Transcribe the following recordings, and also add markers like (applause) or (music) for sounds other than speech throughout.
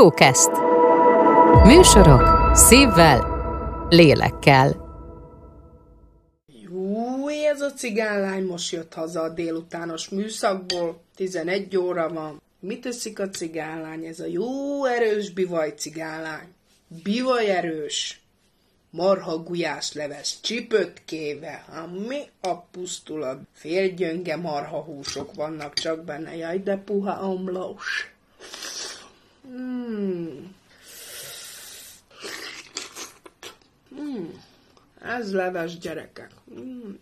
Showcast. Műsorok szívvel, lélekkel. Jó, ez a cigánlány most jött haza a délutános műszakból, 11 óra van. Mit teszik a cigánlány? Ez a jó erős bivaj cigánlány. Bivaj erős. Marha gulyás leves csipötkéve. Ha mi a pusztulat? Félgyönge marha húsok vannak csak benne. Jaj, de puha omlós. Mm. Mm. Ez leves gyerekek. Mm.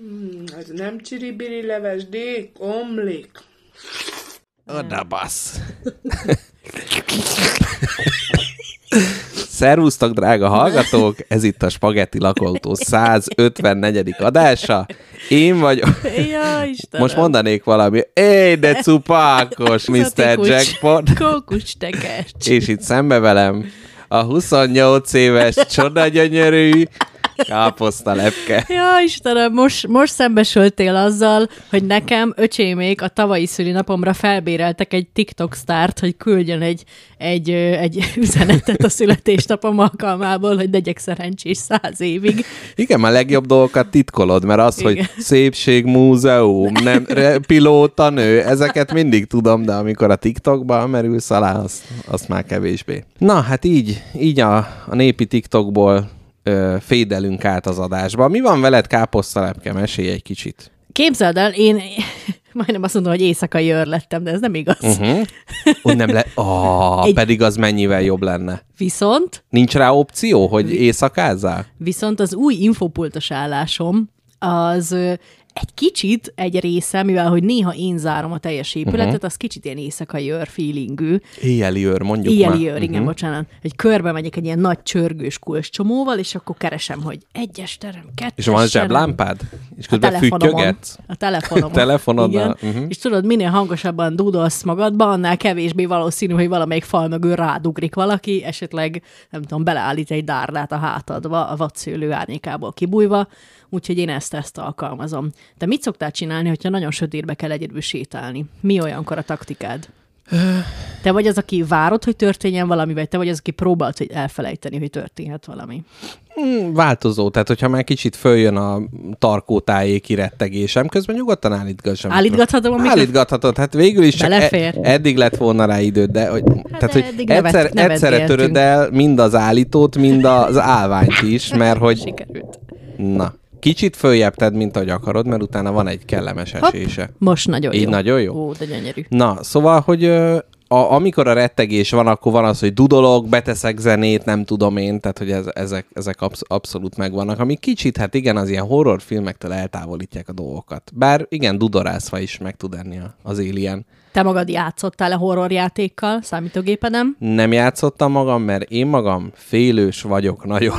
Mm. Ez nem csiribiri leves, de omlik. Oda bassz. (laughs) Szervusztok, drága hallgatók! Ez itt a Spagetti Lakóautó 154. adása. Én vagyok... Ja, Istenem. Most mondanék valami. Éj, de cupákos, Mr. Jackpot. Kókus tekercs. És itt szembe velem a 28 éves, csoda gyönyörű káposzta lepke. Ja, Istenem, most, most szembesültél azzal, hogy nekem öcsémék a tavalyi szülinapomra felbéreltek egy TikTok sztárt, hogy küldjön egy, egy, egy (laughs) üzenetet a születésnapom alkalmából, hogy legyek szerencsés száz évig. Igen, a legjobb dolgokat titkolod, mert az, Igen. hogy szépségmúzeum, nem, re, pilóta nő, ezeket mindig tudom, de amikor a TikTokba merülsz alá, azt, azt már kevésbé. Na, hát így, így a, a népi TikTokból ö, fédelünk át az adásba. Mi van veled, káposztalepke? Mesélj egy kicsit. Képzeld el, én (laughs) majdnem azt mondom, hogy éjszakai őr lettem, de ez nem igaz. Uh-huh. Uh-huh. Úgy nem le... Oh, (laughs) Egy- Pedig az mennyivel jobb lenne. Viszont Nincs rá opció, hogy éjszakázzál? Viszont az új infopultos állásom az egy kicsit egy része, mivel hogy néha én zárom a teljes épületet, uh-huh. az kicsit ilyen éjszakai őr feelingű. Éjjeli őr, mondjuk Éjjeli már. őr, igen, bocsánat. Hogy körbe megyek egy ilyen nagy csörgős kulcscsomóval, és akkor keresem, hogy egyes terem, kettes És van zseblámpád? És A közben telefonomon. füttyögetsz? A telefonomon. (laughs) Telefonoddal, Igen. mhm. És tudod, minél hangosabban dúdolsz magadba, annál kevésbé valószínű, hogy valamelyik fal mögül rádugrik valaki, esetleg, nem tudom, beleállít egy dárdát a hátadba, a vadszőlő árnyékából kibújva, úgyhogy én ezt, ezt alkalmazom. Te mit szoktál csinálni, hogyha nagyon sötétbe kell egyedül sétálni? Mi olyankor a taktikád? Te vagy az, aki várod, hogy történjen valami, vagy te vagy az, aki próbált, hogy elfelejteni, hogy történhet valami? Hmm, változó, tehát hogyha már kicsit följön a tarkótájéki rettegésem, közben nyugodtan állítgassam. Állítgathatom a mikrofon- Állítgathatod, hát végül is csak Belefér. eddig lett volna rá időd, de hogy, hát tehát, hogy nevet- egyszer, nevet egyszerre töröd el mind az állítót, mind az állványt is, mert hogy (laughs) Sikerült. na, kicsit följebb tedd, mint ahogy akarod, mert utána van egy kellemes Hopp, esése. most nagyon Így jó. nagyon jó? Ó, de gyönyörű. Na, szóval, hogy a, amikor a rettegés van, akkor van az, hogy dudolok, beteszek zenét, nem tudom én, tehát hogy ez, ezek, ezek absz- abszolút megvannak, ami kicsit, hát igen, az ilyen horrorfilmektől eltávolítják a dolgokat. Bár igen, dudorászva is meg tud enni az Alien. Te magad játszottál a horrorjátékkal számítógépedem? Nem játszottam magam, mert én magam félős vagyok nagyon.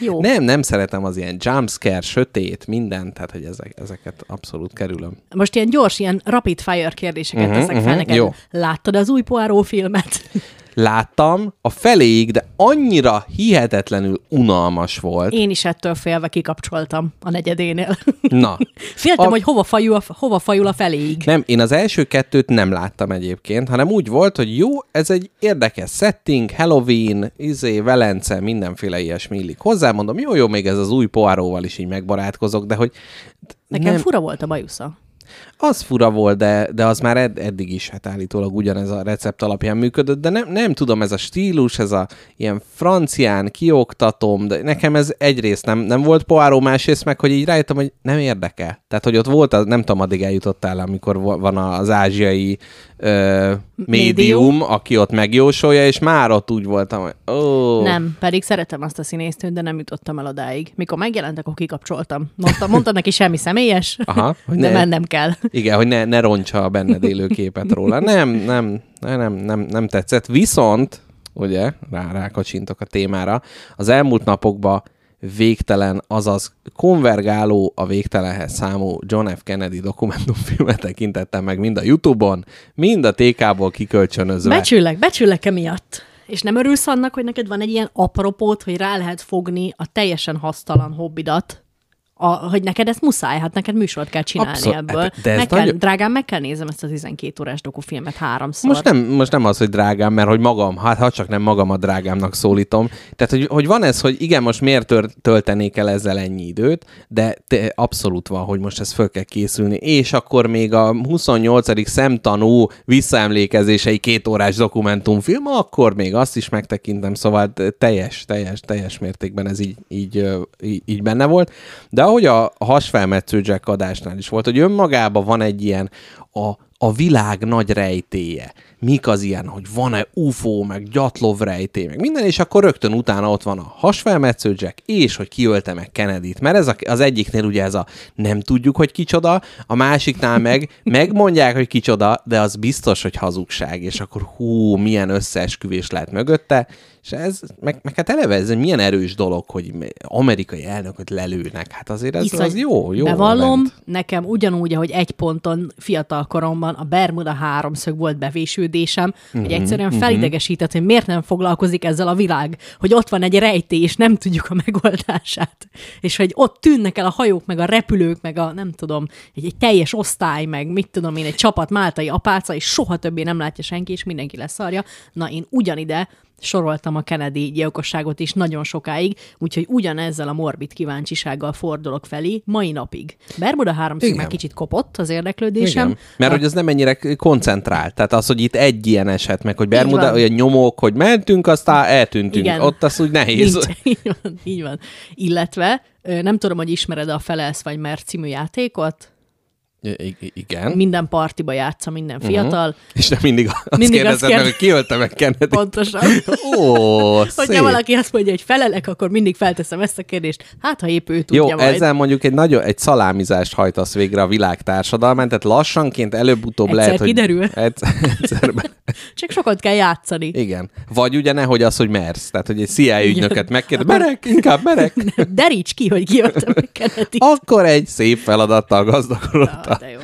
Jó. (laughs) nem, nem szeretem az ilyen jumpscare, sötét, mindent, tehát hogy ezek, ezeket abszolút kerülöm. Most ilyen gyors, ilyen rapid fire kérdéseket uh-huh, teszek fel mhm, neked. jó. Láttad az új Poirot filmet? (laughs) Láttam a feléig, de annyira hihetetlenül unalmas volt. Én is ettől félve kikapcsoltam a negyedénél. (laughs) Na, Féltem, A- hogy hova fajul, a, hova fajul a feléig. Nem, én az első kettőt nem láttam egyébként, hanem úgy volt, hogy jó, ez egy érdekes setting, Halloween, izé, Velence, mindenféle ilyesmi illik. Hozzámondom, jó, jó, még ez az új poáróval is így megbarátkozok, de hogy Nekem nem, fura volt a bajusza. Az fura volt, de, de az már ed- eddig is hát állítólag ugyanez a recept alapján működött, de nem, nem tudom, ez a stílus, ez a ilyen francián kioktatom, de nekem ez egyrészt nem, nem volt poáró, másrészt meg, hogy így rájöttem, hogy nem érdekel. Tehát, hogy ott volt, az, nem tudom, addig eljutottál, amikor van az ázsiai ö, médium, aki ott megjósolja, és már ott úgy voltam, hogy ó, Nem, pedig szeretem azt a színésznőt, de nem jutottam el odáig. Mikor megjelent, akkor kikapcsoltam. Mondtam, mondtam neki semmi személyes, Aha, hogy de ne- mennem kell. Igen, hogy ne, ne roncsa a benned élő képet róla. Nem, nem, nem, nem, nem tetszett. Viszont, ugye, rá, rákacsintok a témára, az elmúlt napokban végtelen, azaz konvergáló a végtelenhez számú John F. Kennedy dokumentumfilmet tekintettem meg mind a Youtube-on, mind a TK-ból kikölcsönözve. Becsüllek, becsüllek emiatt. És nem örülsz annak, hogy neked van egy ilyen apropót, hogy rá lehet fogni a teljesen hasztalan hobbidat, a, hogy neked ezt muszáj, hát neked műsort kell csinálni Abszol- ebből. hát de ez meg kell, nagyon- Drágán, meg kell nézem ezt a 12 órás dokufilmet háromszor. Most nem, most nem az, hogy drágám, mert hogy magam, hát ha csak nem magam a drágámnak szólítom. Tehát, hogy, hogy van ez, hogy igen, most miért tör, töltenék el ezzel ennyi időt, de te, abszolút van, hogy most ez föl kell készülni. És akkor még a 28. szemtanú visszaemlékezései két órás dokumentumfilm, akkor még azt is megtekintem, szóval teljes, teljes, teljes mértékben ez így, így, így, így benne volt. De ahogy a hasfelmetsző Jack adásnál is volt, hogy önmagában van egy ilyen a, a világ nagy rejtéje. Mik az ilyen, hogy van-e UFO, meg gyatlov rejtély, meg minden, és akkor rögtön utána ott van a hasfelmetsző Jack, és hogy kiölte meg Kennedy-t. Mert ez a, az egyiknél ugye ez a nem tudjuk, hogy kicsoda, a másiknál meg (laughs) megmondják, hogy kicsoda, de az biztos, hogy hazugság, és akkor hú, milyen összeesküvés lehet mögötte, és ez, meg, meg hát eleve ez milyen erős dolog, hogy amerikai elnököt lelőnek. Hát azért ez, Iszony. az jó, jó. Bevallom, ment. nekem ugyanúgy, ahogy egy ponton fiatal koromban a Bermuda háromszög volt bevésődésem, Mhm, hogy egyszerűen felidegesített, hogy miért nem foglalkozik ezzel a világ, hogy ott van egy rejtély, és nem tudjuk a megoldását. És hogy ott tűnnek el a hajók, meg a repülők, meg a nem tudom, egy, egy teljes osztály, meg mit tudom én, egy csapat máltai apáca, és soha többé nem látja senki, és mindenki leszarja. Na, én ugyanide soroltam a Kennedy gyilkosságot is nagyon sokáig, úgyhogy ugyanezzel a morbid kíváncsisággal fordulok felé mai napig. Bermuda háromszög már kicsit kopott az érdeklődésem. Igen. Mert hogy ez nem ennyire koncentrált. Tehát az, hogy itt egy ilyen eset, meg hogy Bermuda, olyan nyomok, hogy mentünk, aztán eltűntünk. Igen. Ott az úgy nehéz. Nincs. (laughs) Így van, így van. Illetve nem tudom, hogy ismered a Felelsz vagy Mert című játékot. I- igen. Minden partiba játsza minden fiatal. És nem mindig azt Mindig azt kérdezed meg, kérd- hogy ki ölte meg Kennedy. Pontosan. Ó, (laughs) Hogyha valaki azt mondja, hogy felelek, akkor mindig felteszem ezt a kérdést. Hát, ha épp ő tudja Jó, majd. ezzel mondjuk egy nagyon, egy szalámizást hajtasz végre a világ társadalmán, tehát lassanként előbb-utóbb Egyszer lehet, kiderül. hogy... (laughs) Egyszer, egyszerben. (laughs) Csak sokat kell játszani. Igen. Vagy ugye nehogy az, hogy mersz. Tehát, hogy egy CIA ügynöket megkérdez, Akkor- merek, inkább merek. Deríts ki, hogy kijöttem meg Kennedy. Akkor egy szép feladattal gazdagodott De jó.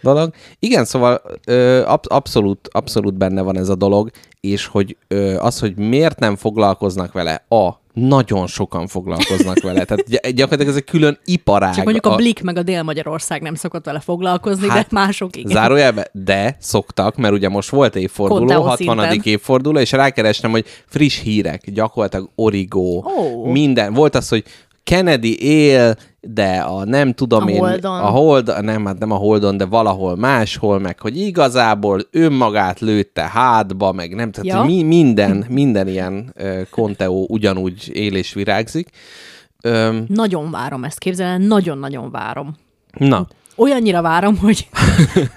dolog. Igen, szóval ö, ab, abszolút, abszolút benne van ez a dolog, és hogy ö, az, hogy miért nem foglalkoznak vele, a nagyon sokan foglalkoznak vele. Tehát gy- gyakorlatilag ez egy külön iparág. Csak mondjuk a Blik meg a Dél-Magyarország nem szokott vele foglalkozni, Hát, de mások igen. Zárójelbe, de szoktak, mert ugye most volt évforduló, Conteo 60. szinten. évforduló, és rákerestem, hogy friss hírek, gyakorlatilag Origo, Ó. minden. Volt az, hogy Kennedy él, de a nem tudom A én, Holdon. a hold, nem, hát nem a Holdon, de valahol máshol, meg hogy igazából önmagát lőtte hátba, meg nem, tehát Ja. mi, minden, minden ilyen uh, Conteo ugyanúgy él és virágzik. Öm, Nagyon várom ezt, képzelem, nagyon-nagyon várom. na, Olyannyira várom, hogy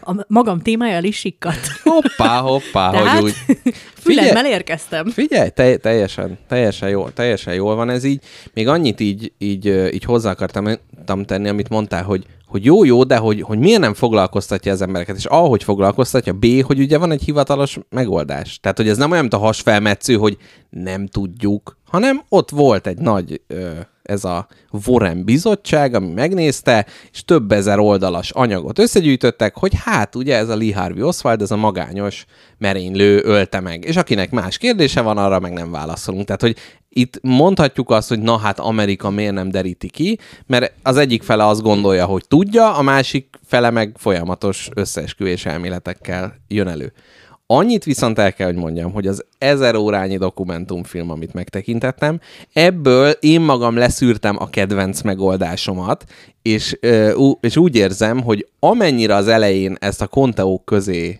a magam témája is sikkadt. hoppá, hoppá, Tehát hogy úgy. (laughs) fülemmel érkeztem. Figyelj, te, teljesen, teljesen, jó, teljesen jól van ez így. Még annyit így, így, így hozzá akartam tam tenni, amit mondtál, hogy, hogy jó, jó, de hogy, hogy miért nem foglalkoztatja az embereket, és ahogy foglalkoztatja, B, hogy ugye van egy hivatalos megoldás. Tehát, hogy ez nem olyan, mint a hasfelmetsző, hogy nem tudjuk, hanem ott volt egy nagy, ö, ez a Warren bizottság, ami megnézte, és több ezer oldalas anyagot összegyűjtöttek, hogy hát ugye ez a Lee Harvey Oswald, ez a magányos merénylő ölte meg. És akinek más kérdése van, arra meg nem válaszolunk. Tehát, hogy itt mondhatjuk azt, hogy na hát Amerika miért nem deríti ki, mert az egyik fele azt gondolja, hogy tudja, a másik fele meg folyamatos összeesküvés elméletekkel jön elő. Annyit viszont el kell, hogy mondjam, hogy az ezer órányi dokumentumfilm, amit megtekintettem, ebből én magam leszűrtem a kedvenc megoldásomat, és, és úgy érzem, hogy amennyire az elején ezt a konteók közé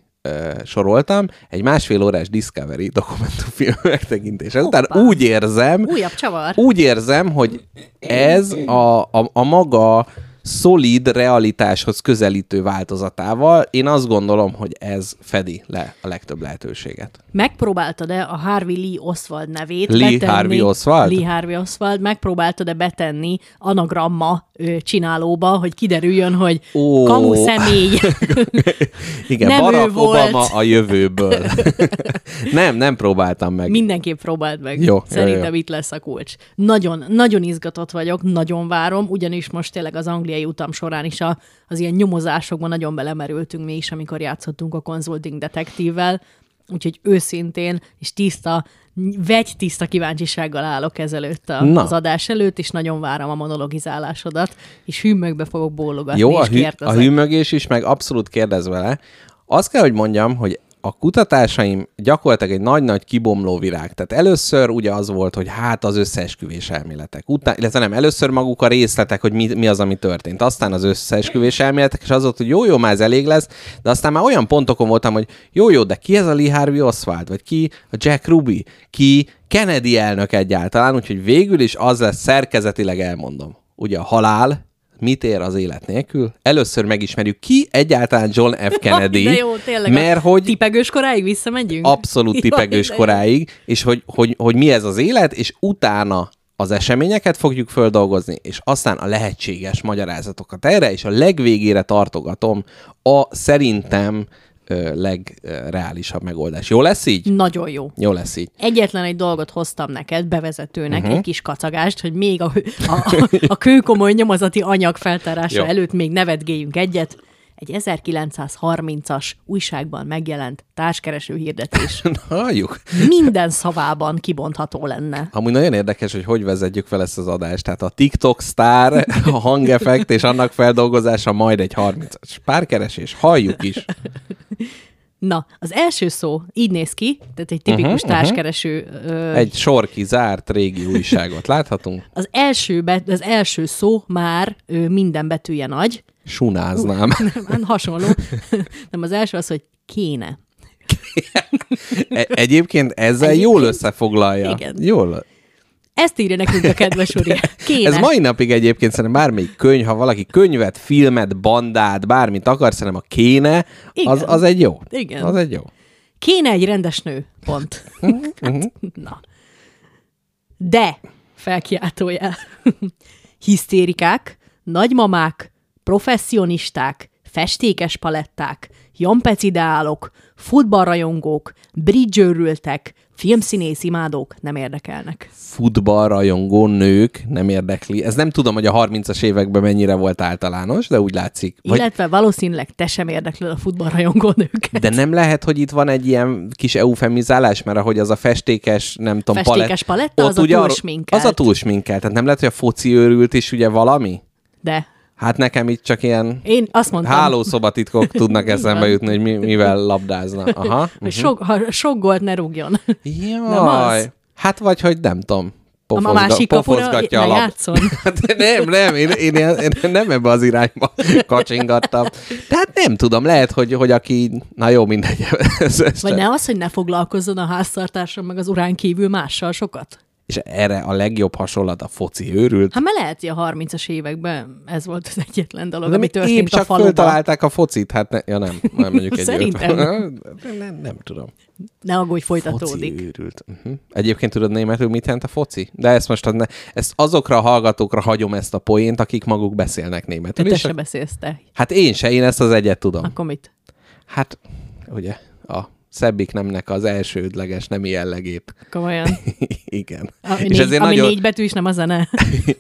soroltam, egy másfél órás Discovery dokumentumfilm (laughs) megtekintése után úgy érzem, Újabb csavar. úgy érzem, hogy ez a, a, a maga szolid realitáshoz közelítő változatával, én azt gondolom, hogy ez fedi le a legtöbb lehetőséget. Megpróbáltad-e a Harvey Lee Oswald nevét Lee betenni? Harvey Oswald? Lee Harvey Oswald. Megpróbáltad-e betenni anagramma ö, csinálóba, hogy kiderüljön, hogy Ó. kamu személy. (laughs) Igen, Nem ő Barack volt. Obama a jövőből. (laughs) nem, nem próbáltam meg. Mindenképp próbáld meg. Jó, jó, Szerintem jó. itt lesz a kulcs. Nagyon, nagyon izgatott vagyok, nagyon várom, ugyanis most tényleg az angliai utam során is a, az ilyen nyomozásokban nagyon belemerültünk mi is, amikor játszottunk a Consulting Detektívvel, úgyhogy őszintén és tiszta vegy tiszta kíváncsisággal állok ezelőtt a, Na. az adás előtt, és nagyon várom a monologizálásodat, és hűmögbe fogok bólogatni, Jó, a, és hű, a hűmögés is, meg abszolút kérdez vele. Azt kell, hogy mondjam, hogy a kutatásaim gyakorlatilag egy nagy-nagy kibomló virág. Tehát először ugye az volt, hogy hát az összeesküvés elméletek. Után, illetve nem, először maguk a részletek, hogy mi, mi az, ami történt. Aztán az összeesküvés elméletek, és az volt, hogy jó, jó, már ez elég lesz, de aztán már olyan pontokon voltam, hogy jó, jó, de ki ez a Lee Harvey Oswald, vagy ki a Jack Ruby, ki Kennedy elnök egyáltalán, úgyhogy végül is az lesz szerkezetileg elmondom. Ugye a halál, mit ér az élet nélkül? Először megismerjük ki egyáltalán John F. Kennedy, De jó, tényleg. mert hogy Tipegős koráig visszamegyünk? abszolút tipegős koráig, és hogy, hogy, hogy mi ez az élet, és utána az eseményeket fogjuk földolgozni, és aztán a lehetséges magyarázatokat erre, és a legvégére tartogatom a szerintem legreálisabb megoldás. Jó lesz így? Nagyon jó. Jó lesz így. Egyetlen egy dolgot hoztam neked, bevezetőnek, uh-huh. egy kis kacagást, hogy még a, a, a, (laughs) a kőkomoly nyomozati anyag feltárása Jó. előtt még nevetgéljünk egyet. Egy 1930-as újságban megjelent társkereső hirdetés (laughs) Na, halljuk. minden szavában kibontható lenne. Amúgy nagyon érdekes, hogy hogy vezetjük fel ezt az adást. Tehát a TikTok sztár, a hangeffekt és annak feldolgozása majd egy 30-as párkeresés. Halljuk is. Na, az első szó így néz ki, tehát egy tipikus uh-huh, társkereső. Ö, Egy sor kizárt régi újságot láthatunk. az, első bet, az első szó már ö, minden betűje nagy, Sunáznám. nem, hasonló. Nem, az első az, hogy kéne. E- egyébként ezzel Egyébként- jól összefoglalja. Igen. Jól. Ezt írja nekünk a kedves Uri. (laughs) Kéne. Ez mai napig egyébként szerintem bármelyik könyv, ha valaki könyvet, filmet, bandát, bármit akar, szerintem a kéne, az, Igen. az egy jó. Igen. Az egy jó. Kéne egy rendes nő. Pont. Hát, na. De, felkiáltójel. (laughs) Hisztérikák, nagymamák, professzionisták, festékes paletták, jampecideálok, futballrajongók, bridge filmszínész imádók nem érdekelnek. Futballrajongó nők nem érdekli. Ez nem tudom, hogy a 30-as években mennyire volt általános, de úgy látszik. Vagy, Illetve valószínűleg te sem érdekled a futballrajongó nőket. de nem lehet, hogy itt van egy ilyen kis eufemizálás, mert ahogy az a festékes, nem tudom, Festékes paletta, az a ugye túlsminkelt. Az a túlsminkelt. Tehát nem lehet, hogy a foci őrült is ugye valami? De Hát nekem itt csak ilyen én azt mondtam, hálószobatitkok tudnak (laughs) eszembe jutni, hogy mi, mivel labdázna. (laughs) Aha. hogy sok, ha sok gólt ne rúgjon. Jaj. Hát vagy, hogy nem tudom. A Pofozga, másik kapura pofozgatja a játszon. (laughs) Hát nem, nem, én, én, én, nem ebbe az irányba kacsingattam. Tehát nem tudom, lehet, hogy, hogy aki, na jó, mindegy. Ez, ez Vagy ne az, hogy ne foglalkozzon a háztartással meg az urán kívül mással sokat? És erre a legjobb hasonlat a foci őrült. Hát mert lehet, hogy a 30-as években ez volt az egyetlen dolog, De ami mi- épp történt a csak faluban. föltalálták a focit, hát ne, ja nem, nem mondjuk egy (laughs) Szerintem. (laughs) nem, nem, nem tudom. Ne aggódj, Foci folytatódik. őrült. Uh-huh. Egyébként tudod németül mit jelent a foci? De ezt most adne, ezt azokra a hallgatókra hagyom ezt a poént, akik maguk beszélnek De németül. te és se beszélsz te. Hát én se, én ezt az egyet tudom. Akkor mit? Hát, ugye, a szebbik nemnek az elsődleges nemi jellegét. Komolyan. (laughs) Igen. Ami, és négy, ezért ami nagyon, négy betű is nem a zene.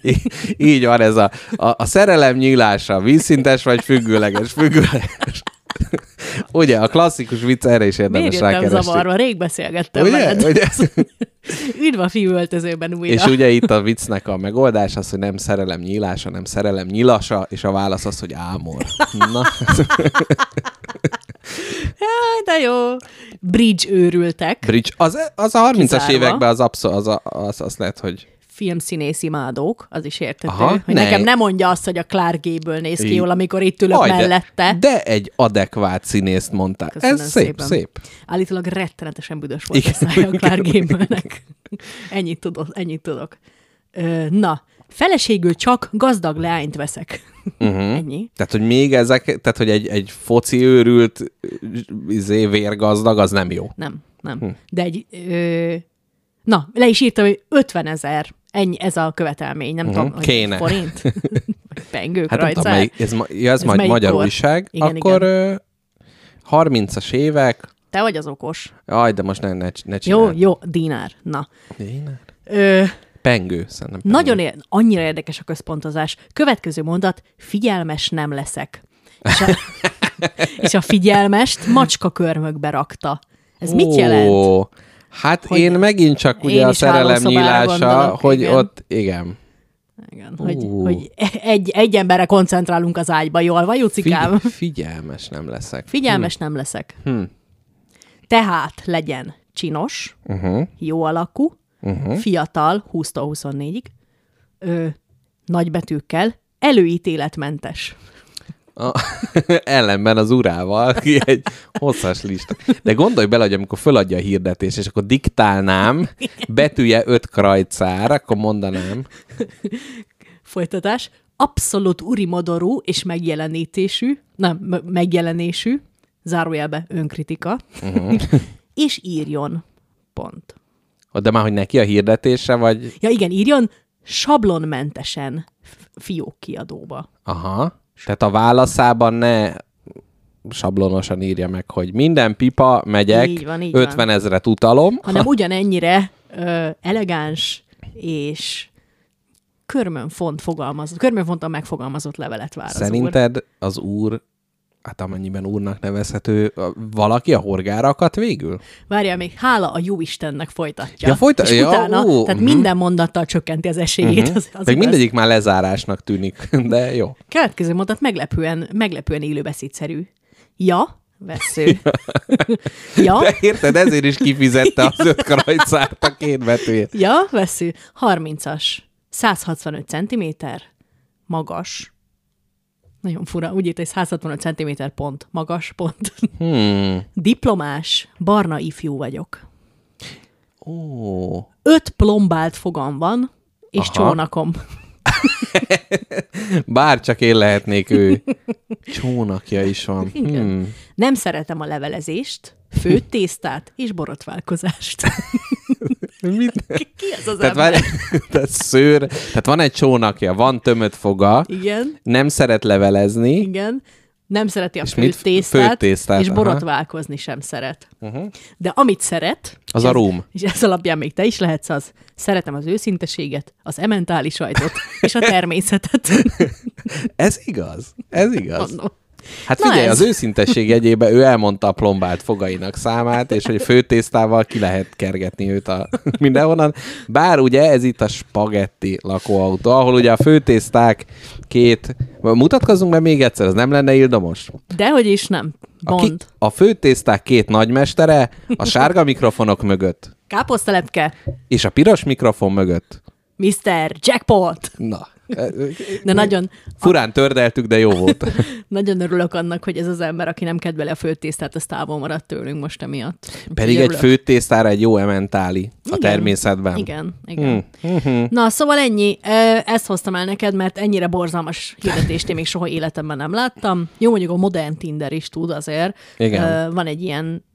(laughs) így van ez a, a, a szerelem nyílása, vízszintes vagy függőleges, függőleges. (laughs) Ugye, a klasszikus vicc erre is Miért érdemes rákeresni. zavarva? Rég beszélgettem Ugye? veled. Ugye? Üdv a fiú öltözőben újra. És ugye itt a viccnek a megoldás az, hogy nem szerelem nyílása, nem szerelem nyilasa, és a válasz az, hogy ámor. Na, de jó. Bridge őrültek. bridge. Az, az a 30-as Kizárva. években az abszolút, az, a- az, az lehet, hogy filmszínész imádók, az is értető. Aha, hogy ne. nekem nem mondja azt, hogy a Clark Gable néz ki jól, amikor itt ülök Aj, de, mellette. de egy adekvát színészt mondtál. Köszönöm Ez szép, szépen. szép. Állítólag rettenetesen büdös volt Igen. a szája a Clark Gable-nek. ennyit, tudok, ennyit tudok. Ö, na, feleségül csak gazdag leányt veszek. Uh-huh. Ennyi. Tehát, hogy még ezek, tehát, hogy egy, egy foci őrült izé, vérgazdag, az nem jó. Nem, nem. Hm. De egy... Ö, na, le is írtam, hogy 50 ezer. Ennyi, ez a követelmény, nem Mhm, tudom, hogy kéne. forint? Vagy (laughs) (laughs) Pengők Hát rajta. ez, ja, ez, Ez majd magyar kor? újság. Igen, akkor ö, 30-as évek, Te vagy az okos. Jaj, de most ne, ne, ne Jó, jó, dinár. Na. Dinár. Ö, Pengő, szerintem. Pengő. nagyon ér- annyira érdekes a központozás. Következő mondat, figyelmes nem leszek. És a, (laughs) és a figyelmest macska körmökbe rakta. Ez mit jelent? Ó, Hát Hogy én megint csak ugye a szerelem nyílása, hogy igen. ott, igen. Igen, hogy, Ú. hogy egy, egy emberre koncentrálunk az ágyba. Jól van, Jucikám? Figy- figyelmes nem leszek. Figyelmes nem leszek. Hm. Tehát legyen csinos, Uh-huh. jó alakú, Uh-huh. fiatal, 20-24-ig, ö, nagybetűkkel, előítéletmentes. A, (laughs) ellenben az urával, ki egy hosszas lista. De gondolj bele, hogy amikor föladja a hirdetés, és akkor diktálnám, betűje öt krajcár, akkor mondanám. Folytatás. Abszolút urimodorú és megjelenítésű, nem, m- megjelenésű, zárójelbe önkritika, Uh-huh. és írjon. Pont. De már, hogy neki a hirdetése, vagy... Ja igen, írjon sablonmentesen fiók kiadóba. Aha. Tehát a válaszában ne sablonosan írja meg, hogy minden pipa, megyek, Így van, így 50 van. ezret utalom. hanem (laughs) ugyanennyire ö, elegáns és körmönfont fogalmazott, körmönfontan megfogalmazott levelet vár az úr. Szerinted az úr, hát amennyiben úrnak nevezhető, valaki a horgára akadt végül? Várjál még, hála a jó Istennek folytatja. Ja, folyta- és ja, utána, ó, tehát mhm. minden mondattal csökkenti az esélyét. Uh-huh. Az, az Meg igaz. mindegyik már lezárásnak tűnik, (laughs) de jó. Következő mondat meglepően, meglepően élőbeszédszerű. Ja, vesző. (laughs) ja, De érted, ezért is kifizette az öt krajcárt a két betűjét. ja, vesző. 30-as. 165 cm. Magas. Nagyon fura. Úgy írt, hogy 165 cm pont. Magas pont. (laughs) Hmm. Diplomás, barna ifjú vagyok. Ó. Öt plombált fogam van, és Aha. csónakom. (laughs) Bár csak én lehetnék ő. (laughs) Csónakja is van. Hmm. Nem szeretem a levelezést, főtt tésztát és borotválkozást. Mit? Ki ez az Tehát, ember? várj, (laughs) tehát szőr, tehát van egy csónakja, van tömött foga, Igen, nem szeret levelezni, igen. Nem szereti a És mit? főtt tésztát, Főtt tésztát, és aha. borotválkozni sem szeret. Uh-huh. De amit szeret, Az a róm. És ez alapján még te is lehetsz az, szeretem az őszinteséget, az ementális sajtot és a természetet. (laughs) Ez igaz. Ez igaz. Mondom. Hát Na figyelj, ez. az őszintesség jegyében ő elmondta a plombált fogainak számát, és hogy főtésztával ki lehet kergetni őt a (laughs) mindenhonnan. Bár ugye ez itt a spagetti lakóautó, ahol ugye a főtészták két... Mutatkozzunk be még egyszer, az nem lenne ildomos? Dehogy is nem. A, ki, Bond. a főtészták két nagymestere a sárga mikrofonok mögött, Káposztelepke, és a piros mikrofon mögött. Mr. Jackpot. Na, De nagyon, furán tördeltük, de jó volt. (laughs) nagyon örülök annak, hogy ez az ember, aki nem kedveli a föltésztát, az távol maradt tőlünk most emiatt. Pedig egy örülök. főtésztára egy jó ementáli a Igen. természetben. Igen, igen. Hm, hm, hm. Na, szóval ennyi. Ezt hoztam el neked, mert ennyire borzalmas hirdetést én még soha életemben nem láttam. Jó, mondjuk a modern Tinder is tud azért. Igen. Van egy ilyen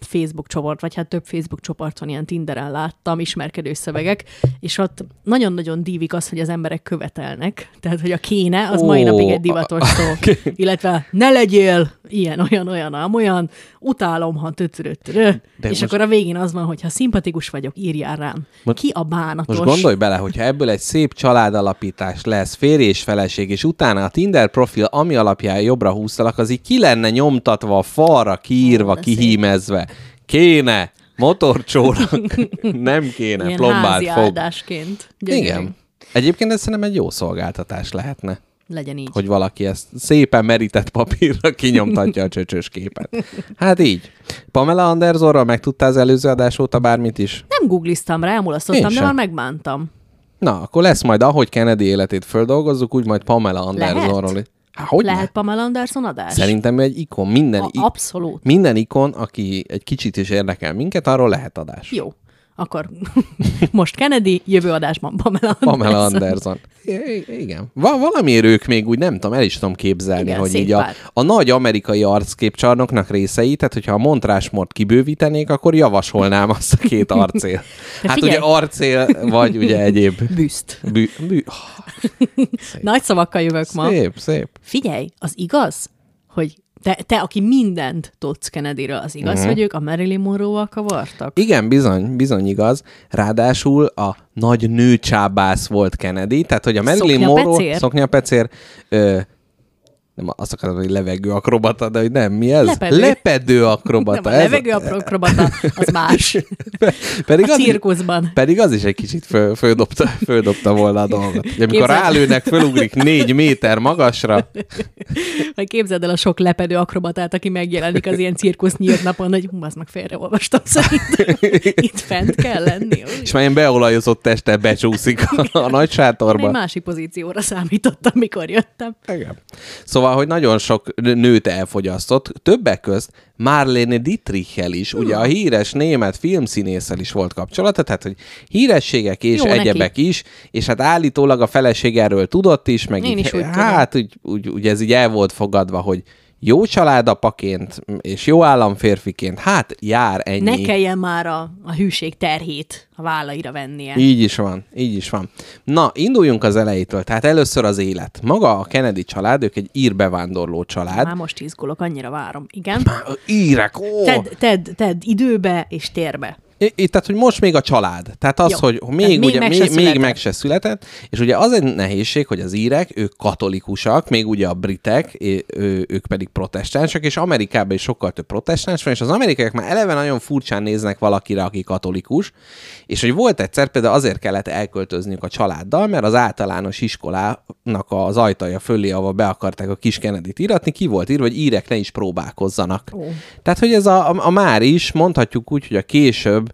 Facebook csoport, vagy hát több Facebook csoport van, ilyen Tinderen láttam, ismerkedő szövegek, és ott nagyon-nagyon dívik az, hogy az emberek követelnek. Tehát, hogy a kéne, az Ó, mai napig egy divatos szó. (laughs) Illetve ne legyél ilyen, olyan, olyan, ám olyan, utálom, ha tötörötörö. És most- akkor a végén az van, hogy ha szimpatikus vagyok, írjál rám. Most- Ki a bánatos? Most gondolj bele, hogyha ebből egy szép családalapítás lesz, férj és feleség, és utána a Tinder profil, ami alapján jobbra húztalak, az így ki lenne nyomtatva a falra, kiírva, Ó, kihímezve. Kéne, motorcsónak, (laughs) nem kéne, Ilyen plombált házi fog. áldásként. Gyönyörű. Igen. Egyébként ez szerintem egy jó szolgáltatás lehetne, Legyen így. hogy valaki ezt szépen merített papírra (laughs) kinyomtatja a csöcsös képet. Hát így. Pamela Andersonról megtudtál az előző adás óta bármit is? Nem googliztam rá, elmulasztottam, de már megbántam. Na, akkor lesz majd, ahogy Kennedy életét földolgozzuk, úgy majd Pamela Andersonról. is. Há, hogy Lehet Lehet Pamela Anderson adás? Szerintem egy ikon. Minden, A, abszolút. minden ikon, aki egy kicsit is érdekel minket, arról lehet adás. Jó. Akkor (laughs) most Kennedy, jövő adásban Pamela Anderson. Pamela Anderson. I- igen. Va- valamiért ők még úgy nem tudom, el is tudom képzelni, Igen, hogy szép így a, a nagy amerikai arcképcsarnoknak részei, tehát hogyha a Montrásmort kibővítenék, akkor javasolnám azt a két (laughs) arcél. Hát figyelj! ugye arcél, vagy ugye egyéb (laughs) Büszt. bű, bű. Nagy szavakkal jövök ma. Szép, szép. Figyelj, az igaz, hogy te, te aki mindent tudsz Kennedyről, az igaz, Mhm. uh-huh. hogy ők a Marilyn Monroe-val kavartak? Igen, bizony, bizony igaz. Ráadásul a nagy nőcsábász volt Kennedy, tehát hogy a Marilyn? Monroe... Szoknyapecér. Ö, nem azt akarom, hogy levegő akrobata, de hogy nem, mi ez? Lepedő. Lepedő akrobata. Nem, a ez levegő akrobata, az más. (laughs) pedig A az, is, cirkuszban. pedig az is egy kicsit föl, földobta, földobta volna a dolgot. Amikor Képzeld. rálőnek, fölugrik négy méter magasra, Vagy képzeld el a sok lepedő akrobatát, aki megjelenik az ilyen cirkusz nyílt napon, hogy hú, azt meg félreolvastam szerintem. (laughs) Itt fent kell lenni. Új. és már ilyen beolajozott testtel becsúszik a, a nagy sátorba. egy másik pozícióra számítottam, mikor jöttem. Igen. Szóval, hogy nagyon sok nőt elfogyasztott, többek közt Marlene Dietrichel is, ugye a híres német filmszínésszel is volt kapcsolata, tehát, hogy hírességek és Jó neki. egyebek is, és hát állítólag a feleség erről tudott is, meg Én így, is úgy hát úgy, úgy, úgy, ez így el volt fogadva, hogy jó családapaként és jó államférfiként, hát jár ennyi. Ne kelljen már a, a hűség terhét a vállaira vennie. Így is van, így is van. Na, induljunk az elejétől. Tehát először az élet. Maga a Kennedy család, ők egy ír bevándorló család. Már most izgulok, annyira várom. Igen. Írek, ó! Tedd, tedd, tedd időbe és térbe. I- I- tehát, hogy most még a család. Tehát az, Jó. hogy Tehát még, még ugye, meg se még, még született. meg se született, és ugye az egy nehézség, hogy az írek, ők katolikusak, még ugye a britek, ők pedig protestánsok, és Amerikában is sokkal több protestáns van, és az amerikaiak már eleve nagyon furcsán néznek valakire, aki katolikus, és hogy volt egyszer, például azért kellett elköltözniük a családdal, mert az általános iskolának az ajtaja fölé, ahol be akarták a kis Kennedy-t íratni, ki volt írva, hogy írek ne is próbálkozzanak. Ó. Tehát, hogy ez a, a, a már is, mondhatjuk úgy, hogy a később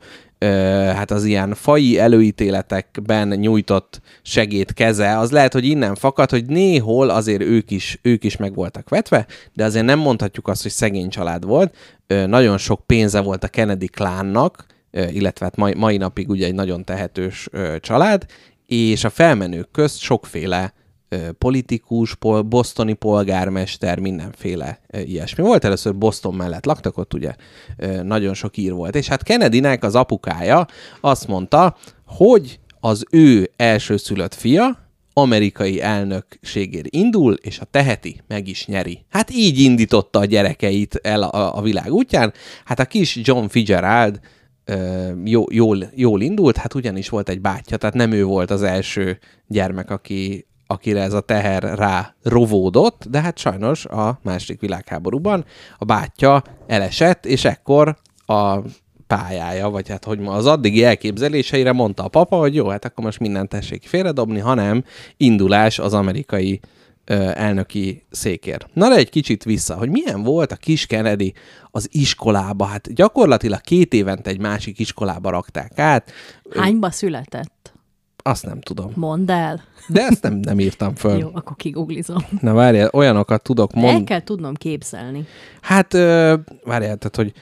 hát az ilyen fai előítéletekben nyújtott segéd keze, az lehet, hogy innen fakad, hogy néhol azért ők is, ők is meg voltak vetve, de azért nem mondhatjuk azt, hogy szegény család volt. Nagyon sok pénze volt a Kennedy klánnak, illetve hát mai, mai napig ugye egy nagyon tehetős család, és a felmenők közt sokféle politikus, pol, bostoni polgármester, mindenféle ilyesmi. Volt először Boston mellett laktak, ott ugye nagyon sok ír volt. És hát Kennedynek az apukája azt mondta, hogy az ő elsőszülött fia amerikai elnökségért indul, és ha teheti, meg is nyeri. Hát így indította a gyerekeit el a, a világ útján. Hát a kis John Fitzgerald jó, jól, jól indult, hát ugyanis volt egy bátyja, tehát nem ő volt az első gyermek, aki, akire ez a teher rá rovódott, de hát sajnos a második világháborúban a bátyja elesett, és ekkor a pályája, vagy hát hogy az addigi elképzeléseire mondta a papa, hogy jó, hát akkor most mindent tessék félredobni, hanem indulás az amerikai ö, elnöki székér. Na de egy kicsit vissza, hogy milyen volt a kis Kennedy az iskolába? Hát gyakorlatilag két évente egy másik iskolába rakták át. Hányba született? Azt nem tudom. Mondd el. De ezt nem, nem írtam föl. Jó, akkor kiguglizom. Na várjál, olyanokat tudok El mondani. kell tudnom képzelni. Hát, várjál, tehát, hogy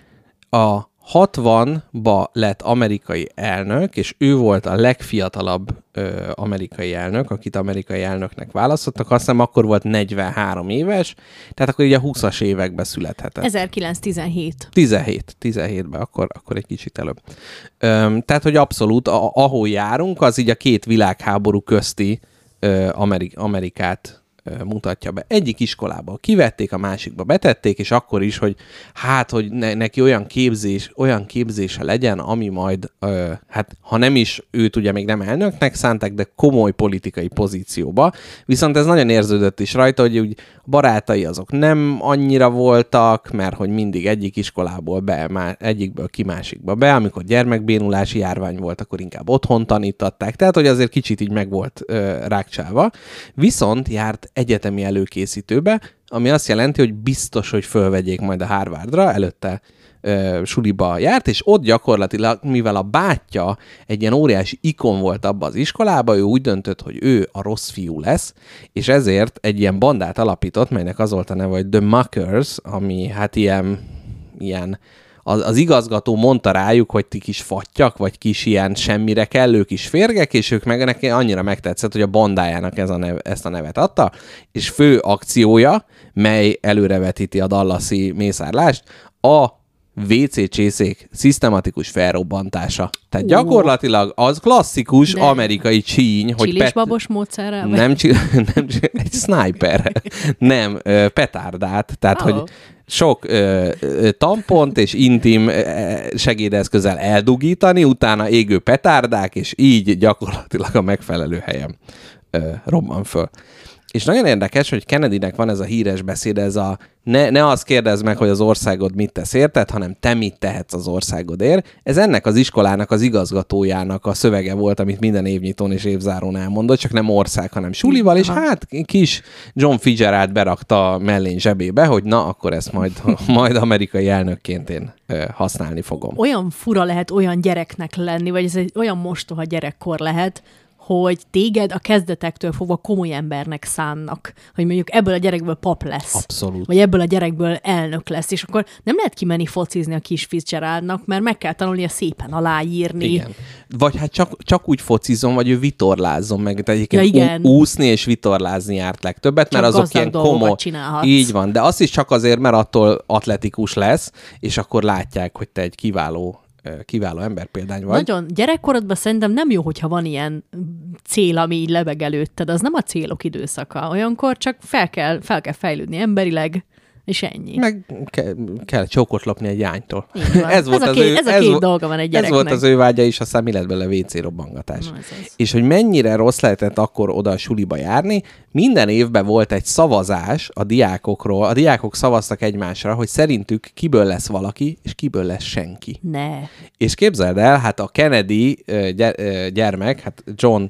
a 60-ba lett amerikai elnök, és ő volt a legfiatalabb ö, amerikai elnök, akit amerikai elnöknek választottak. Azt hiszem akkor volt 43 éves, tehát akkor ugye 20-as években születhetett. 1917. 17, 17-ben, akkor, akkor egy kicsit előbb. Öm, tehát, hogy abszolút, a, ahol járunk, az így a két világháború közti ö, Amerik- Amerikát mutatja be. Egyik iskolába kivették, a másikba betették, és akkor is, hogy hát, hogy ne, neki olyan képzés, olyan képzése legyen, ami majd, ö, hát ha nem is őt ugye még nem elnöknek szánták, de komoly politikai pozícióba. Viszont ez nagyon érződött is rajta, hogy úgy barátai azok nem annyira voltak, mert hogy mindig egyik iskolából be, má, egyikből ki másikba be, amikor gyermekbénulási járvány volt, akkor inkább otthon tanítatták, tehát hogy azért kicsit így meg volt ö, rákcsálva. Viszont járt egyetemi előkészítőbe, ami azt jelenti, hogy biztos, hogy fölvegyék majd a Harvardra, előtte ö, suliba járt, és ott gyakorlatilag, mivel a bátyja egy ilyen óriási ikon volt abba az iskolába, ő úgy döntött, hogy ő a rossz fiú lesz, és ezért egy ilyen bandát alapított, melynek az volt a neve, hogy The Muckers, ami hát ilyen, ilyen az, az igazgató mondta rájuk, hogy ti kis fattyak, vagy kis ilyen semmire kellő kis férgek, és ők meg neki annyira megtetszett, hogy a bandájának ez a nev, ezt a nevet adta, és fő akciója, mely előrevetíti a dallasi mészárlást, a WC csészék szisztematikus felrobbantása. Tehát gyakorlatilag az klasszikus De- amerikai csíny, hogy Csilis babos módszerrel? nem, csi- (laughs) nem csi- egy sniper, (laughs) nem, petárdát, tehát Ó. hogy sok ö, ö, tampont és intim ö, segédeszközzel eldugítani, utána égő petárdák, és így gyakorlatilag a megfelelő helyen ö, robban föl. És nagyon érdekes, hogy Kennedynek van ez a híres beszéd, ez a ne, ne azt kérdezd meg, hogy az országod mit tesz érted, hanem te mit tehetsz az országodért. Ez ennek az iskolának az igazgatójának a szövege volt, amit minden évnyitón és évzárón elmondott, csak nem ország, hanem sulival, és hát kis John Fitzgerald berakta mellén zsebébe, hogy na, akkor ezt majd, (laughs) majd amerikai elnökként én használni fogom. Olyan fura lehet olyan gyereknek lenni, vagy ez egy olyan mostoha gyerekkor lehet, hogy téged a kezdetektől fogva komoly embernek szánnak, hogy mondjuk ebből a gyerekből pap lesz. Abszolút. Vagy ebből a gyerekből elnök lesz, és akkor nem lehet kimenni focizni a kis Fitzgeraldnak, mert meg kell tanulnia szépen aláírni. Igen. Vagy hát csak, csak úgy focizom, vagy ő vitorlázzon meg. Tehát egyébként Ja, igen. úszni és vitorlázni járt legtöbbet, mert Csak azok gazdag ilyen komoly. csinálhatsz. Így van, de azt is csak azért, mert attól atletikus lesz, és akkor látják, hogy te egy kiváló, kiváló emberpéldány vagy. Nagyon gyerekkorodban szerintem nem jó, hogyha van ilyen cél, ami így lebeg előtted. Az nem a célok időszaka. Olyankor csak fel kell, fel kell fejlődni emberileg, és ennyi. Meg ke- kell csókot lopni egy jánytól. Így van. (laughs) Ez a két- ez a két dolga van egy Ez gyereknek. volt az ő vágya is, aztán mi lett belőle WC robbangatás. Ez az. És hogy mennyire rossz lehetett akkor oda a suliba járni, minden évben volt egy szavazás a diákokról. A diákok szavaztak egymásra, hogy szerintük kiből lesz valaki, és kiből lesz senki. Ne. És képzeld el, hát a Kennedy gyermek, hát John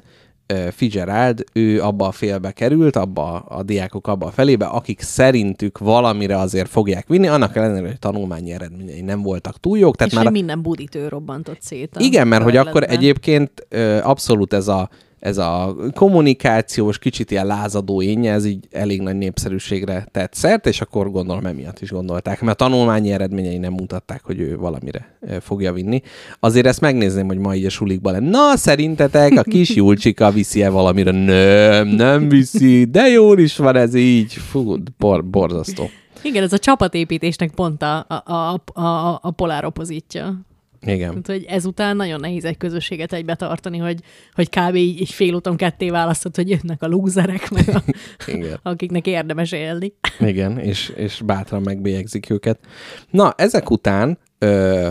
Fitzgerald, ő abba a félbe került, abba a diákok abba a felébe, akik szerintük valamire azért fogják vinni, annak ellenére, hogy tanulmányi eredményei nem voltak túl jók. Tehát és már minden budit ő robbantott szét. igen, mert hogy akkor egyébként abszolút ez a, ez a kommunikációs, kicsit ilyen lázadó énje, ez így elég nagy népszerűségre tett szert, és akkor gondolom emiatt is gondolták, mert a tanulmányi eredményei nem mutatták, hogy ő valamire fogja vinni. Azért ezt megnézném, hogy ma így a sulikban lenne. Na, szerintetek a kis (laughs) Julcsika viszi-e valamire? Nem, nem viszi, de jól is van ez így. Fú, bor, borzasztó. Igen, ez a csapatépítésnek pont a, a, a, a, a polár opozítja. Igen. Tehát, hogy ezután nagyon nehéz egy közösséget egybe tartani, hogy, hogy kb. így így félúton ketté választod, hogy jönnek a lúzerek, meg a, (laughs) Igen. akiknek érdemes élni. (laughs) Igen, és, és bátran megbélyegzik őket. Na, ezek után ö,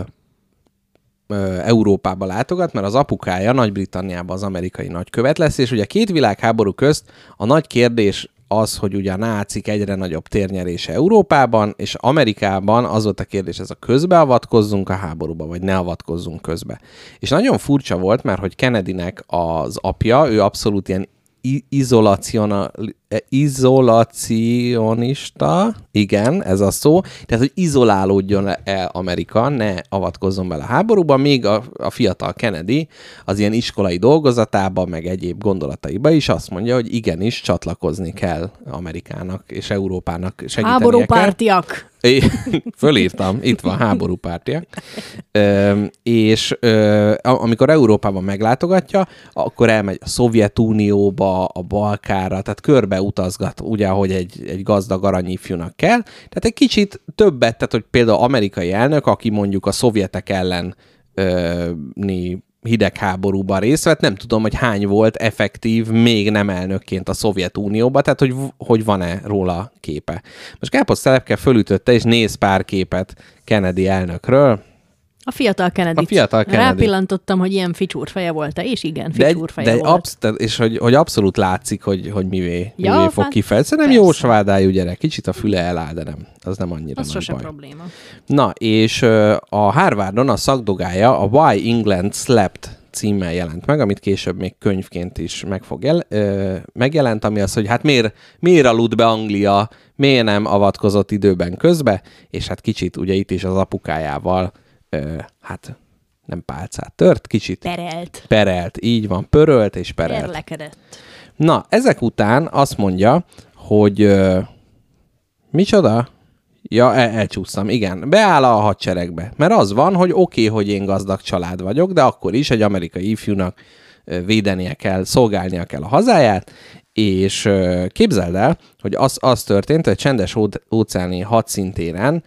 ö, Európába látogat, mert az apukája Nagy-Britanniában az amerikai nagykövet lesz, és ugye két világháború közt a nagy kérdés az, hogy ugye a nácik egyre nagyobb térnyerése Európában, és Amerikában az volt a kérdés, ez a közbeavatkozzunk a háborúba, vagy ne avatkozzunk közbe. És nagyon furcsa volt, mert hogy Kennedynek az apja, ő abszolút ilyen i- izolaciona, e, izolacionista, igen, ez a szó, tehát, hogy izolálódjon el Amerika, ne avatkozzon bele a háborúba, még a, a fiatal Kennedy az ilyen iskolai dolgozatában, meg egyéb gondolataiba is azt mondja, hogy igenis csatlakozni kell Amerikának és Európának segítenie kell. Háborúpártiak! É, (laughs) Fölírtam, itt van háborúpártiak. Ö, és ö, amikor Európában meglátogatja, akkor elmegy a Szovjetunióba, a Balkára, tehát körbe utazgat, ugye, ahogy egy, egy gazdag aranyifjúnak kell. Tehát egy kicsit többet, tehát hogy például amerikai elnök, aki mondjuk a szovjetek ellen ö, ni hidegháborúban részt vett, nem tudom, hogy hány volt effektív még nem elnökként a Szovjetunióban, tehát hogy, hogy van-e róla képe. Most Káposz Telepke fölütötte, és néz pár képet Kennedy elnökről, A fiatal Kennedy. A fiatal Kennedy. Rápillantottam, hogy ilyen ficsúrfeje volt-e, és igen, de, ficsúrfeje de egy volt. absz- tehát- és hogy, hogy abszolút látszik, hogy, hogy mivé, Ja, mivé fog hát kifejlődni. Szerintem jó svádájú gyerek, kicsit a füle eláll, de nem. Az nem annyira Az nagy sose baj. probléma. Na, és a Harvardon a szakdogája a Why England Slept címmel jelent meg, amit később még könyvként is meg fog jel, ö, megjelent, ami az, hogy hát miért, miért aludt be Anglia, miért nem avatkozott időben közbe, és hát kicsit ugye itt is az apukájával, ö, hát nem pálcát tört, kicsit Perelt. perelt, így van, pörölt és perelt. Perlekedett. Na, ezek után azt mondja, hogy ö, micsoda? Ja, el, elcsúsztam, igen. Beáll a hadseregbe. Mert az van, hogy oké, okay, hogy én gazdag család vagyok, de akkor is egy amerikai ifjúnak védenie kell, szolgálnia kell a hazáját, és képzeld el, hogy az, az történt, hogy csendes óceáni hadszintéren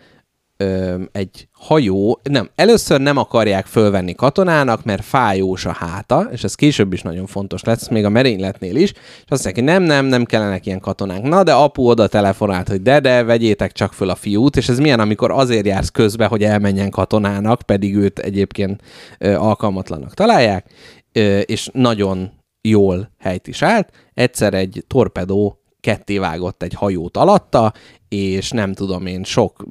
ö, egy hajó, nem, először nem akarják fölvenni katonának, mert fájós a háta, és ez később is nagyon fontos lesz, még a merényletnél is, és azt mondják, hogy nem, nem, nem kellenek ilyen katonánk. Na, de apu oda telefonált, hogy de, de, vegyétek csak föl a fiút, és ez milyen, amikor azért jársz közbe, hogy elmenjen katonának, pedig őt egyébként ö, alkalmatlanak találják, ö, és nagyon jól helyt is állt. Egyszer egy torpedó ketté vágott egy hajót alatta, és nem tudom én, sok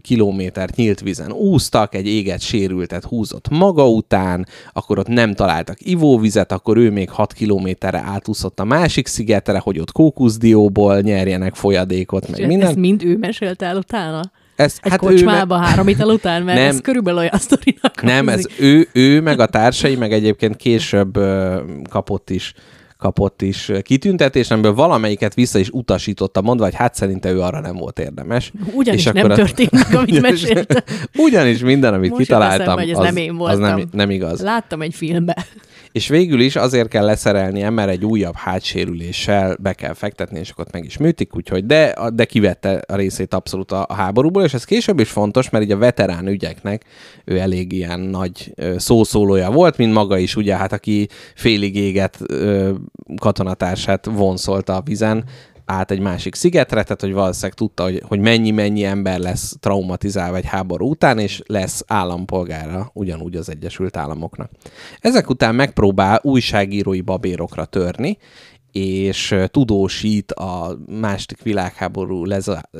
kilométert nyílt vízen úztak, egy éget sérültet húzott maga után, akkor ott nem találtak ivóvizet, akkor ő még 6 kilométerre átúszott a másik szigetre, hogy ott kókuszdióból nyerjenek folyadékot, meg És minden. Ezt mind ő mesélte el utána? Ez, Egy hát hát ő kocsmába három ital után, mert Nem. ez körülbelül olyan sztorinak Nem, ez hangzik. ő, ő, meg a társai, meg egyébként később ö, kapott is kapott is kitüntetés, amiből valamelyiket vissza is utasította, mondva, hogy hát szerinte ő arra nem volt érdemes. Ugyanis És nem akkor a- történt meg, amit Ugyanis- mesélte. Ugyanis minden, amit Most kitaláltam, eszembe, ez az, nem én az nem, voltam. nem igaz. Láttam egy filmbe. És végül is azért kell leszerelnie, mert egy újabb hátsérüléssel be kell fektetni, és akkor ott meg is műtik, úgyhogy de, de kivette a részét abszolút a, a háborúból, és ez később is fontos, mert így a veterán ügyeknek ő elég ilyen nagy szószólója volt, mint maga is, ugye, hát aki félig égett ö, katonatársát vonszolta a vizen, át egy másik szigetre, tehát hogy valószínűleg tudta, hogy, hogy mennyi-mennyi ember lesz traumatizálva egy háború után, és lesz állampolgára ugyanúgy az Egyesült Államoknak. Ezek után megpróbál újságírói babérokra törni, és tudósít a második világháború leza-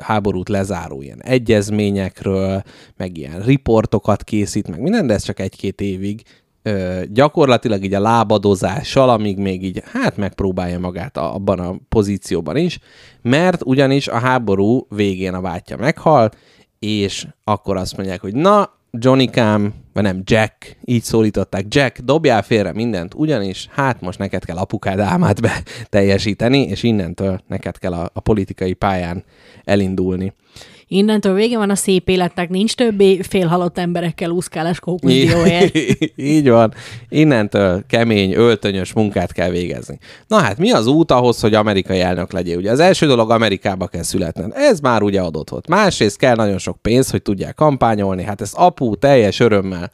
háborút lezáró ilyen egyezményekről, meg ilyen riportokat készít, meg minden, de ez csak egy-két évig ö, gyakorlatilag így a lábadozással, amíg még így hát megpróbálja magát a, abban a pozícióban is, mert ugyanis a háború végén a bátyja meghal, és akkor azt mondják, hogy na, Johnny-kám, vagy nem, Jack, így szólították, Jack, dobjál félre mindent, ugyanis hát most neked kell apukád álmát be teljesíteni, és innentől neked kell a, a politikai pályán elindulni. Innentől vége van a szép életnek, nincs többé félhalott emberekkel úszkálás kókuszdióért. (laughs) Így van. Innentől kemény, öltönyös munkát kell végezni. Na hát, mi az út ahhoz, hogy amerikai elnök legyél? Ugye az első dolog Amerikába kell születned. Ez már ugye adott volt. Másrészt kell nagyon sok pénz, hogy tudják kampányolni. Hát ezt apu teljes örömmel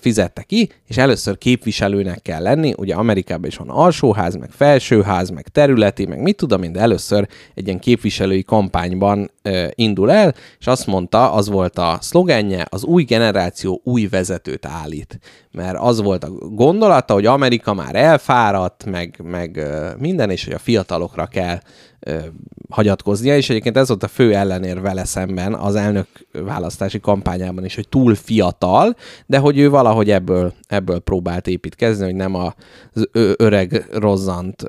fizette ki, és először képviselőnek kell lenni. Ugye Amerikában is van alsóház, meg felsőház, meg területi, meg mit tudom én, először egy ilyen képviselői kampányban indul el, és azt mondta, az volt a szlogenje, az új generáció új vezetőt állít. Mert az volt a gondolata, hogy Amerika már elfáradt, meg, meg minden, és hogy a fiatalokra kell ö, hagyatkoznia, és egyébként ez volt a fő ellenér vele szemben az elnök választási kampányában is, hogy túl fiatal, de hogy ő valahogy ebből, ebből próbált építkezni, hogy nem az öreg rozzant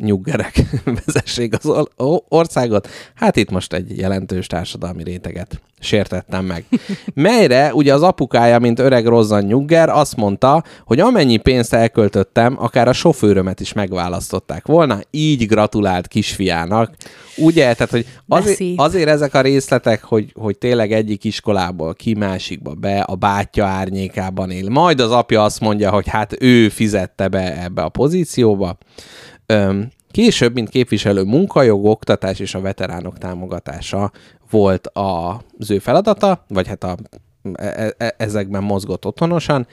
nyuggerek (laughs) vezessék az országot. Hát itt most egy jelentős társadalmi réteget sértettem meg. (laughs) Melyre ugye az apukája, mint öreg rozzan nyugger, azt mondta, hogy amennyi pénzt elköltöttem, akár a sofőrömet is megválasztották volna, így gratulált kisfiának. Ugye, tehát, hogy azért, azért ezek a részletek, hogy, hogy tényleg egyik iskolából ki másikba be, a bátyja árnyékában él. Majd az apja azt mondja, hogy hát ő fizette be ebbe a pozícióba. Később, mint képviselő munkajog, oktatás és a veteránok támogatása volt az ő feladata, vagy hát a, e- e- ezekben mozgott otthonosan,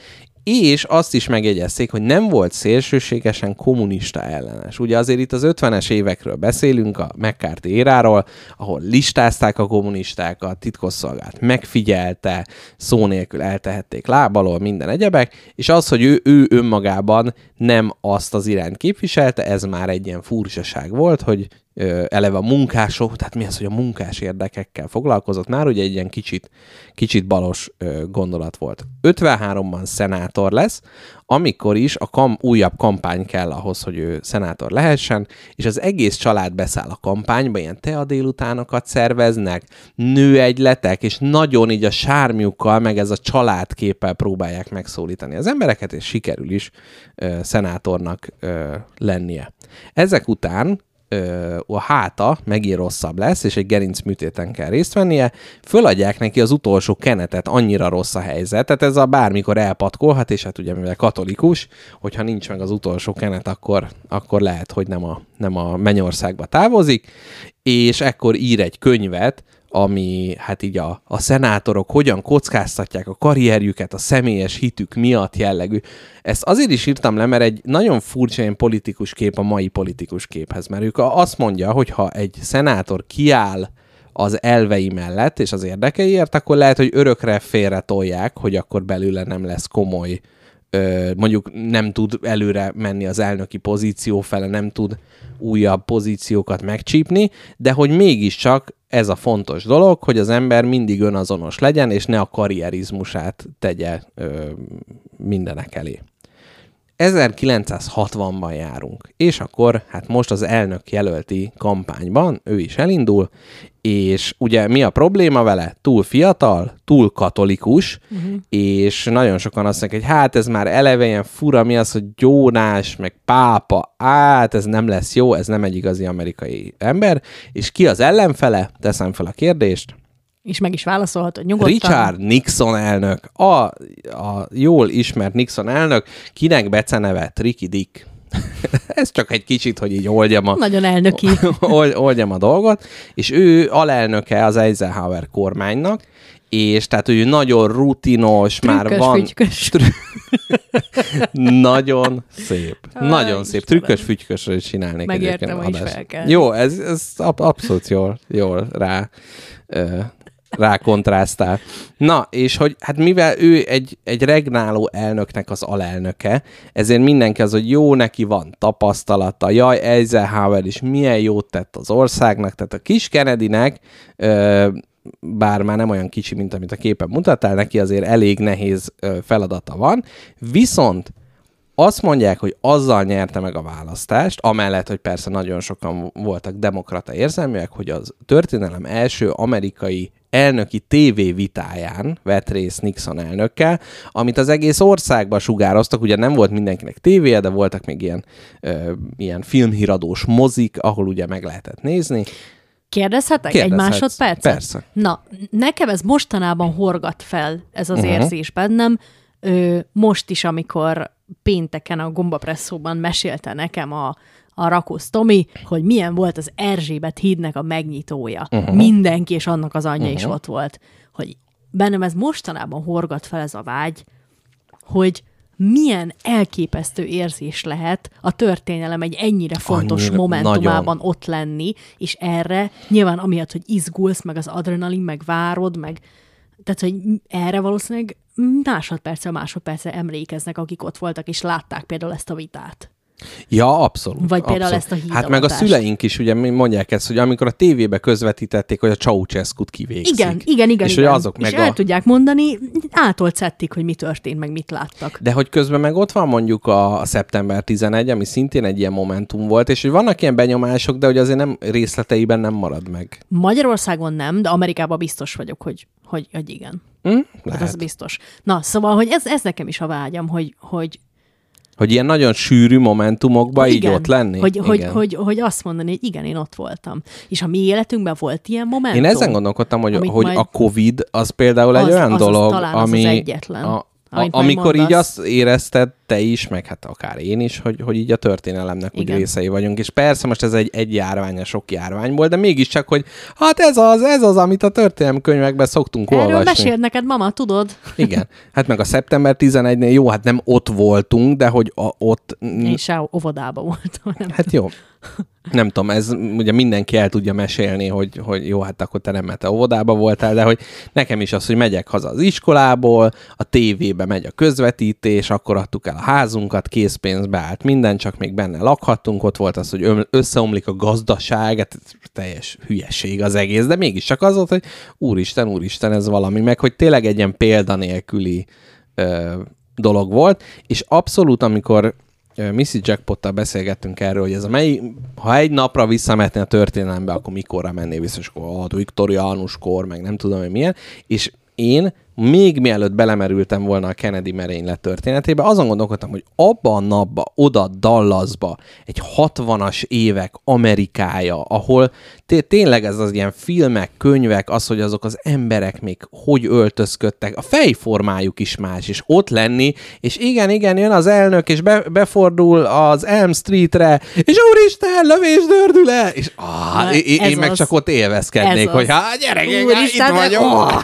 és azt is megjegyezték, hogy nem volt szélsőségesen kommunista ellenes. Ugye azért itt az 50-es évekről beszélünk, a McCarthy éráról, ahol listázták a kommunistákat, titkosszolgált megfigyelte, szó nélkül eltehették lábalól, minden egyebek, és az, hogy ő, ő önmagában nem azt az irányt képviselte, ez már egy ilyen furcsaság volt, hogy eleve a munkások, tehát mi az, hogy a munkás érdekekkel foglalkozott, már ugye egy ilyen kicsit, kicsit balos gondolat volt. 53-ban szenátor lesz, amikor is a kam- újabb kampány kell ahhoz, hogy ő szenátor lehessen, és az egész család beszáll a kampányba, ilyen tea délutánokat szerveznek, nőegyletek, és nagyon így a sármjukkal, meg ez a családképpel próbálják megszólítani az embereket, és sikerül is ö, szenátornak ö, lennie. Ezek után a háta megint rosszabb lesz, és egy gerincműtéten kell részt vennie, föladják neki az utolsó kenetet, annyira rossz a helyzet, tehát ez a bármikor elpatkolhat, és hát ugye mivel katolikus, hogyha nincs meg az utolsó kenet, akkor, akkor lehet, hogy nem a, nem a mennyországba távozik, és ekkor ír egy könyvet, ami hát így a, a szenátorok hogyan kockáztatják a karrierjüket a személyes hitük miatt jellegű. Ezt azért is írtam le, mert egy nagyon furcsa ilyen politikus kép a mai politikus képhez, mert ők azt mondja, hogy ha egy szenátor kiáll az elvei mellett és az érdekeiért, akkor lehet, hogy örökre félre tolják, hogy akkor belőle nem lesz komoly ö, mondjuk nem tud előre menni az elnöki pozíció fele, nem tud újabb pozíciókat megcsípni, de hogy mégiscsak ez a fontos dolog, hogy az ember mindig önazonos legyen, és ne a karrierizmusát tegye ö, mindenek elé. 1960-ban járunk, és akkor hát most az elnök jelölti kampányban ő is elindul, és ugye mi a probléma vele? Túl fiatal, túl katolikus, uh-huh. és nagyon sokan azt mondják, hogy hát ez már eleve ilyen fura, mi az, hogy gyónás, meg pápa, hát ez nem lesz jó, ez nem egy igazi amerikai ember, és ki az ellenfele? Teszem fel a kérdést. És meg is válaszolhatod nyugodtan. Richard Nixon elnök, a, a jól ismert Nixon elnök, kinek beceneve Tricky Dick. (laughs) Ez csak egy kicsit, hogy így oldjam a, Nagyon elnöki. (laughs) oldjam a dolgot, és ő alelnöke az Eisenhower kormánynak, és tehát ő nagyon rutinos, már Trükkös, van... fügykös. (laughs) nagyon szép. Á, nagyon szép. Trükkös, fügykösről is csinálnék Megértem, egyébként adást. Jó, ez, ez ab- abszolút jól, jól rá, ö, rá kontrasztál. Na, és hogy hát mivel ő egy, egy regnáló elnöknek az alelnöke, ezért mindenki az, hogy jó, neki van tapasztalata, jaj, Eisenhower is milyen jót tett az országnak, tehát a kis Kennedynek, ö, bár már nem olyan kicsi, mint amit a képen mutattál, neki azért elég nehéz feladata van, viszont azt mondják, hogy azzal nyerte meg a választást, amellett, hogy persze nagyon sokan voltak demokrata érzelműek, hogy az történelem első amerikai elnöki tévévitáján vett részt Nixon elnökkel, amit az egész országba sugároztak, ugye nem volt mindenkinek tévéje, de voltak még ilyen, ö, ilyen filmhíradós mozik, ahol ugye meg lehetett nézni. Kérdezhetek egy Kérdezhetsz. másodpercet? Persze. Na, nekem ez mostanában horgat fel, ez az uh-huh. érzés bennem. Ö, most is, amikor pénteken a gombapresszóban mesélte nekem a, a Rakusz Tomi, hogy milyen volt az Erzsébet hídnek a megnyitója. Mhm. Uh-huh. Mindenki és annak az anyja uh-huh. is ott volt. Hogy bennem ez mostanában horgat fel ez a vágy, hogy milyen elképesztő érzés lehet a történelem egy ennyire fontos Annyira, momentumában nagyon. ott lenni, és erre nyilván amiatt, hogy izgulsz, meg az adrenalin, meg várod, meg tehát, hogy erre valószínűleg másodpercre másodpercre emlékeznek, akik ott voltak, és látták például ezt a vitát. Ja, abszolút. Vagy például abszolút. ezt a Hát meg a szüleink is ugye mondják ezt, hogy amikor a tévébe közvetítették, hogy a Ceausescu-t kivégzik. Igen, igen, igen. És igen. hogy azok és meg el a... tudják mondani, ától szedték, hogy mi történt, meg mit láttak. De hogy közben meg ott van mondjuk a, a szeptember 11, ami szintén egy ilyen momentum volt, és hogy vannak ilyen benyomások, de hogy azért nem részleteiben nem marad meg. Magyarországon nem, de Amerikában biztos vagyok, hogy, hogy, hogy igen. Hm? Hát az biztos. Na, szóval, hogy ez, ez nekem is a vágyam, hogy, hogy Hogy ilyen nagyon sűrű momentumokban így ott lenni. Hogy, hogy, Igen. hogy, hogy azt mondani, hogy igen, én ott voltam. És a mi életünkben volt ilyen momentum. Én ezen gondolkodtam, hogy, hogy majd- a COVID az például egy Az- olyan az- az dolog, az az ami... egyetlen, a, a, amikor így mondasz. azt érezted te is, meg hát akár én is, hogy, hogy így a történelemnek úgy Igen. részei vagyunk. És persze most ez egy, egy járvány, a sok járvány volt, de mégiscsak, hogy hát ez az, ez az, amit a történelmi könyvekben szoktunk Erről olvasni. mesél neked, mama, tudod? Igen. Hát meg a szeptember 11-nél jó, hát nem ott voltunk, de hogy a, ott... Én se óvodában voltam. Nem. Hát jó. Nem tudom, ez ugye mindenki el tudja mesélni, hogy, hogy jó, hát akkor te nem mert óvodába voltál, de hogy nekem is az, hogy megyek haza az iskolából, a tévébe megy a közvetítés, akkor adtuk el a házunkat, készpénzbe állt minden, csak még benne lakhattunk, ott volt az, hogy összeomlik a gazdaság, hát teljes hülyeség az egész, de mégiscsak az volt, hogy úristen, úristen, ez valami, meg hogy tényleg egy ilyen példanélküli ö, dolog volt, és abszolút, amikor Missy Jackpottal beszélgettünk erről, hogy ez a mely, ha egy napra visszamehetné a történelembe, akkor mikorra menné vissza, és akkor a viktoriánus kor, meg nem tudom, hogy milyen, és én még mielőtt belemerültem volna a Kennedy merénylet történetébe, azon gondolkodtam, hogy abba a napba, oda Dallasba, egy 60-as évek Amerikája, ahol tényleg ez az ilyen filmek, könyvek, az, hogy azok az emberek még hogy öltözködtek, a fejformájuk is más, és ott lenni, és igen, igen, jön az elnök, és be, befordul az Elm Streetre, és úristen, lövés dördül el, és ah, Na, én, én meg az. csak ott élvezkednék, Ez hogy hát gyerekek, hát itt Úristen, vagyok. oh!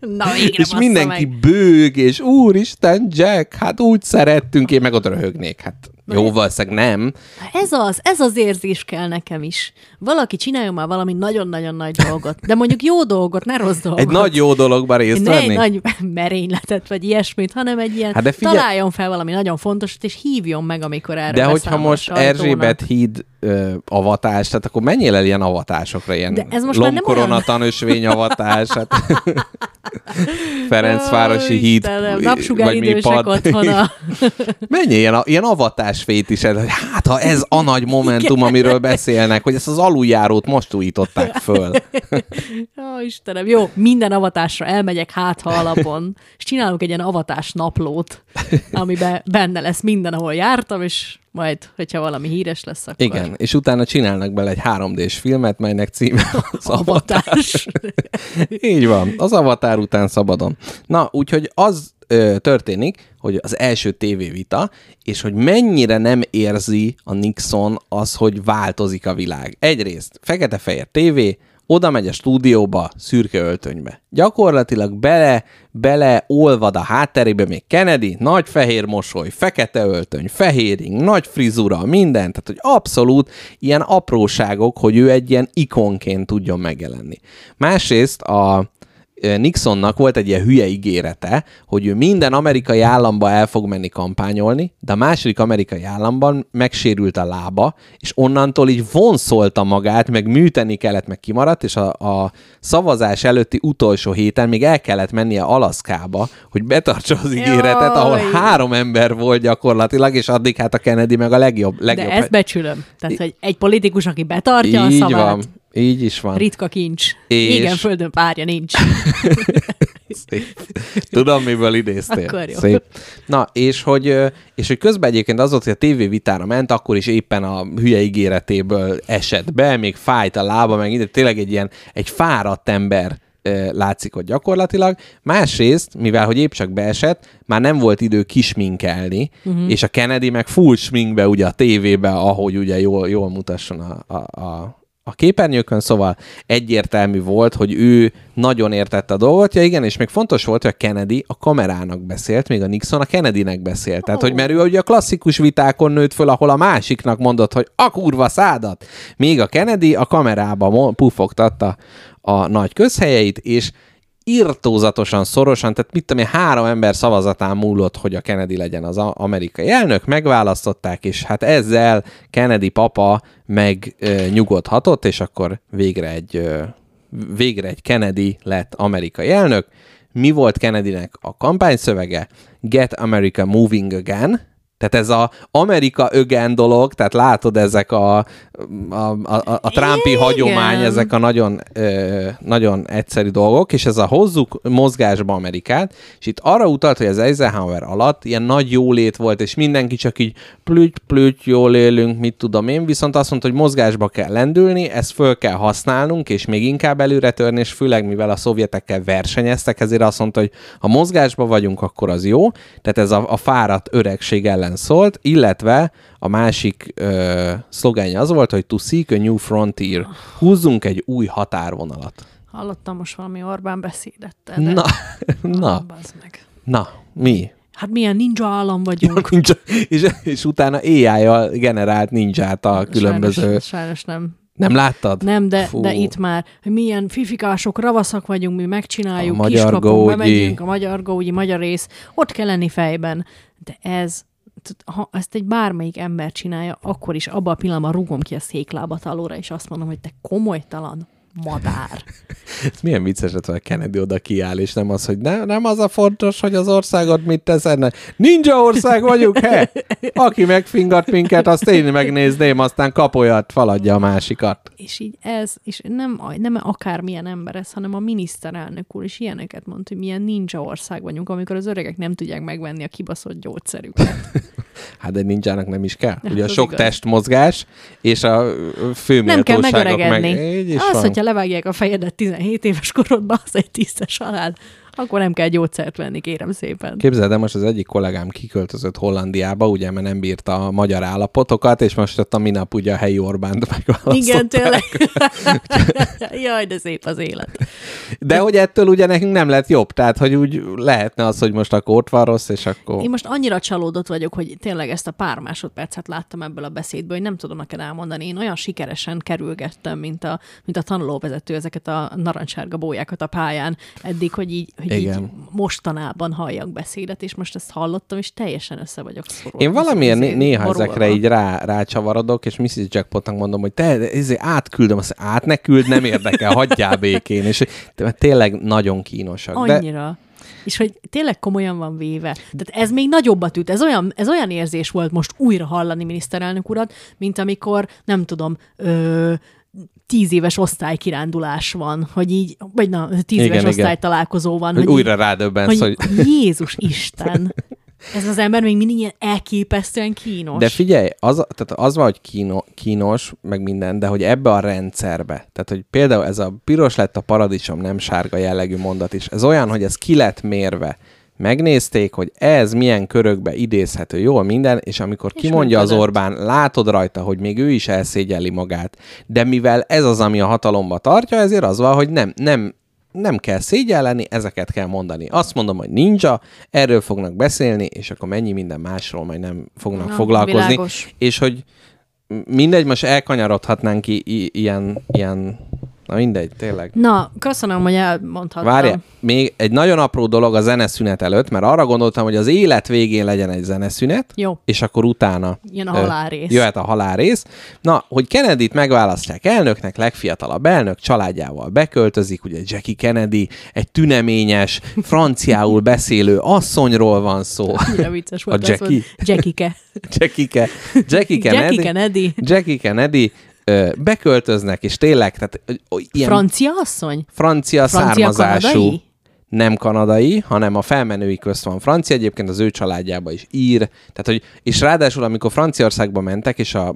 (laughs) Na, És mindenki meg. bőg, és úristen, Jack, hát úgy szerettünk, én meg ott röhögnék. Hát Jó, valószínűleg nem. Ez az, ez az érzés kell nekem is. Valaki csináljon már valami nagyon-nagyon nagy dolgot, de mondjuk jó dolgot, ne rossz dolgot. Egy nagy jó dologban részt ne venni? egy nagy (laughs) merényletet, vagy ilyesmit, hanem egy ilyen, Hát de figyelj- találjon fel valami nagyon fontosat, és hívjon meg, amikor erről De hogyha most. Erzsébet híd ö, avatás, tehát akkor menjél el ilyen avatásokra, ilyen De ez most már nem lombkorona olyan- avatás, hát (laughs) Ferencvárosi Ó, híd, Istenem, vagy mi pad. (laughs) Menjél ilyen, ilyen avatás fétised, hogy hát ha ez a nagy momentum, amiről beszélnek, hogy ezt az aluljárót most újították föl. (laughs) Ó, Istenem, jó, minden avatásra elmegyek hátha alapon, és csinálunk egy ilyen avatás naplót, amiben benne lesz minden, ahol jártam, és majd, hogyha valami híres lesz, akkor Igen, és utána csinálnak bele egy 3D-s filmet, melynek címe az avatás. (laughs) Így van, az Avatar után szabadon. Na, úgyhogy az történik, hogy az első tévévita, és hogy mennyire nem érzi a Nixon az, hogy változik a világ. Egyrészt fekete-fehér tévé, oda megy a stúdióba, szürke öltönybe. Gyakorlatilag bele, bele olvad a hátterébe még Kennedy, nagy fehér mosoly, fekete öltöny, fehéring, nagy frizura, minden, tehát hogy abszolút ilyen apróságok, hogy ő egy ilyen ikonként tudjon megjelenni. Másrészt a Nixonnak volt egy ilyen hülye ígérete, hogy ő minden amerikai államba el fog menni kampányolni, de a második amerikai államban megsérült a lába, és onnantól így vonszolta magát, meg műteni kellett, meg kimaradt, és a, a szavazás előtti utolsó héten még el kellett mennie Alaszkába, hogy betartsa az ígéretet, ahol Jaj. három ember volt gyakorlatilag, és addig hát a Kennedy meg a legjobb. De legjobb ezt becsülöm. Tehát, hogy egy politikus, aki betartja a így szavát, van, így is van. ritka kincs. És- Igen, földön párja nincs. (laughs) Szép. Tudom, miből idéztél. Akkor jó. Szép. Na, és hogy, és hogy közben egyébként az volt, hogy a tévévitára ment, akkor is éppen a hülye ígéretéből esett be, még fájt a lába, meg ide, tényleg egy ilyen, egy fáradt ember látszik ott gyakorlatilag. Másrészt, mivel hogy épp csak beesett, már nem volt idő kisminkelni, uh-huh. és a Kennedy meg full sminkbe ugye a tévébe, ahogy ugye jól, jól mutasson a, a, a, a képernyőkön, szóval egyértelmű volt, hogy ő nagyon értette a dolgot. Ja igen, és még fontos volt, hogy a Kennedy a kamerának beszélt, még a Nixon a Kennedynek beszélt. Tehát, hogy mert ő ugye a klasszikus vitákon nőtt föl, ahol a másiknak mondott, hogy a kurva szádat. Még a Kennedy a kamerába pufogtatta a nagy közhelyeit, és irtózatosan szorosan, tehát mit tudom én, három ember szavazatán múlott, hogy a Kennedy legyen az amerikai elnök, megválasztották, és hát ezzel Kennedy papa meg ö, nyugodhatott, és akkor végre egy, ö, végre egy Kennedy lett amerikai elnök. Mi volt Kennedynek a kampányszövege? Get America Moving Again, tehát ez a Amerika ögen dolog, tehát látod ezek a, a, a, a Trumpi Igen. hagyomány, ezek a nagyon, ö, nagyon egyszerű dolgok, és ez a hozzuk mozgásba Amerikát, és itt arra utalt, hogy az Eisenhower alatt ilyen nagy jólét volt, és mindenki csak így plüty, plüty, jól élünk, mit tudom én, viszont azt mondta, hogy mozgásba kell lendülni, ezt föl kell használnunk, és még inkább előre törni, és főleg mivel a szovjetekkel versenyeztek, ezért azt mondta, hogy ha mozgásba vagyunk, akkor az jó, tehát ez a, a fáradt öregség ellen szólt, illetve a másik ö, az volt, hogy to seek a new frontier, húzzunk egy új határvonalat. Hallottam most valami Orbán beszédet. De... Na, na, meg. na, mi? Hát milyen ninja állam vagyunk. Ninja, és, és utána AI-jal generált ninját a különböző... Sajnos, nem. Nem láttad? Nem, de, Fú. de itt már hogy milyen fifikások, ravaszak vagyunk, mi megcsináljuk, A magyar kiskapunk, bemegyünk, a magyar gógyi, magyar rész, ott kell lenni fejben. De ez, t- ha ezt egy bármelyik ember csinálja, akkor is abban a pillanatban rúgom ki a széklábat alóra, és azt mondom, hogy te komolytalan madár. Ez (laughs) milyen vicces lett, hogy Kennedy oda kiáll, és nem az, hogy ne, nem az a fontos, hogy az országot mit tesz ennek. Ninja ország vagyunk, he? Aki megfingat minket, azt én megnézném, aztán kap olyat, faladja a másikat. És így ez, és nem, nem akármilyen ember ez, hanem a miniszterelnök úr is ilyeneket mondta, hogy milyen ninja ország vagyunk, amikor az öregek nem tudják megvenni a kibaszott gyógyszerüket. (laughs) Hát de ninjának nem is kell. Ugye a sok igaz. testmozgás, és a fő Nem kell megöregedni. Meg... Így is az, van. hogyha levágják a fejedet 17 éves korodban, az egy tisztes halál. Akkor nem kell gyógyszert venni, kérem szépen. Képzeld, de most az egyik kollégám kiköltözött Hollandiába, ugye, mert nem bírta a magyar állapotokat, és most ott a minap ugye a helyi Orbánt megválasztották. Igen, tényleg. (laughs) Jaj, de szép az élet. De hogy ettől ugye nekünk nem lett jobb, tehát hogy úgy lehetne az, hogy most akkor ott van rossz, és akkor... Én most annyira csalódott vagyok, hogy tényleg ezt a pár másodpercet láttam ebből a beszédből, hogy nem tudom neked elmondani. Én olyan sikeresen kerülgettem, mint a, mint a tanulóvezető ezeket a narancsárga bójákat a pályán eddig, hogy így, hogy így Igen. mostanában halljak beszédet, és most ezt hallottam, és teljesen össze vagyok szorulva. Én valamiért né- néha borulva. ezekre így rá, rácsavarodok, és Mrs. Jackpotnak mondom, hogy te ezért átküldöm, azt át ne küld, nem érdekel, hagyjál békén, és tényleg nagyon kínosak. De Annyira. És hogy tényleg komolyan van véve. Tehát ez még nagyobbat üt. Ez olyan, ez olyan érzés volt most újra hallani miniszterelnök urat, mint amikor, nem tudom, ö, tíz éves osztálykirándulás van, hogy így, vagy na, tíz Igen, éves igen. osztálytalálkozó van. hogy így- újra rádöbbensz, hogy... hogy (laughs) Jézus Isten! Ez az ember még mindig ilyen elképesztően kínos. De figyelj, az, tehát az van, hogy kíno, kínos, meg minden, de hogy ebbe a rendszerbe, tehát hogy például ez a piros lett a paradicsom, nem sárga jellegű mondat is, ez olyan, hogy ez ki lett mérve. Megnézték, hogy ez milyen körökbe idézhető jól minden, és amikor És kimondja az működött. Orbán, látod rajta, hogy még ő is elszégyelli magát. De mivel ez az, ami a hatalomba tartja, ezért az van, hogy nem, nem, nem kell szégyelleni, ezeket kell mondani. Azt mondom, hogy ninja, erről fognak beszélni, és akkor mennyi minden másról majd nem fognak Na, foglalkozni. világos. És hogy mindegy, most elkanyarodhatnánk i- i- ilyen, ilyen, na mindegy, tényleg. Na, köszönöm, hogy elmondhattam. Várj, még egy nagyon apró dolog a zeneszünet előtt, mert arra gondoltam, hogy az élet végén legyen egy zeneszünet, Jó. és akkor utána Jön a halálrész. Jöhet a halálrész. Na, hogy Kennedy-t megválasztják elnöknek, legfiatalabb elnök, családjával beköltözik, ugye Jackie Kennedy, egy tüneményes, franciául (laughs) beszélő asszonyról van szó. Annyira vicces volt. A Jackie? (laughs) Jackie-ke. Jackie, Jackie Kennedy. Jackie Kennedy. Jackie Kennedy ö, beköltöznek, és tényleg, tehát ö, ilyen Francia asszony? francia, Francia származású, kanadai? nem kanadai, hanem a felmenői közt van francia, egyébként az ő családjába is ír, tehát hogy, és ráadásul amikor Franciaországba mentek, és a,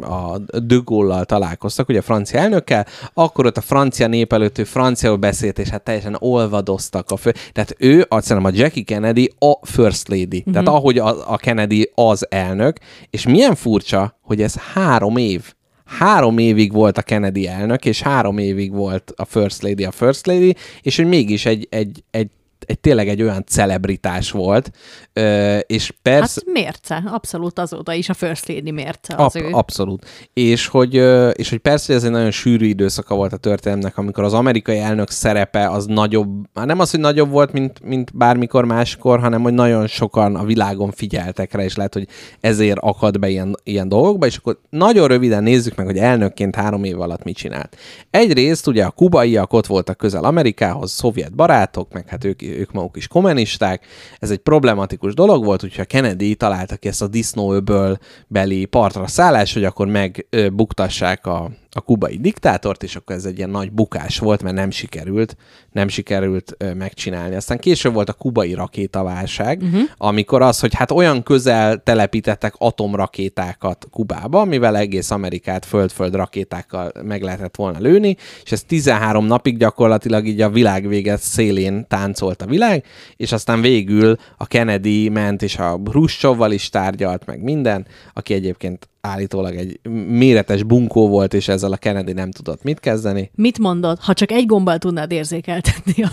a De Gaulle-lal találkoztak, ugye a francia elnökkel, akkor ott a francia nép előtt ő franciául beszélt, és hát teljesen olvadoztak a fő. Tehát ő, azt hiszem, a Jackie Kennedy a First Lady, uh-huh. tehát ahogy a, a Kennedy az elnök, és milyen furcsa, hogy ez három év három évig volt a Kennedy elnök, és három évig volt a First Lady a First Lady, és hogy mégis egy, egy, egy, egy tényleg egy olyan celebritás volt, ö, és persze... Hát mérce, abszolút azóta is a First Lady mérce az Ab- ő. abszolút. És hogy, és hogy persze hogy ez egy nagyon sűrű időszaka volt a történelemnek, amikor az amerikai elnök szerepe az nagyobb, már nem az, hogy nagyobb volt, mint, mint bármikor máskor, hanem hogy nagyon sokan a világon figyeltek rá, és lehet, hogy ezért akad be ilyen, ilyen dolgokba, és akkor nagyon röviden nézzük meg, hogy elnökként három év alatt mit csinált. Egyrészt ugye a kubaiak ott voltak közel Amerikához, szovjet barátok, meg hát ők, ők maguk is kommunisták, ez egy problematikus dolog volt, úgyhogy a Kennedy találta ki ezt a disznóöböl beli partra szállás, hogy akkor megbuktassák a, a kubai diktátort, és akkor ez egy ilyen nagy bukás volt, mert nem sikerült, nem sikerült ö, megcsinálni. Aztán később volt a kubai rakétaválság, uh-huh. amikor az, hogy hát olyan közel telepítettek atomrakétákat Kubába, mivel egész Amerikát föld-föld rakétákkal meg lehetett volna lőni, és ez 13 napig gyakorlatilag így a világ vége szélén táncolt a világ, és aztán végül a Kennedy ment, és a Hruscsovval is tárgyalt, meg minden, aki egyébként állítólag egy méretes bunkó volt, és ezzel a Kennedy nem tudott mit kezdeni. Mit mondod, ha csak egy gombbal tudnád érzékeltetni a,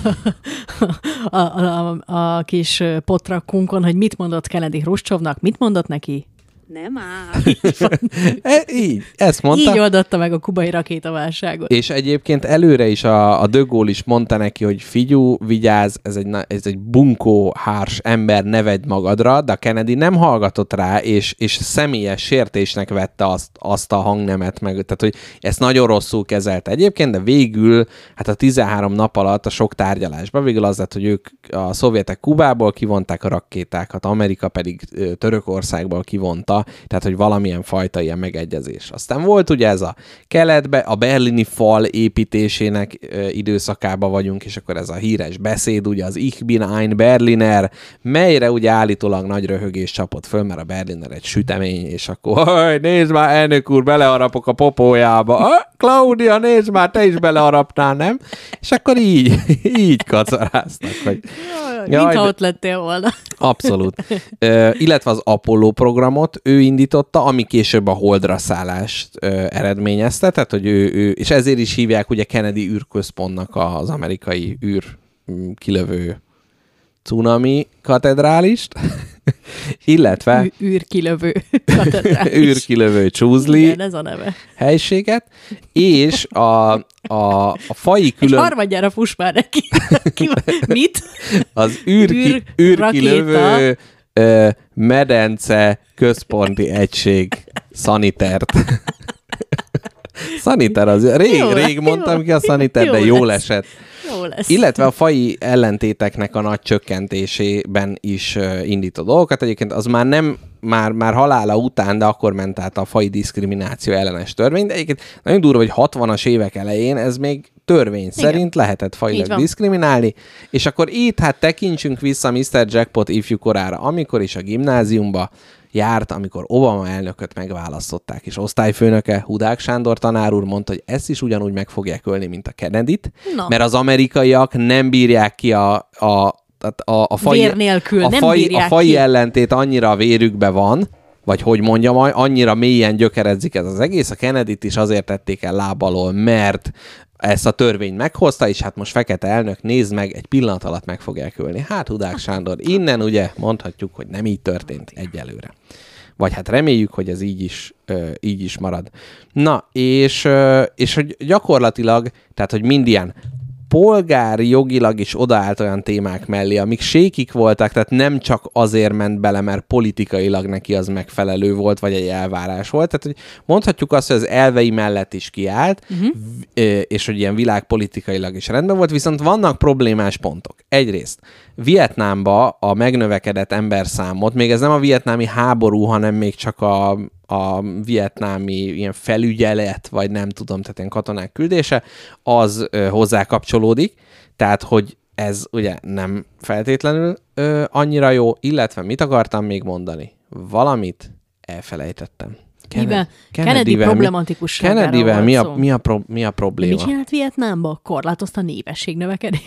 a, a, a, a kis potrakkunkon, hogy mit mondott Kennedy Hruscsovnak, mit mondott neki? Nem áll. (laughs) E, így, ezt mondta. Így oldotta meg a kubai rakétaválságot. És egyébként előre is a, a De Gaulle is mondta neki, hogy figyú, vigyázz, ez egy, ez egy bunkó, hárs ember, ne vedd magadra, de Kennedy nem hallgatott rá, és, és személyes sértésnek vette azt, azt a hangnemet meg, tehát hogy ezt nagyon rosszul kezelte egyébként, de végül, hát a 13 nap alatt a sok tárgyalásban végül az lett, hogy ők a szovjetek Kubából kivonták a rakétákat, Amerika pedig Törökországból kivonta óta, tehát hogy valamilyen fajta ilyen megegyezés. Aztán volt ugye ez a keletbe, a berlini fal építésének ö, időszakába vagyunk, és akkor ez a híres beszéd, ugye az Ich bin ein Berliner, melyre ugye állítólag nagy röhögés csapott föl, mert a Berliner egy sütemény, és akkor, nézd már, elnök úr, beleharapok a popójába. Ah, Claudia, nézd már, te is beleharapnál, nem? És akkor így, (laughs) így kacaráztak, hogy Jaj, mintha de- ott lettél volna. Abszolút. Ö, illetve az Apollo programot ő indította, ami később a Holdra szállást ö, eredményezte, tehát hogy ő, ő, és ezért is hívják ugye Kennedy űrközpontnak az amerikai űr mm, kilövő cunami katedrálist, (laughs) illetve Ű- űrkilövő (laughs) katedrális. űrkilövő csúzli Igen, ez a neve. helységet, és a, a, a fai külön... harmadjára fuss már neki. (laughs) Ki, mit? az űrki, Űr- űrkilövő ö, medence központi egység szanitert. (laughs) Szaniter az, rég, Jó, rég jó, mondtam ki a (laughs) szaniter, de jó jól lesz. esett. Jó lesz. Illetve a fai ellentéteknek a nagy csökkentésében is indít a dolgokat. Egyébként az már nem, már, már halála után, de akkor ment át a fai diszkrimináció ellenes törvény, de egyébként nagyon durva, hogy 60-as évek elején ez még törvény szerint lehetett van. diszkriminálni, és akkor itt hát tekintsünk vissza Mr. Jackpot ifjú korára, amikor is a gimnáziumba járt, amikor Obama elnököt megválasztották, és osztályfőnöke Hudák Sándor tanár úr mondta, hogy ezt is ugyanúgy meg fogják ölni, mint a Kennedy-t, Na. mert az amerikaiak nem bírják ki a, a, tehát a, a fai, Vér nélkül, a nem fai, a fai ki. ellentét annyira a vérükbe van, vagy hogy mondjam, annyira mélyen gyökeredzik ez az egész. A Kennedy-t is azért tették el lábalól, mert ezt a törvényt meghozta, és hát most fekete elnök, nézd meg, egy pillanat alatt meg fogják ölni. Hát Hudák Sándor, innen ugye mondhatjuk, hogy nem így történt egyelőre. Vagy hát reméljük, hogy ez így is, így is marad. Na, és, és hogy gyakorlatilag, tehát hogy mind ilyen polgári jogilag is odaállt olyan témák mellé, amik sékik voltak, tehát nem csak azért ment bele, mert politikailag neki az megfelelő volt, vagy egy elvárás volt. Tehát hogy mondhatjuk azt, hogy az elvei mellett is kiállt, uh-huh. és hogy ilyen világpolitikailag is rendben volt, viszont vannak problémás pontok. Egyrészt Vietnámba a megnövekedett emberszámot, még ez nem a vietnámi háború, hanem még csak a, a vietnámi ilyen felügyelet, vagy nem tudom, tehát ilyen katonák küldése, az ö, hozzá kapcsolódik, tehát hogy ez ugye nem feltétlenül ö, annyira jó, illetve mit akartam még mondani? Valamit elfelejtettem. Kennedy Kennedyvel mi- problematikusságáról Kennedyvel mi a, mi, a pro, mi a probléma? mit csinált Vietnámba? Korlátozta a népesség növekedést?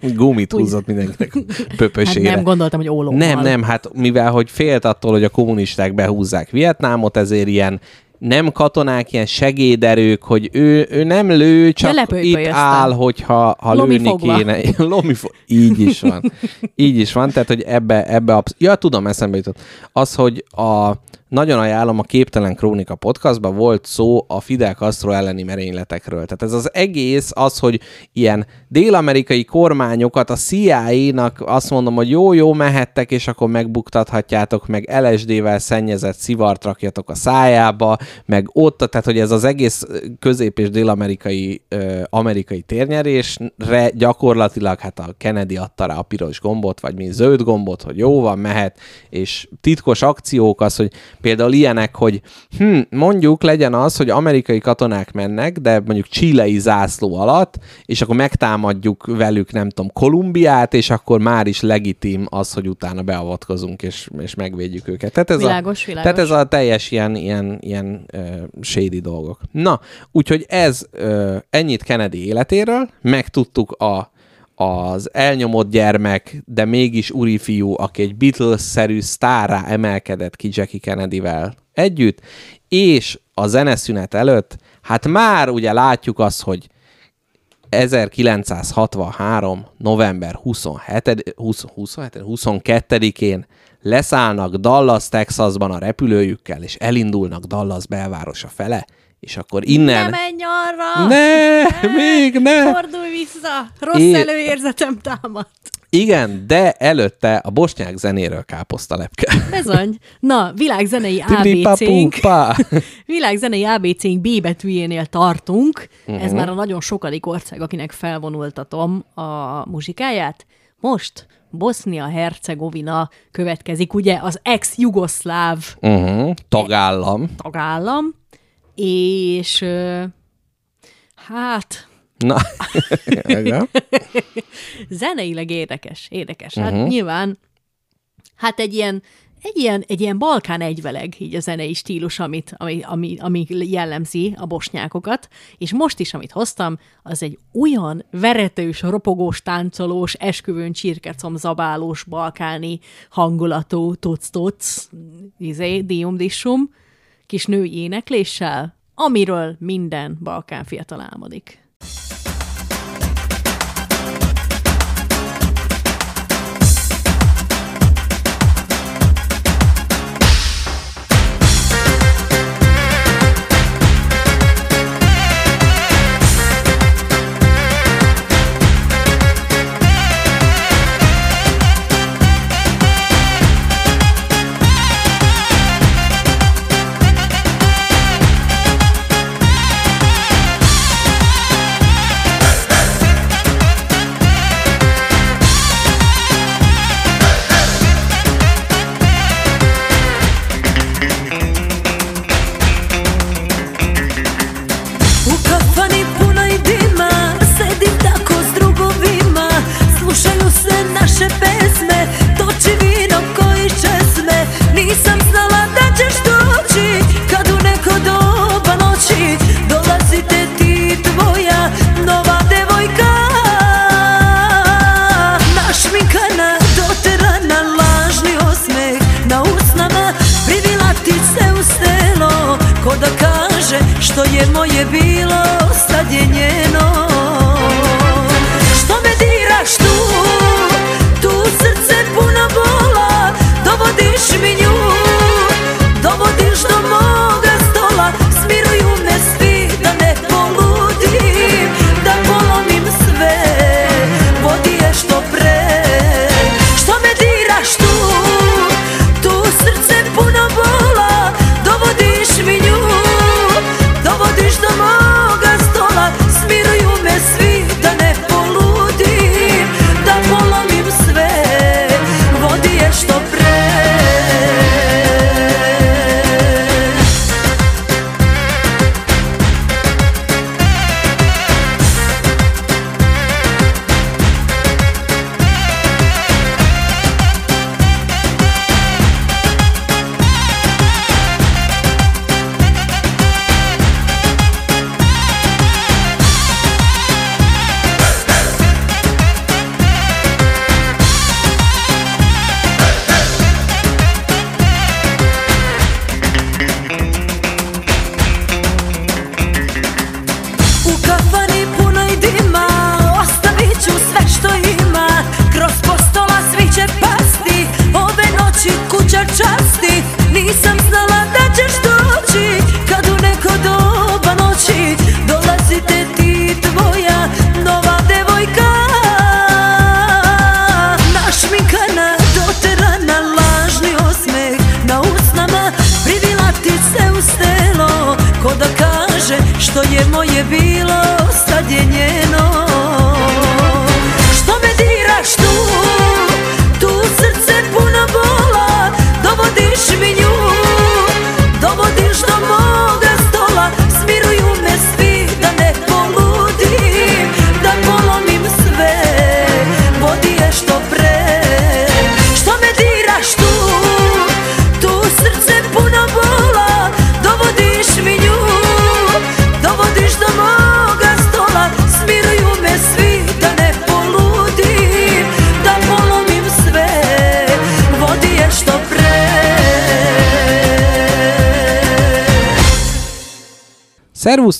(laughs) Gumit húzott mindenkinek (laughs) hát pöpösére. nem gondoltam, hogy ólommal. Nem, nem, hát mivel hogy félt attól, hogy a kommunisták behúzzák Vietnámot, ezért ilyen nem katonák, ilyen segéderők, hogy ő, ő nem lő, csak itt lepölypölyözte. áll, hogyha ha Lomi lőni fogva. kéne. (laughs) Lomi fo- Így is van. Így is van, tehát hogy ebbe, ebbe absz- Ja, tudom, eszembe jutott. Az, hogy a nagyon ajánlom, a Képtelen Krónika podcastban volt szó a Fidel Castro elleni merényletekről. Tehát ez az egész az, hogy ilyen dél-amerikai kormányokat a CIA-nak azt mondom, hogy jó-jó mehettek, és akkor megbuktathatjátok, meg LSD-vel szennyezett szivart rakjatok a szájába, meg ott, tehát hogy ez az egész közép- és dél-amerikai ö, amerikai térnyerésre gyakorlatilag hát a Kennedy adta rá a piros gombot, vagy mi zöld gombot, hogy jó van, mehet, és titkos akciók az, hogy például ilyenek, hogy hm, mondjuk legyen az, hogy amerikai katonák mennek, de mondjuk csilei zászló alatt, és akkor megtámadjuk velük, nem tudom, Kolumbiát, és akkor már is legitim az, hogy utána beavatkozunk, és, és megvédjük őket. Tehát ez Világos, a, világos. Tehát ez a teljes ilyen, ilyen, ilyen uh, shady dolgok. Na, úgyhogy ez uh, ennyit Kennedy életéről, megtudtuk a az elnyomott gyermek, de mégis úri fiú, aki egy Beatles-szerű sztárá emelkedett ki Jackie Kennedyvel együtt, és a zeneszünet előtt, hát már ugye látjuk azt, hogy 1963. november 27, 20, 27 22-én leszállnak Dallas, Texasban a repülőjükkel, és elindulnak Dallas belvárosa fele, és akkor innen... Ne menj arra! Ne, még ne! Fordulj vissza! Rossz É- előérzetem támadt. Igen, de előtte a bosnyák zenéről káposzta lepke. Bezony. Na, világzenei (laughs) ABC-nk, (laughs) világzenei ABC-nk B betűjénél tartunk. Mhm. Ez már a nagyon sokadik ország, akinek felvonultatom a muzsikáját. Most Bosznia-Hercegovina következik, ugye az ex-jugoszláv Uh-huh. Tagállam. tagállam, és hát Na, (laughs) igen. zeneileg érdekes, érdekes. Hát uh-huh. nyilván, hát egy ilyen, egy ilyen, egy ilyen balkán egyveleg, így a zenei stílus, amit, ami, ami, ami jellemzi a bosnyákokat, és most is, amit hoztam, az egy olyan veretős, ropogós, táncolós, esküvőn csirkecom zabálós, balkáni hangulatú tuc-tuc, izé, dium-dissum, kis női énekléssel, amiről minden balkán fiatal álmodik. Što je moje bilo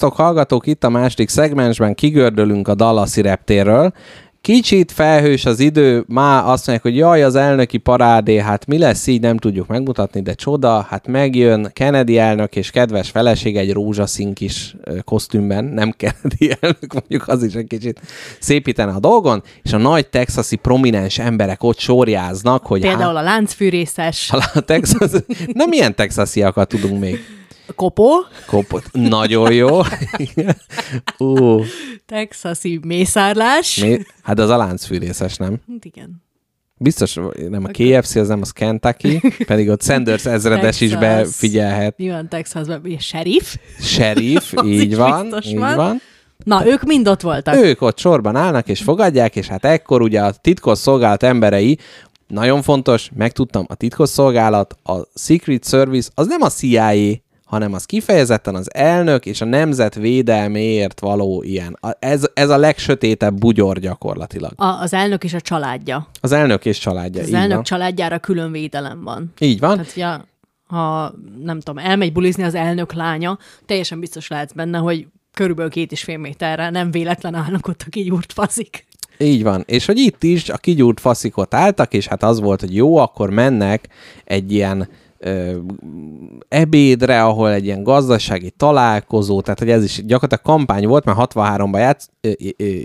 Szervusztok, hallgatók! Itt a második szegmensben kigördülünk a Dallasi reptérről. Kicsit felhős az idő, már azt mondják, hogy jaj, az elnöki parádé, hát mi lesz így, nem tudjuk megmutatni, de csoda, hát megjön Kennedy elnök és kedves feleség egy rózsaszín kis kosztümben, nem (laughs) Kennedy elnök, mondjuk az is egy kicsit szépítene a dolgon, és a nagy texasi prominens emberek ott sorjáznak, hogy Például a láncfűrészes hát, (laughs) a Texas... Na, milyen texasiakat tudunk még? Kopó, Kopot. Nagyon jó. (laughs) Ú, texasi mészárlás. mi? Hát az a láncfűrészes, nem? Hát igen. Biztos nem a KFC, az nem az Kentucky, (laughs) pedig ott Sanders ezredes is Texas. befigyelhet. Mi van Texasban? Sheriff? Sheriff, (laughs) így is van, így van. van. Na, ők mind ott voltak. Ők ott sorban állnak és fogadják, és hát ekkor ugye a titkos szolgálat emberei, nagyon fontos, megtudtam, a titkos szolgálat, a Secret Service, az nem a CIA, hanem az kifejezetten az elnök és a nemzet védelméért való ilyen. A- Ez, ez a legsötétebb bugyor gyakorlatilag. A, az elnök és a családja. Az elnök és családja. Az így elnök van. családjára külön védelem van. Így van. Tehát, ja, ha nem tudom, elmegy bulizni az elnök lánya, teljesen biztos lehetsz benne, hogy körülbelül két és fél méterre nem véletlen állnak ott a kigyúrt faszik. Így van. És hogy itt is a kigyúrt faszikot álltak, és hát az volt, hogy jó, akkor mennek egy ilyen ebédre, ahol egy ilyen gazdasági találkozó, tehát hogy ez is gyakorlatilag kampány volt, mert 63-ban játsz,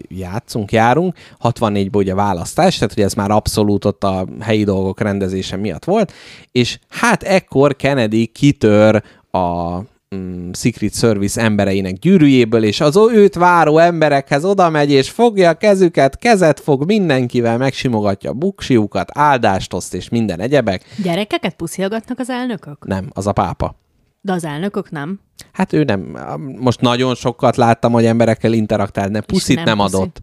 játszunk, járunk, 64-ben ugye választás, tehát hogy ez már abszolút ott a helyi dolgok rendezése miatt volt, és hát ekkor Kennedy kitör a mm, Secret Service embereinek gyűrűjéből, és az őt váró emberekhez oda megy, és fogja a kezüket, kezet fog mindenkivel, megsimogatja a buksiukat, áldást oszt, és minden egyebek. Gyerekeket puszilgatnak az elnökök? Nem, az a pápa. De az elnökök nem. Hát ő nem, most nagyon sokat láttam, hogy emberekkel interaktált, ne puszit nem, nem puszi. Adott.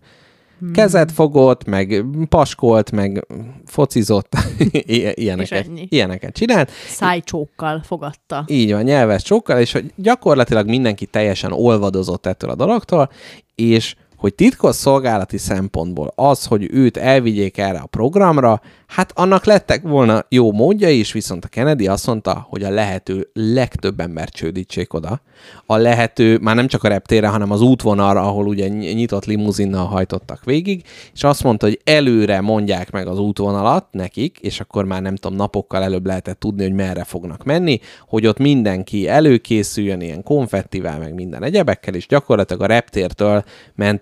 Kezet fogott, meg paskolt, meg focizott, (laughs) ilyeneket, ilyeneket csinált. Szájcsókkal fogadta. Így van, nyelves csókkal, és hogy gyakorlatilag mindenki teljesen olvadozott ettől a dologtól, és hogy titkos szolgálati szempontból az, hogy őt elvigyék erre a programra, hát annak lettek volna jó módja is, viszont a Kennedy azt mondta, hogy a lehető legtöbb embert csődítsék oda. A lehető, már nem csak a reptére, hanem az útvonalra, ahol ugye ny- nyitott limuzinnal hajtottak végig, és azt mondta, hogy előre mondják meg az útvonalat nekik, és akkor már nem tudom, napokkal előbb lehetett tudni, hogy merre fognak menni, hogy ott mindenki előkészüljön ilyen konfettivel, meg minden egyebekkel, és gyakorlatilag a reptértől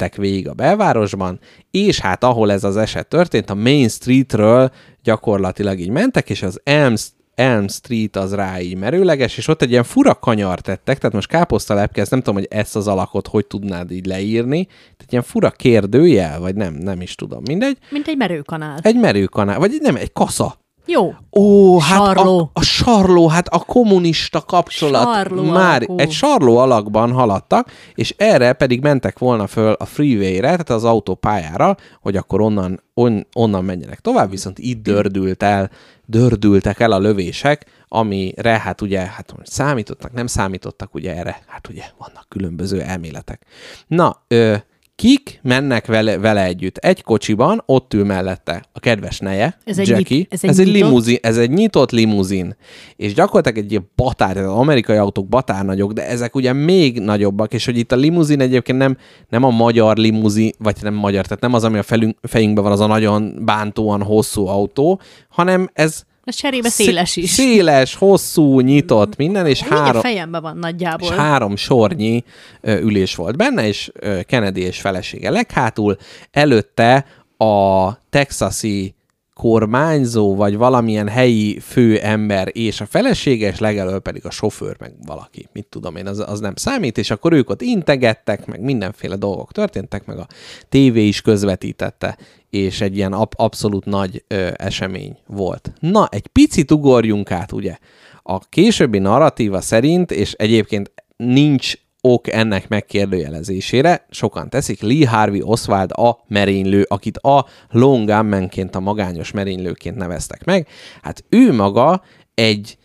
mentek végig a belvárosban, és hát ahol ez az eset történt, a Main Streetről gyakorlatilag így mentek, és az Elm, Elm Street az rá így merőleges, és ott egy ilyen fura kanyar tettek, tehát most káposztalepke, ezt nem tudom, hogy ezt az alakot hogy tudnád így leírni, tehát ilyen fura kérdőjel, vagy nem, nem is tudom, mindegy. Mint egy merőkanál. Egy merőkanál, vagy nem, egy kasza. Jó. Ó, hát Sarló. A, a sarló, hát a kommunista kapcsolat Sarló már alakú. egy sarló alakban haladtak, és erre pedig mentek volna föl a freeway-re, tehát az autópályára, hogy akkor onnan, on, onnan menjenek tovább, viszont itt dördült el, dördültek el a lövések, amire hát ugye, hát számítottak, nem számítottak ugye erre, hát ugye vannak különböző elméletek. Na, ö, kik mennek vele, vele együtt? Egy kocsiban, ott ül mellette a kedves neje, Ez egy Jackie. nyit- ez egy ez egy nyitott- limuzin, ez egy nyitott limuzin. És gyakorlatilag egy ilyen batár, az amerikai autók batár nagyok, de ezek ugye még nagyobbak, és hogy itt a limuzin egyébként nem, nem a magyar limuzin, vagy nem magyar, tehát nem az, ami a felünk, fejünkben van, az a nagyon bántóan hosszú autó, hanem ez Ez cserébe széles is. Széles, hosszú, nyitott, minden, és a három, fejemben van nagyjából. és három sornyi ö, ülés volt benne, és ö, Kennedy és felesége leghátul. Előtte a texasi kormányzó, vagy valamilyen helyi főember és a felesége, és legelől pedig a sofőr, meg valaki, mit tudom én, az, az nem számít, és akkor ők ott integettek, meg mindenféle dolgok történtek, meg a tévé is közvetítette, és egy ilyen ab- abszolút nagy ö, esemény volt. Na, egy picit ugorjunk át, ugye? A későbbi narratíva szerint, és egyébként nincs ok ennek megkérdőjelezésére, sokan teszik, Lee Harvey Oswald a merénylő, akit a Long Gunmanként, a magányos merénylőként neveztek meg. Hát ő maga egy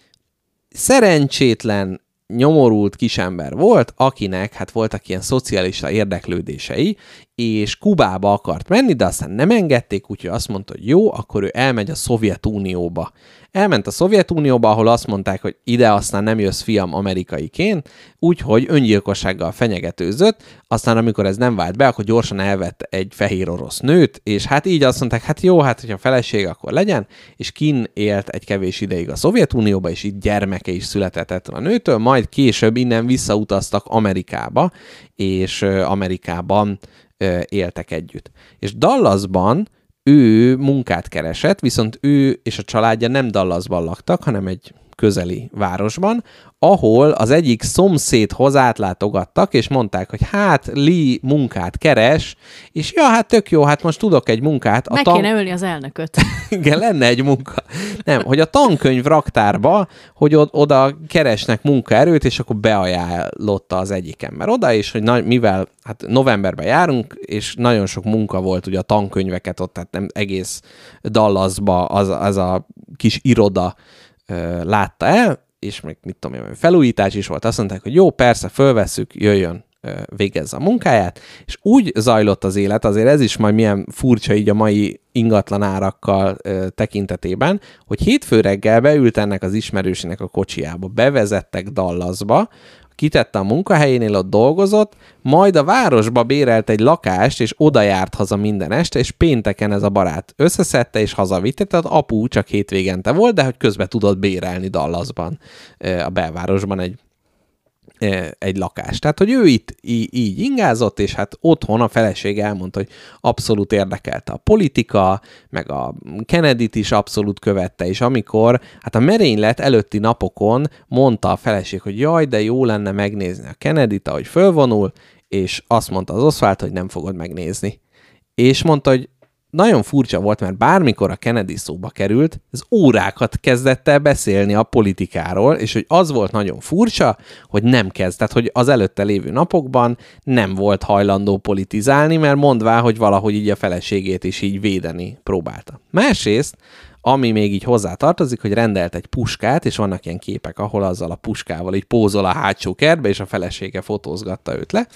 szerencsétlen, nyomorult kisember volt, akinek hát voltak ilyen szocialista érdeklődései, és Kubába akart menni, de aztán nem engedték, úgyhogy azt mondta, hogy jó, akkor ő elmegy a Szovjetunióba. Elment a Szovjetunióba, ahol azt mondták, hogy ide aztán nem jössz fiam amerikaiként, úgyhogy öngyilkossággal fenyegetőzött, aztán amikor ez nem vált be, akkor gyorsan elvett egy fehér orosz nőt, és hát így azt mondták, hát jó, hát hogyha feleség, akkor legyen, és kin élt egy kevés ideig a Szovjetunióba, és itt gyermeke is született a nőtől, majd később innen visszautaztak Amerikába, és Amerikában éltek együtt. És Dallasban ő munkát keresett, viszont ő és a családja nem Dallasban laktak, hanem egy közeli városban, ahol az egyik szomszédhoz átlátogattak, és mondták, hogy hát Lee munkát keres, és ja, hát tök jó, hát most tudok egy munkát. A Meg tan- kéne ölni az elnököt. (laughs) igen, lenne egy munka. Nem, hogy a tankönyv raktárba, hogy od- oda keresnek munkaerőt, és akkor beajánlotta az egyik ember oda, és hogy na- mivel hát novemberben járunk, és nagyon sok munka volt ugye a tankönyveket ott, tehát nem egész Dallasba az, az a kis iroda látta el, és még mit tudom én, felújítás is volt, azt mondták, hogy jó, persze, fölvesszük, jöjjön végezze a munkáját, és úgy zajlott az élet, azért ez is majd milyen furcsa így a mai ingatlan árakkal tekintetében, hogy hétfő reggel beült ennek az ismerősének a kocsiába, bevezettek Dallasba, kitette a munkahelyénél, ott dolgozott, majd a városba bérelt egy lakást, és oda járt haza minden este, és pénteken ez a barát összeszedte, és hazavitte, tehát apu csak hétvégente volt, de hogy közben tudott bérelni Dallasban, a belvárosban egy egy lakást. Tehát, hogy ő itt így ingázott, és hát otthon a feleség elmondta, hogy abszolút érdekelte a politika, meg a Kennedy-t is abszolút követte, és amikor hát a merénylet előtti napokon mondta a feleség, hogy jaj, de jó lenne megnézni a Kennedy-t, ahogy fölvonul, és azt mondta az Oswald, hogy nem fogod megnézni. És mondta, hogy nagyon furcsa volt, mert bármikor a Kennedy szóba került, az órákat kezdett el beszélni a politikáról, és hogy az volt nagyon furcsa, hogy nem kezdett, hogy az előtte lévő napokban nem volt hajlandó politizálni, mert mondvá, hogy valahogy így a feleségét is így védeni próbálta. Másrészt, ami még így hozzá tartozik, hogy rendelt egy puskát, és vannak ilyen képek, ahol azzal a puskával így pózol a hátsó kertbe, és a felesége fotózgatta őt le,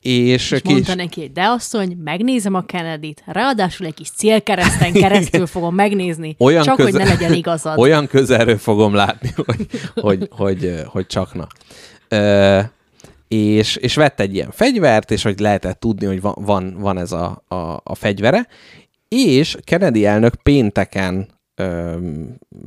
és, És mondta neki, hogy de asszony, megnézem a Kennedy-t, ráadásul egy kis célkereszten (laughs) keresztül fogom megnézni, olyan csak köze- hogy ne legyen igazad. (laughs) Olyan közelről fogom látni, (laughs) hogy, hogy, hogy, hogy csak na. Ö, és, és vett egy ilyen fegyvert, és hogy lehetett tudni, hogy van, van, van ez a, a, a fegyvere, és Kennedy elnök pénteken ö,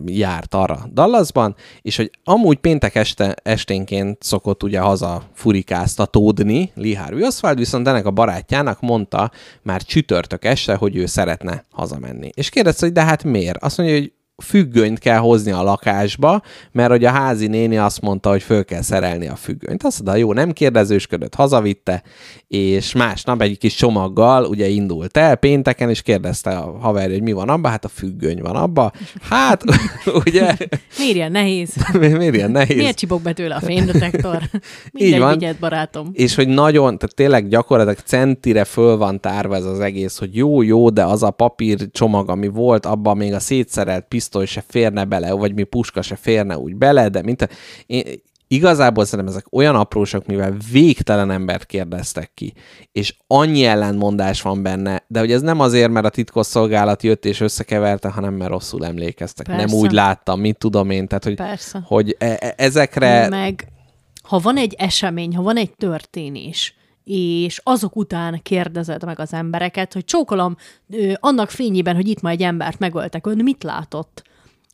járt arra Dallasban, és hogy amúgy péntek este, esténként szokott ugye haza furikáztatódni Lee Harvey Oswald, viszont ennek a barátjának mondta már csütörtök este, hogy ő szeretne hazamenni. És kérdezte, hogy de hát miért? Azt mondja, hogy függönyt kell hozni a lakásba, mert hogy a házi néni azt mondta, hogy föl kell szerelni a függönyt. Azt mondta, jó, nem kérdezősködött, hazavitte, és másnap egy kis csomaggal ugye indult el pénteken, és kérdezte a haverja, hogy mi van abban, hát a függöny van abba. Hát, (laughs) ugye, Miért ilyen nehéz? (laughs) miért ilyen nehéz? Miért csipog be tőle a fénydetektor? (laughs) Mindegy, van. vigyed, barátom. és hogy nagyon, tehát tényleg gyakorlatilag centire föl van tárva ez az egész, hogy jó, jó, de az a papír csomag, ami volt, abban még a szétszerelt pisztoly se férne bele, vagy mi puska se férne úgy bele, de mint a, én, igazából szerintem ezek olyan aprósak, mivel végtelen embert kérdeztek ki, és annyi ellentmondás van benne, de hogy ez nem azért, mert a titkosszolgálat jött és összekeverte, hanem mert rosszul emlékeztek. Persze. Nem úgy láttam, mit tudom én, tehát hogy, Persze. hogy e- e- ezekre... Meg ha van egy esemény, ha van egy történés, és azok után kérdezed meg az embereket, hogy csókolom, ö, annak fényében, hogy itt ma egy embert megöltek, ön mit látott?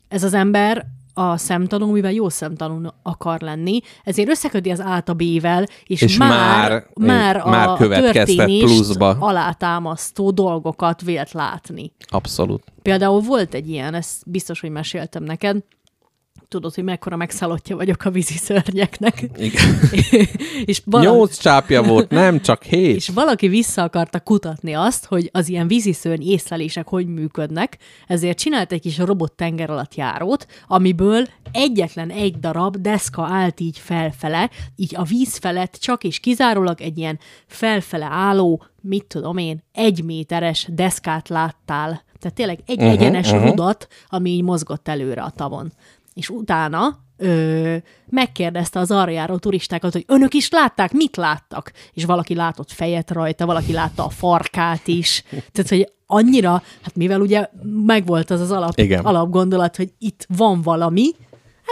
Ez az ember a szemtanú, mivel jó szemtanú akar lenni, ezért összeködi az A a B-vel, és, És már, már- már, már a következtet pluszba. alátámasztó dolgokat vélt látni. Abszolút. Például volt egy ilyen, ezt biztos, hogy meséltem neked, tudod, hogy mekkora megszállottja vagyok a vízi szörnyeknek. Igen. (laughs) és, valami, Nyolc csápja volt, nem csak hét. és valaki vissza akarta kutatni azt, hogy az ilyen víziszörny észlelések hogy működnek, ezért csinált egy kis robot tenger alatt járót, amiből egyetlen egy darab deszka állt így felfele, így a víz felett csak és kizárólag egy ilyen felfele álló, mit tudom én, egy méteres deszkát láttál. Tehát tényleg egy uh-huh, egyenes uh-huh. rudat, ami így mozgott előre a tavon. És utána ö, megkérdezte az arra járó turistákat, hogy önök is látták, mit láttak? És valaki látott fejet rajta, valaki látta a farkát is. Tehát, hogy annyira, hát mivel ugye megvolt az az alap, Igen. alapgondolat, hogy itt van valami,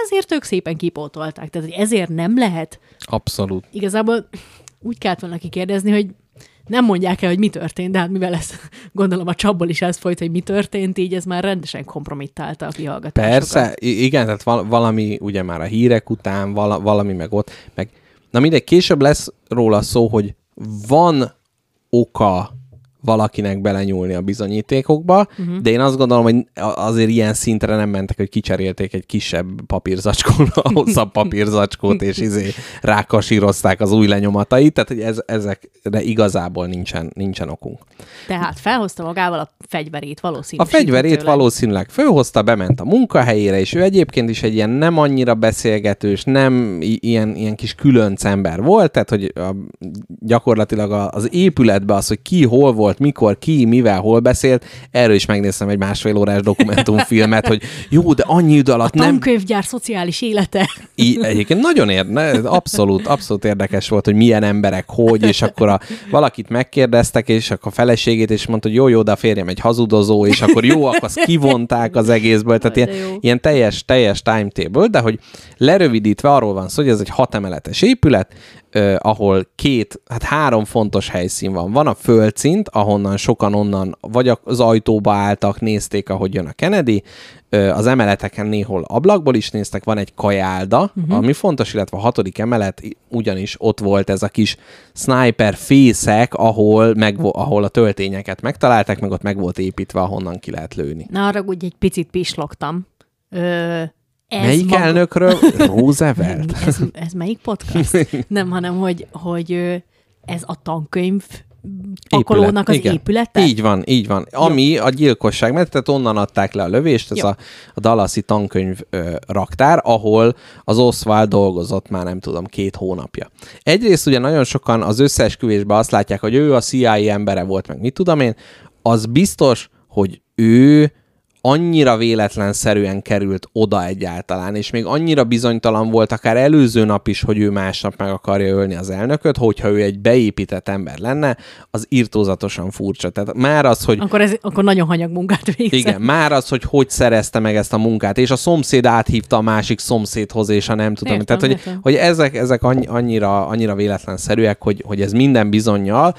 ezért ők szépen kipótolták. Tehát, hogy ezért nem lehet. Abszolút. Igazából úgy kellett volna kikérdezni, hogy nem mondják el, hogy mi történt, de hát mivel ez, (laughs) gondolom a csapból is ez folyt, hogy mi történt, így ez már rendesen kompromittálta a kihallgatásokat. Persze, igen, tehát val- valami ugye már a hírek után, vala- valami meg ott, meg na mindegy, később lesz róla szó, hogy van oka valakinek belenyúlni a bizonyítékokba, uh-huh. de én azt gondolom, hogy azért ilyen szintre nem mentek, hogy kicserélték egy kisebb papírzacskóra a hosszabb (laughs) papírzacskót, és izé rákasírozták az új lenyomatait, tehát hogy ez, ezekre igazából nincsen, nincsen okunk. Tehát felhozta magával a fegyverét valószínűleg. A fegyverét valószínűleg fölhozta, bement a munkahelyére, és ő egyébként is egy ilyen nem annyira beszélgetős, nem ilyen, ilyen kis különc ember volt, tehát hogy a, gyakorlatilag az épületben az, hogy ki hol volt, mikor, ki, mivel, hol beszélt, erről is megnéztem egy másfél órás dokumentumfilmet, hogy jó, de annyi idő alatt a nem... tankönyvgyár szociális élete. I, egyébként nagyon érde, abszolút, abszolút érdekes volt, hogy milyen emberek, hogy, és akkor a, valakit megkérdeztek, és akkor a feleségét, és mondta, hogy jó, jó, de a férjem egy hazudozó, és akkor jó, akkor azt kivonták az egészből, tehát ilyen, ilyen teljes, teljes timetable, de hogy lerövidítve arról van szó, hogy ez egy hat emeletes épület, eh, ahol két, hát három fontos helyszín van. Van a földszint, ahonnan sokan onnan vagy az ajtóba álltak, nézték, ahogy jön a Kennedy, az emeleteken néhol ablakból is néztek, van egy kajálda, uh-huh. ami fontos, illetve a hatodik emelet ugyanis ott volt ez a kis sniper fészek, ahol, meg, ahol a töltényeket megtalálták, meg ott meg volt építve, ahonnan ki lehet lőni. Na, arra úgy egy picit pislogtam. Ö, ez melyik maga... elnökről? Roosevelt? (laughs) ez, ez melyik podcast? (laughs) Nem, hanem, hogy, hogy ez a tankönyv pakolónak az Igen. épülete? Így van, így van. Ami Jó. a gyilkosság, mert tehát onnan adták le a lövést, ez a, a Dallasi tankönyv ö, raktár, ahol az Oswald dolgozott már nem tudom, két hónapja. Egyrészt ugye nagyon sokan az összeesküvésben azt látják, hogy ő a CIA embere volt, meg mit tudom én, az biztos, hogy ő annyira véletlenszerűen került oda egyáltalán, és még annyira bizonytalan volt akár előző nap is, hogy ő másnap meg akarja ölni az elnököt, hogyha ő egy beépített ember lenne, az írtózatosan furcsa. Tehát már az, hogy... Akkor, ez, akkor nagyon hanyag munkát végzett. Igen, már az, hogy hogy szerezte meg ezt a munkát, és a szomszéd áthívta a másik szomszédhoz, és a nem tudom. Értem, Tehát, hogy, hogy ezek, ezek annyira, annyira véletlenszerűek, hogy, hogy ez minden bizonyal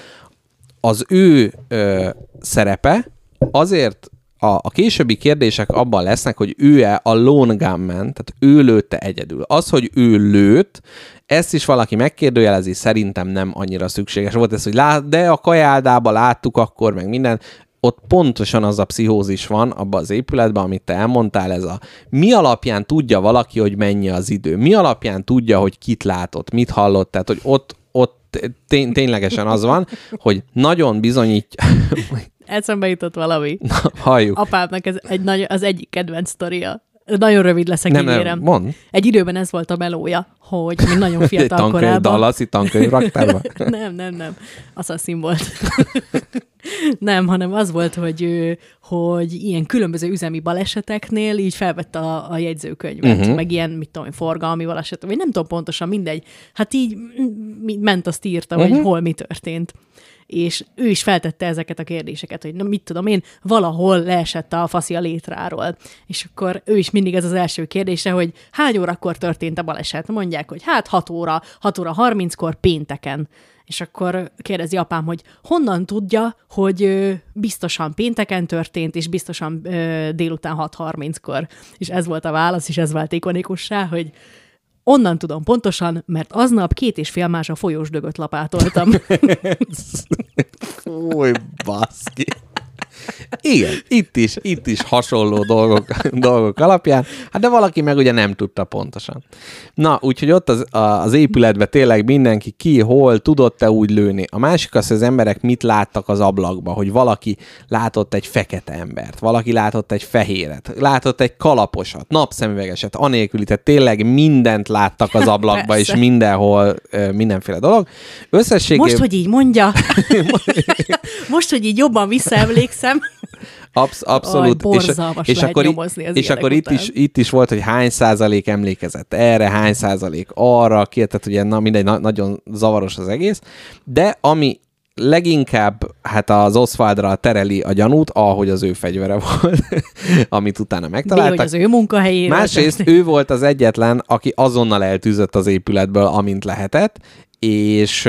az ő ö, szerepe azért a, a későbbi kérdések abban lesznek, hogy ő-e a lone gunman, tehát ő lőtte egyedül. Az, hogy ő lőtt, ezt is valaki megkérdőjelezi, szerintem nem annyira szükséges volt ez, hogy lát, de a kajáldába láttuk akkor, meg minden, ott pontosan az a pszichózis van abban az épületben, amit te elmondtál, ez a mi alapján tudja valaki, hogy mennyi az idő, mi alapján tudja, hogy kit látott, mit hallott, tehát hogy ott, ott tény, ténylegesen az van, hogy nagyon bizonyítja, (laughs) Eszembe jutott valami. Na, halljuk. Apámnak ez egy nagy, az egyik kedvenc sztoria. Nagyon rövid leszek, nem, ígérem. Nem, mond. Egy időben ez volt a melója, hogy még nagyon fiatal tankönyv, korában... Dallasi tankönyv raktárban? (laughs) nem, nem, nem. Assassin volt. (laughs) nem, hanem az volt, hogy, hogy ilyen különböző üzemi baleseteknél így felvette a, a jegyzőkönyvet, uh-huh. meg ilyen, mit tudom, forgalmi baleset, vagy nem tudom pontosan, mindegy. Hát így ment, azt írta, uh-huh. hogy hol mi történt és ő is feltette ezeket a kérdéseket, hogy na, mit tudom én, valahol leesett a faszi a létráról. És akkor ő is mindig ez az első kérdése, hogy hány órakor történt a baleset? Mondják, hogy hát 6 óra, 6 óra 30-kor pénteken. És akkor kérdezi apám, hogy honnan tudja, hogy biztosan pénteken történt, és biztosan délután 6.30-kor. És ez volt a válasz, és ez vált ikonikussá, hogy Onnan tudom pontosan, mert aznap két és fél más a folyós dögöt lapátoltam. (laughs) Fúj, baszki. Igen, itt is, itt is hasonló dolgok, dolgok alapján, hát de valaki meg ugye nem tudta pontosan. Na, úgyhogy ott az, az épületben tényleg mindenki ki, hol, tudott-e úgy lőni. A másik az, hogy az emberek mit láttak az ablakba, hogy valaki látott egy fekete embert, valaki látott egy fehéret, látott egy kalaposat, napszemüvegeset, anélküli, tehát tényleg mindent láttak az ablakba, és mindenhol mindenféle dolog. Összességében... Most, hogy így mondja, (laughs) most, hogy így jobban visszaemlékszem, nem? Absz- abszolút. Aj, és, és akkor, és akkor itt, is, itt is volt, hogy hány százalék emlékezett erre, hány százalék arra, ki, tehát ugye na, mindegy, na, nagyon zavaros az egész, de ami leginkább hát az Oswaldra tereli a gyanút, ahogy az ő fegyvere (laughs) volt, amit utána megtaláltak. Hogy az ő munkahelyére. Másrészt ő volt az egyetlen, aki azonnal eltűzött az épületből, amint lehetett, és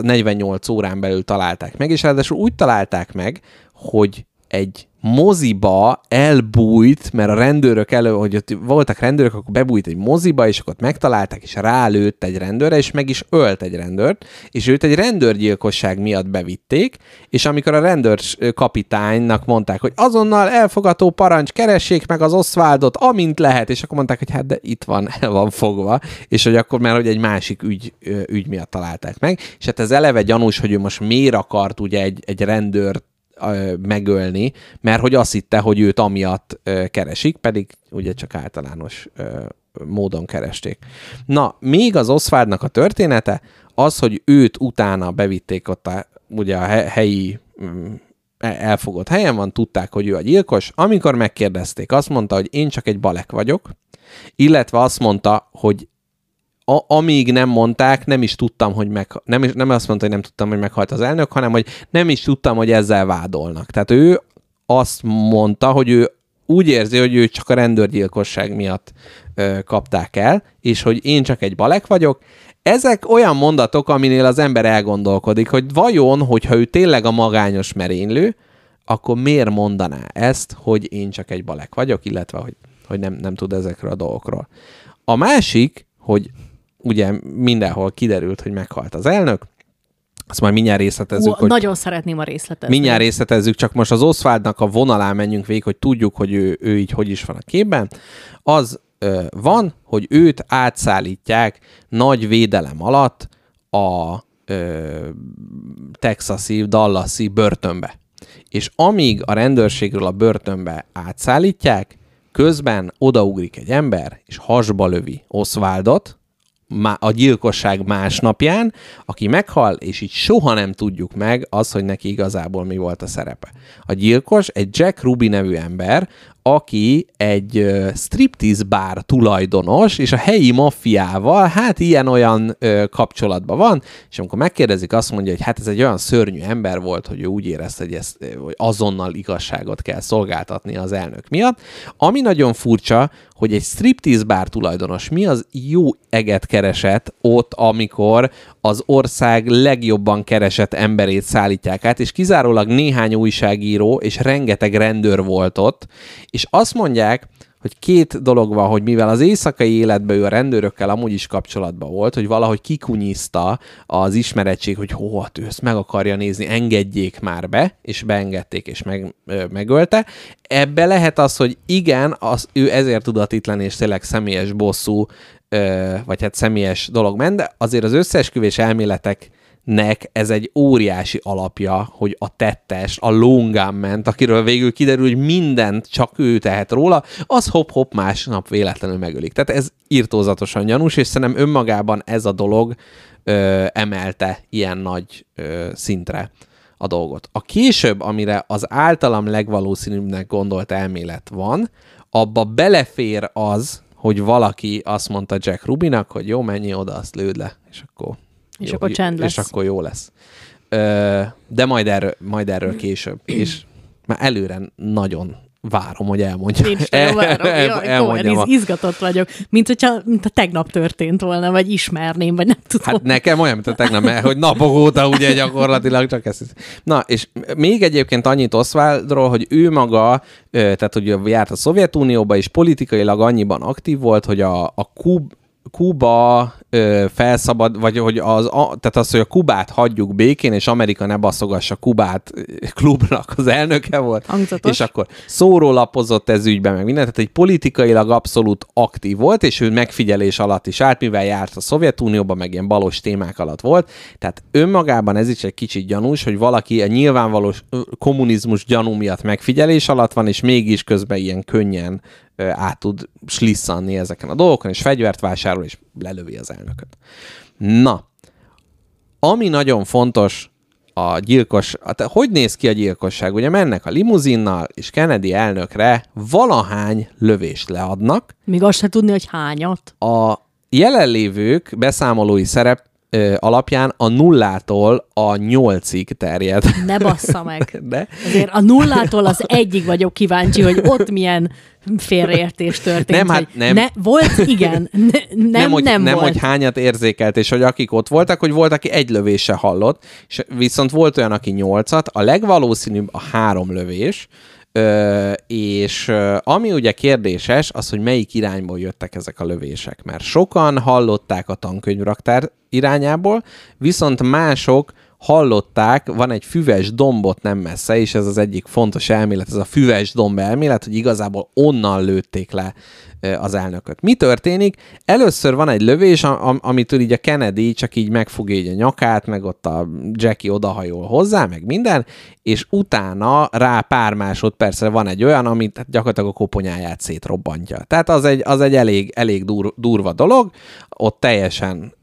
48 órán belül találták meg, és ráadásul úgy találták meg, hogy egy moziba elbújt, mert a rendőrök elő, hogy ott voltak rendőrök, akkor bebújt egy moziba, és akkor ott megtalálták, és rálőtt egy rendőrre, és meg is ölt egy rendőrt, és őt egy rendőrgyilkosság miatt bevitték, és amikor a rendőr kapitánynak mondták, hogy azonnal elfogató parancs, keressék meg az Oswaldot, amint lehet, és akkor mondták, hogy hát de itt van, (laughs) el van fogva, és hogy akkor már hogy egy másik ügy, ügy miatt találták meg, és hát ez eleve gyanús, hogy ő most miért akart ugye egy, egy rendőrt megölni, mert hogy azt hitte, hogy őt amiatt keresik, pedig ugye csak általános módon keresték. Na, még az Oswaldnak a története, az, hogy őt utána bevitték ott a, ugye a helyi mm, e, elfogott helyen van, tudták, hogy ő a gyilkos. Amikor megkérdezték, azt mondta, hogy én csak egy balek vagyok, illetve azt mondta, hogy a, amíg nem mondták, nem is tudtam, hogy meg, nem, is, nem azt mondta, hogy nem tudtam, hogy meghalt az elnök, hanem hogy nem is tudtam, hogy ezzel vádolnak. Tehát ő azt mondta, hogy ő úgy érzi, hogy ő csak a rendőrgyilkosság miatt ö, kapták el, és hogy én csak egy balek vagyok. Ezek olyan mondatok, aminél az ember elgondolkodik, hogy vajon, hogyha ő tényleg a magányos merénylő, akkor miért mondaná ezt, hogy én csak egy balek vagyok, illetve hogy, hogy nem, nem tud ezekről a dolgokról. A másik, hogy ugye mindenhol kiderült, hogy meghalt az elnök, azt majd mindjárt részletezzük. Ó, hogy nagyon szeretném a részletet. Mindjárt részletezzük, csak most az Oswaldnak a vonalán menjünk végig, hogy tudjuk, hogy ő, ő így hogy is van a képben. Az ö, van, hogy őt átszállítják nagy védelem alatt a ö, texasi, dallasi börtönbe. És amíg a rendőrségről a börtönbe átszállítják, közben odaugrik egy ember, és hasba lövi Oswaldot, a gyilkosság másnapján, aki meghal, és így soha nem tudjuk meg az, hogy neki igazából mi volt a szerepe. A gyilkos egy Jack Ruby nevű ember, aki egy striptease bár tulajdonos, és a helyi maffiával hát ilyen-olyan kapcsolatban van, és amikor megkérdezik, azt mondja, hogy hát ez egy olyan szörnyű ember volt, hogy ő úgy érezte, hogy, ezt, hogy azonnal igazságot kell szolgáltatni az elnök miatt. Ami nagyon furcsa, hogy egy striptease bár tulajdonos mi az jó eget keresett ott, amikor az ország legjobban keresett emberét szállítják át, és kizárólag néhány újságíró és rengeteg rendőr volt ott, és azt mondják, hogy két dolog van, hogy mivel az éjszakai életben ő a rendőrökkel amúgy is kapcsolatban volt, hogy valahogy kikunyiszta az ismerettség, hogy hó, hát ő ezt meg akarja nézni, engedjék már be, és beengedték, és meg, ö, megölte. Ebbe lehet az, hogy igen, az, ő ezért tudatitlan és tényleg személyes bosszú, ö, vagy hát személyes dolog ment, de azért az összeesküvés elméletek nek ez egy óriási alapja, hogy a tettes, a lóngán ment, akiről végül kiderül, hogy mindent csak ő tehet róla, az hop-hop másnap véletlenül megölik. Tehát ez írtózatosan gyanús, és szerintem önmagában ez a dolog ö, emelte ilyen nagy ö, szintre a dolgot. A később, amire az általam legvalószínűbbnek gondolt elmélet van, abba belefér az, hogy valaki azt mondta Jack Rubinak, hogy jó, menjél oda, azt lőd le, és akkor és jó, akkor csend lesz. És akkor jó lesz. Ö, de majd erről, majd erről később. és már előre nagyon várom, hogy elmondja. Is nagyon (laughs) várom. Jaj, elmondjam izgatott vagyok. Mint hogyha mint a tegnap történt volna, vagy ismerném, vagy nem tudom. Hát nekem olyan, mint a tegnap, mert hogy napok óta ugye gyakorlatilag csak ezt. Na, és még egyébként annyit Oswaldról, hogy ő maga, tehát hogy járt a Szovjetunióba, és politikailag annyiban aktív volt, hogy a, a Kub, Kuba ö, felszabad, vagy hogy az, a, tehát az, hogy a Kubát hagyjuk békén, és Amerika ne baszogassa Kubát klubnak az elnöke volt. Hangzatos. És akkor szórólapozott ez ügyben, meg mindent, tehát egy politikailag abszolút aktív volt, és ő megfigyelés alatt is állt, mivel járt a Szovjetunióban, meg ilyen balos témák alatt volt. Tehát önmagában ez is egy kicsit gyanús, hogy valaki a nyilvánvaló kommunizmus gyanú miatt megfigyelés alatt van, és mégis közben ilyen könnyen át tud slisszanni ezeken a dolgokon, és fegyvert vásárol, és lelövi az elnököt. Na, ami nagyon fontos a gyilkos, hát hogy néz ki a gyilkosság? Ugye mennek a limuzinnal, és Kennedy elnökre valahány lövést leadnak. Még azt se tudni, hogy hányat. A jelenlévők beszámolói szerep ö, alapján a nullától a nyolcig terjed. Ne bassza meg. (laughs) De? Azért a nullától az egyig vagyok kíváncsi, hogy ott milyen félreértés történt. Nem, hát nem. Ne, volt, igen. Ne, nem, nem, hogy, nem, nem volt. hogy hányat érzékelt, és hogy akik ott voltak, hogy volt, aki egy lövése hallott, és viszont volt olyan, aki nyolcat. A legvalószínűbb a három lövés, Ö, és ö, ami ugye kérdéses, az, hogy melyik irányból jöttek ezek a lövések, mert sokan hallották a tankönyvraktár irányából, viszont mások hallották, van egy füves dombot nem messze, és ez az egyik fontos elmélet, ez a füves domb elmélet, hogy igazából onnan lőtték le az elnököt. Mi történik? Először van egy lövés, am- amitől így a Kennedy csak így megfogja így a nyakát, meg ott a Jackie odahajol hozzá, meg minden, és utána rá pár másodpercre van egy olyan, amit hát gyakorlatilag a koponyáját szétrobbantja. Tehát az egy, az egy elég, elég dur, durva dolog, ott teljesen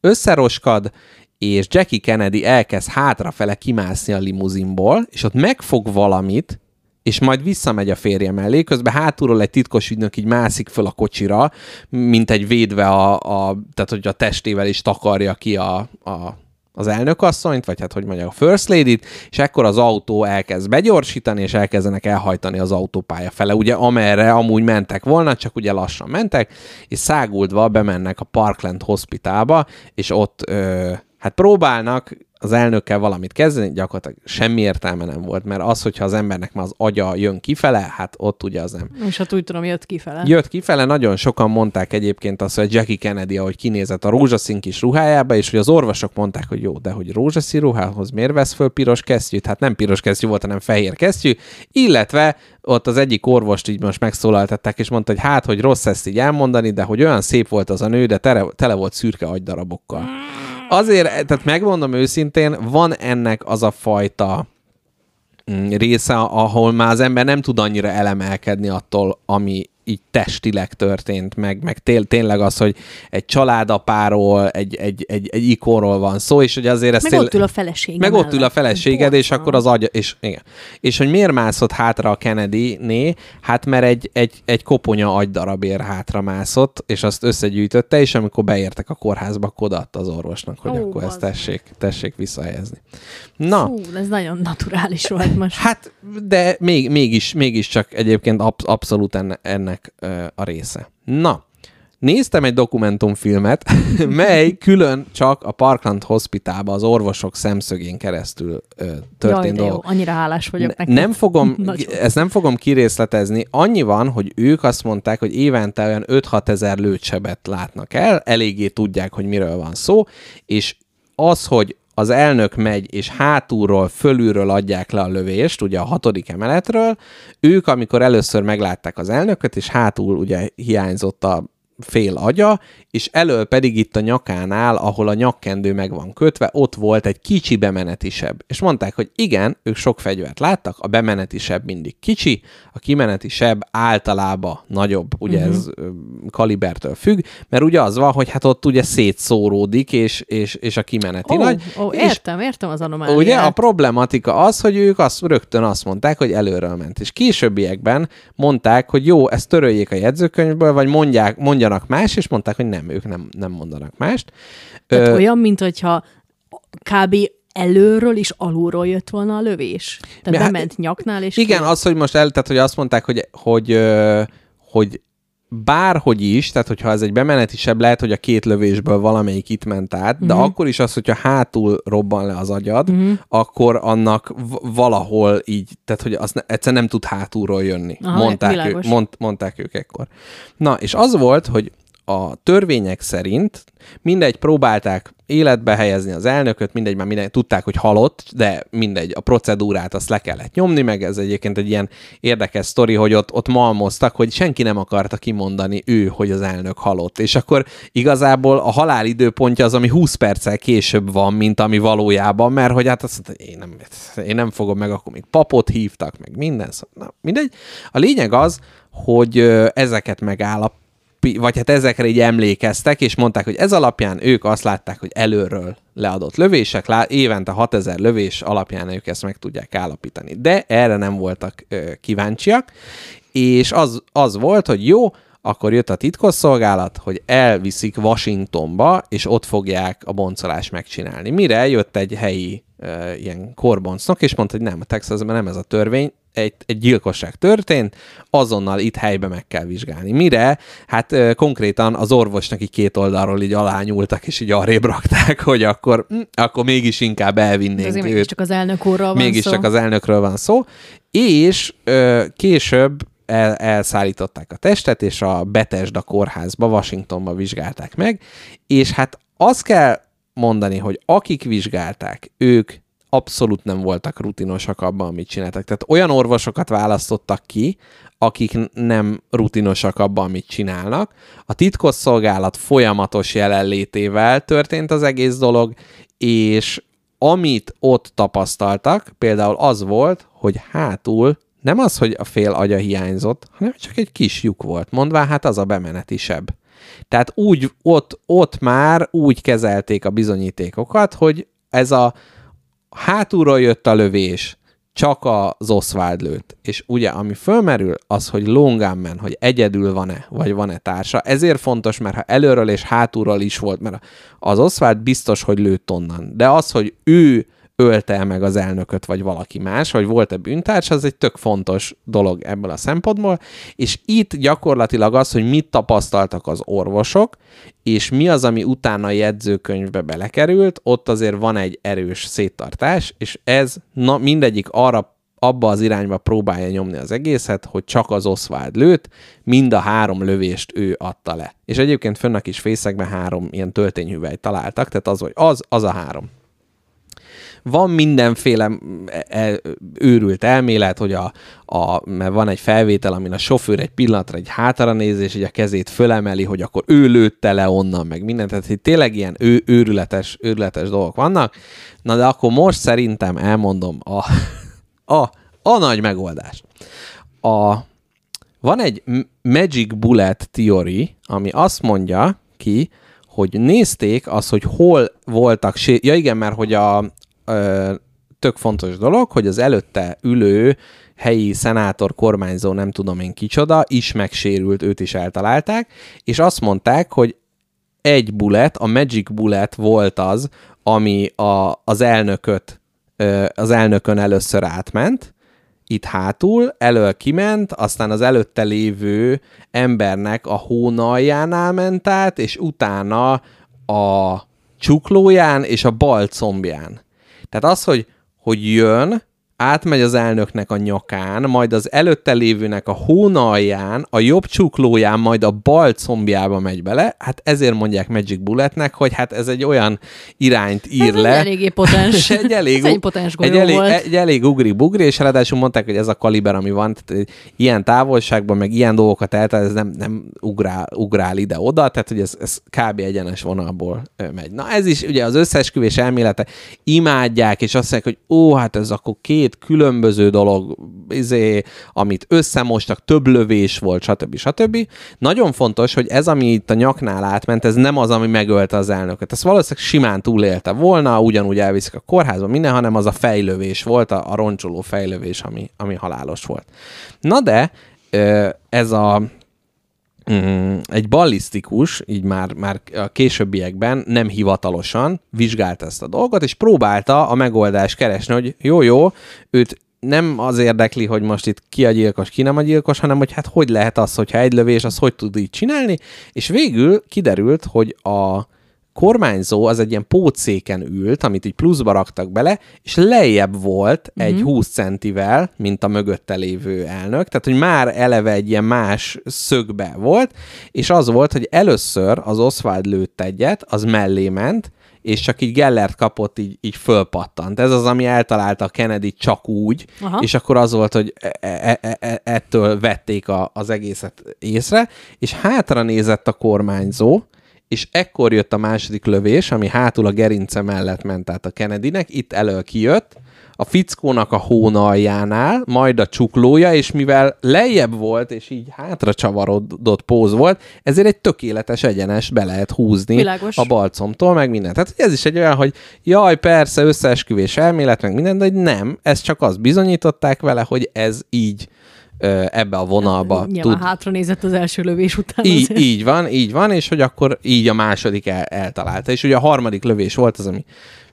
összeroskad, és Jackie Kennedy elkezd hátrafele kimászni a limuzinból, és ott megfog valamit, és majd visszamegy a férje mellé, közben hátulról egy titkos ügynök így mászik föl a kocsira, mint egy védve a, a tehát hogy a testével is takarja ki a, a az elnökasszonyt, vagy hát hogy mondják, a first lady és ekkor az autó elkezd begyorsítani, és elkezdenek elhajtani az autópálya fele, ugye amerre amúgy mentek volna, csak ugye lassan mentek, és száguldva bemennek a Parkland Hospitalba, és ott ö, hát próbálnak az elnökkel valamit kezdeni, gyakorlatilag semmi értelme nem volt, mert az, hogyha az embernek már az agya jön kifele, hát ott ugye az nem. És hát úgy tudom, jött kifele. Jött kifele, nagyon sokan mondták egyébként azt, hogy Jackie Kennedy, ahogy kinézett a rózsaszín kis ruhájába, és hogy az orvosok mondták, hogy jó, de hogy rózsaszín ruhához miért vesz föl piros kesztyűt? Hát nem piros kesztyű volt, hanem fehér kesztyű, illetve ott az egyik orvost így most megszólaltatták, és mondta, hogy hát, hogy rossz ezt így elmondani, de hogy olyan szép volt az a nő, de tele, tele volt szürke agydarabokkal. Azért, tehát megmondom őszintén, van ennek az a fajta mm, része, ahol már az ember nem tud annyira elemelkedni attól, ami így testileg történt, meg, meg tél, tényleg az, hogy egy családapáról, egy, egy, egy, egy ikonról van szó, és hogy azért ez Meg tél- ott ül a feleségem meg ott ül a feleséged, és akkor az agya, és, igen. és hogy miért mászott hátra a Kennedy-né? Hát mert egy, egy, egy koponya agydarabér hátra mászott, és azt összegyűjtötte, és amikor beértek a kórházba, akkor odaadta az orvosnak, hogy Ó, akkor ezt tessék, tessék visszahelyezni. Na, Fú, ez nagyon naturális volt most. hát, de még, mégis, mégiscsak egyébként absz- abszolút enne, ennek ö, a része. Na, Néztem egy dokumentumfilmet, (laughs) mely külön csak a Parkland Hospitalba az orvosok szemszögén keresztül ö, történt Jaj, de jó, annyira hálás vagyok Ne, neked. nem fogom, (laughs) ezt nem fogom kirészletezni. Annyi van, hogy ők azt mondták, hogy évente olyan 5-6 ezer lőtsebet látnak el, eléggé tudják, hogy miről van szó, és az, hogy az elnök megy, és hátulról, fölülről adják le a lövést, ugye a hatodik emeletről, ők, amikor először meglátták az elnököt, és hátul ugye hiányzott a fél agya, és elől pedig itt a nyakánál, ahol a nyakkendő meg van kötve, ott volt egy kicsi bemenetisebb. És mondták, hogy igen, ők sok fegyvert láttak, a bemenetisebb mindig kicsi, a kimenetisebb általában nagyobb, ugye uh-huh. ez kalibertől függ, mert ugye az van, hogy hát ott ugye szétszóródik, és, és, és a kimeneti Ó, nagy. ó, és értem, értem az anomáliát. Ugye a problematika az, hogy ők azt, rögtön azt mondták, hogy előről ment. És későbbiekben mondták, hogy jó, ezt töröljék a jegyzőkönyvből, vagy mondják, mondjanak más, és mondták, hogy nem, ők nem, nem mondanak mást. Tehát Ö, olyan, mint hogyha kb. előről és alulról jött volna a lövés. Tehát Mi- hát- bement nyaknál, és Igen, ki- az, hogy most el, tehát, hogy azt mondták, hogy, hogy, hogy bárhogy is, tehát hogyha ez egy bemenetisebb, lehet, hogy a két lövésből valamelyik itt ment át, de Mhm. akkor is az, hogyha hátul robban le az agyad, akkor annak valahol így, tehát hogy az ne, egyszer nem tud hátulról jönni. Aha, mondták, ők, világos. mond, mondták ők ekkor. Na, és az volt, hogy a törvények szerint mindegy próbálták életbe helyezni az elnököt, mindegy, már mindegy, tudták, hogy halott, de mindegy, a procedúrát azt le kellett nyomni, meg ez egyébként egy ilyen érdekes sztori, hogy ott, ott malmoztak, hogy senki nem akarta kimondani ő, hogy az elnök halott. És akkor igazából a halál időpontja az, ami 20 perccel később van, mint ami valójában, mert hogy hát azt mondta, én nem, én nem fogom meg, akkor még papot hívtak, meg minden, szóval, na, mindegy. A lényeg az, hogy ezeket megállap, vagy hát ezekre így emlékeztek, és mondták, hogy ez alapján ők azt látták, hogy előről leadott lövések, lá- évente 6000 lövés alapján ők ezt meg tudják állapítani. De erre nem voltak ö, kíváncsiak, és az, az volt, hogy jó, akkor jött a titkosszolgálat, hogy elviszik Washingtonba, és ott fogják a boncolást megcsinálni. Mire jött egy helyi uh, ilyen korboncnok, és mondta, hogy nem, a Texasban nem ez a törvény, egy, egy gyilkosság történt, azonnal itt helybe meg kell vizsgálni. Mire? Hát ö, konkrétan az orvosnak így két oldalról így alányultak, és így arrébb rakták, hogy akkor, hm, akkor mégis inkább elvinnénk őt mégiscsak az elnök úrról van mégis csak az elnökről van szó, és ö, később el, elszállították a testet, és a Bethesda kórházba, Washingtonba vizsgálták meg, és hát azt kell mondani, hogy akik vizsgálták, ők abszolút nem voltak rutinosak abban, amit csináltak. Tehát olyan orvosokat választottak ki, akik nem rutinosak abban, amit csinálnak. A titkosszolgálat folyamatos jelenlétével történt az egész dolog, és amit ott tapasztaltak, például az volt, hogy hátul nem az, hogy a fél agya hiányzott, hanem csak egy kis lyuk volt, mondván hát az a bemenetisebb. Tehát úgy, ott, ott már úgy kezelték a bizonyítékokat, hogy ez a hátulról jött a lövés, csak az Oswald lőtt. És ugye, ami fölmerül, az, hogy long gunman, hogy egyedül van-e, vagy van-e társa. Ezért fontos, mert ha előről és hátulról is volt, mert az Oswald biztos, hogy lőtt onnan. De az, hogy ő ölte meg az elnököt, vagy valaki más, vagy volt-e bűntárs, az egy tök fontos dolog ebből a szempontból, és itt gyakorlatilag az, hogy mit tapasztaltak az orvosok, és mi az, ami utána a jegyzőkönyvbe belekerült, ott azért van egy erős széttartás, és ez na, mindegyik arra abba az irányba próbálja nyomni az egészet, hogy csak az Oswald lőtt, mind a három lövést ő adta le. És egyébként fönn a kis fészekben három ilyen töltényhüvelyt találtak, tehát az, hogy az, az a három van mindenféle e- e- őrült elmélet, hogy a, a, mert van egy felvétel, amin a sofőr egy pillanatra egy hátra néz, és a kezét fölemeli, hogy akkor ő lőtte le onnan, meg mindent. Tehát hogy tényleg ilyen ő, őrületes, őrületes dolgok vannak. Na de akkor most szerintem elmondom a, (laughs) a, a nagy megoldást. A, van egy Magic Bullet Theory, ami azt mondja ki, hogy nézték az, hogy hol voltak Ja igen, mert hogy a ö, tök fontos dolog, hogy az előtte ülő helyi szenátor, kormányzó, nem tudom én kicsoda, is megsérült, őt is eltalálták, és azt mondták, hogy egy bullet, a Magic Bullet volt az, ami a, az elnököt, az elnökön először átment, itt hátul, elől kiment, aztán az előtte lévő embernek a hónaljánál ment át, és utána a csuklóján és a bal combján. Tehát az, hogy, hogy jön, átmegy az elnöknek a nyakán, majd az előtte lévőnek a hónalján, a jobb csuklóján, majd a bal combjába megy bele, hát ezért mondják Magic Bulletnek, hogy hát ez egy olyan irányt ír Ez le. egy eléggé potens. (laughs) egy elég, Ez egy potens egy elég, volt. egy elég ugri-bugri, és ráadásul mondták, hogy ez a kaliber, ami van, tehát ilyen távolságban, meg ilyen dolgokat eltel, ez nem, nem ugrál, ugrál ide-oda, tehát hogy ez, ez kb. egyenes vonalból megy. Na ez is ugye az összeesküvés elmélete imádják, és azt mondják, hogy ó, hát ez akkor két különböző dolog, izé, amit összemostak, több lövés volt, stb. stb. Nagyon fontos, hogy ez, ami itt a nyaknál átment, ez nem az, ami megölte az elnököt. Ezt valószínűleg simán túlélte volna, ugyanúgy elviszik a kórházba, minden, hanem az a fejlövés volt, a, a roncsoló fejlövés, ami, ami halálos volt. Na de ez a mm, egy ballisztikus, így már, már a későbbiekben nem hivatalosan vizsgálta ezt a dolgot, és próbálta a megoldást keresni, hogy jó-jó, őt nem az érdekli, hogy most itt ki a gyilkos, ki nem a gyilkos, hanem hogy hát hogy lehet az, hogyha egy lövés, az hogy tud így csinálni, és végül kiderült, hogy a kormányzó az egy ilyen pótszéken ült, amit így pluszba raktak bele, és lejjebb volt Mhm. egy 20 centivel, mint a mögötte lévő elnök, tehát hogy már eleve egy ilyen más szögbe volt, és az volt, hogy először az Oswald lőtt egyet, az mellé ment, és csak így Gellert kapott, így, így fölpattant. Ez az, ami eltalálta a Kennedy csak úgy, Aha. és akkor az volt, hogy e- e- e- e- ettől vették a, az egészet észre, és hátra nézett a kormányzó, és ekkor jött a második lövés, ami hátul a gerince mellett ment át a Kennedynek, itt elől kijött, a fickónak a hónaljánál, majd a csuklója, és mivel lejjebb volt, és így hátra csavarodott póz volt, ezért egy tökéletes egyenes be lehet húzni Világos. a balcomtól, meg minden. Tehát ez is egy olyan, hogy jaj, persze, összeesküvés elmélet, meg minden, de nem, ez csak azt bizonyították vele, hogy ez így ebbe a vonalba Nyilván tud hátra nézett az első lövés után. így, azért. így van, így van, és hogy akkor így a második el, eltalálta. És ugye a harmadik lövés volt az, ami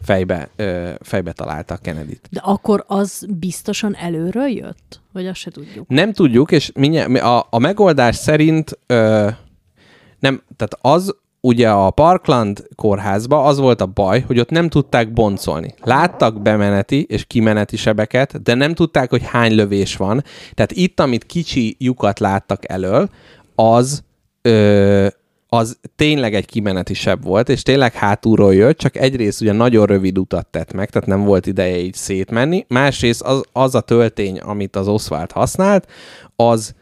fejbe, ö, fejbe találta a Kennedy-t. De akkor az biztosan előről jött? Vagy azt se tudjuk. Nem tudjuk, és mindjárt, a, a megoldás szerint ö, nem, tehát az ugye a Parkland kórházba az volt a baj, hogy ott nem tudták boncolni. Láttak bemeneti és kimeneti sebeket, de nem tudták, hogy hány lövés van. Tehát itt, amit kicsi lyukat láttak elől, az ö, az tényleg egy kimeneti seb volt, és tényleg hátulról jött, csak egyrészt ugye nagyon rövid utat tett meg, tehát nem volt ideje így szétmenni, másrészt az, az a töltény, amit az Oswald használt, az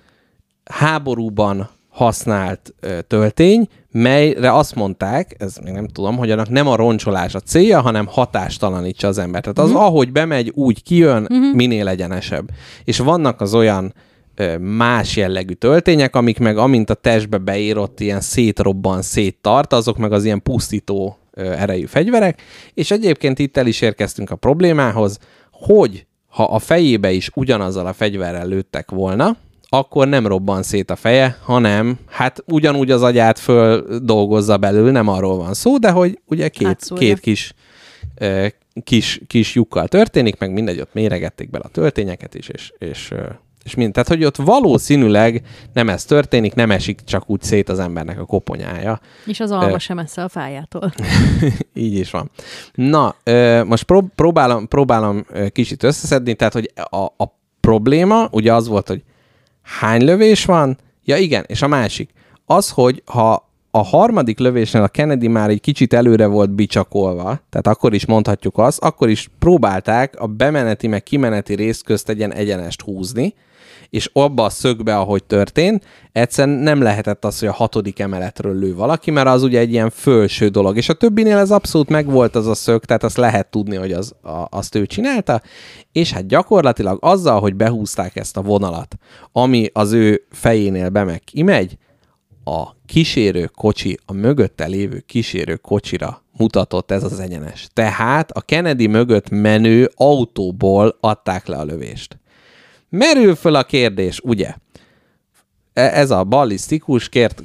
háborúban használt ö, töltény, melyre azt mondták, ez még nem tudom, hogy annak nem a roncsolás a célja, hanem hatástalanítsa az embert. Tehát az, mm. ahogy bemegy, úgy kijön, mm-hmm. minél egyenesebb. És vannak az olyan ö, más jellegű töltények, amik meg amint a testbe beírott ilyen szétrobban, széttart, azok meg az ilyen pusztító ö, erejű fegyverek, és egyébként itt el is érkeztünk a problémához, hogy ha a fejébe is ugyanazzal a fegyverrel lőttek volna, akkor nem robban szét a feje, hanem hát ugyanúgy az agyát föl dolgozza belül, nem arról van szó, de hogy ugye két, Átszúrja. két kis, ö, kis, kis lyukkal történik, meg mindegy, ott méregették bele a töltényeket is, és, és, ö, és mind. Tehát, hogy ott valószínűleg nem ez történik, nem esik csak úgy szét az embernek a koponyája. És az alma sem messze a fájától. (laughs) Így is van. Na, ö, most prób- próbálom, próbálom ö, kicsit összeszedni, tehát, hogy a, a probléma ugye az volt, hogy hány lövés van? Ja igen, és a másik. Az, hogy ha a harmadik lövésnél a Kennedy már egy kicsit előre volt bicsakolva, tehát akkor is mondhatjuk azt, akkor is próbálták a bemeneti meg kimeneti rész közt egyen egyenest húzni, és abba a szögbe, ahogy történt, egyszerűen nem lehetett az, hogy a hatodik emeletről lő valaki, mert az ugye egy ilyen fölső dolog, és a többinél ez abszolút megvolt az a szög, tehát azt lehet tudni, hogy az, a, azt ő csinálta, és hát gyakorlatilag azzal, hogy behúzták ezt a vonalat, ami az ő fejénél be meg a kísérő kocsi, a mögötte lévő kísérő kocsira mutatott ez az egyenes. Tehát a Kennedy mögött menő autóból adták le a lövést. Merül föl a kérdés, ugye? E- Ez a ballisztikus kért,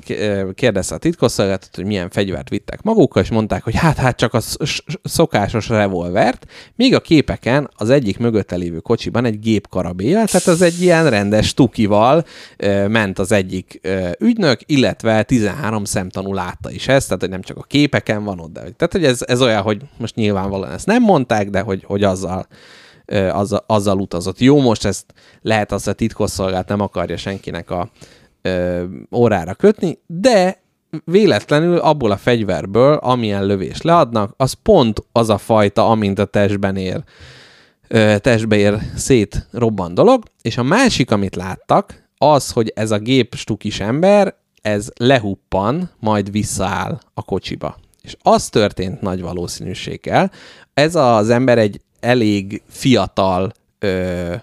kérdezte a titkosszolgálatot, hogy milyen fegyvert vittek magukkal, és mondták, hogy hát, hát csak a sz- sz- szokásos revolvert, míg a képeken az egyik mögötte lévő kocsiban egy gépkarabélyal, tehát az egy ilyen rendes tukival ö, ment az egyik ügynök, illetve 13 szemtanú látta is ezt, tehát hogy nem csak a képeken van ott, de tehát hogy ez, ez olyan, hogy most nyilvánvalóan ezt nem mondták, de hogy, hogy azzal azzal, azzal utazott. Jó, most ezt lehet az a titkosszolgálat nem akarja senkinek a ö, órára kötni, de véletlenül abból a fegyverből, amilyen lövést leadnak, az pont az a fajta, amint a testben ér, ö, testbe ér szét robban dolog, és a másik, amit láttak, az, hogy ez a gép stukis ember, ez lehuppan, majd visszaáll a kocsiba. És az történt nagy valószínűséggel. Ez az ember egy elég fiatal ö,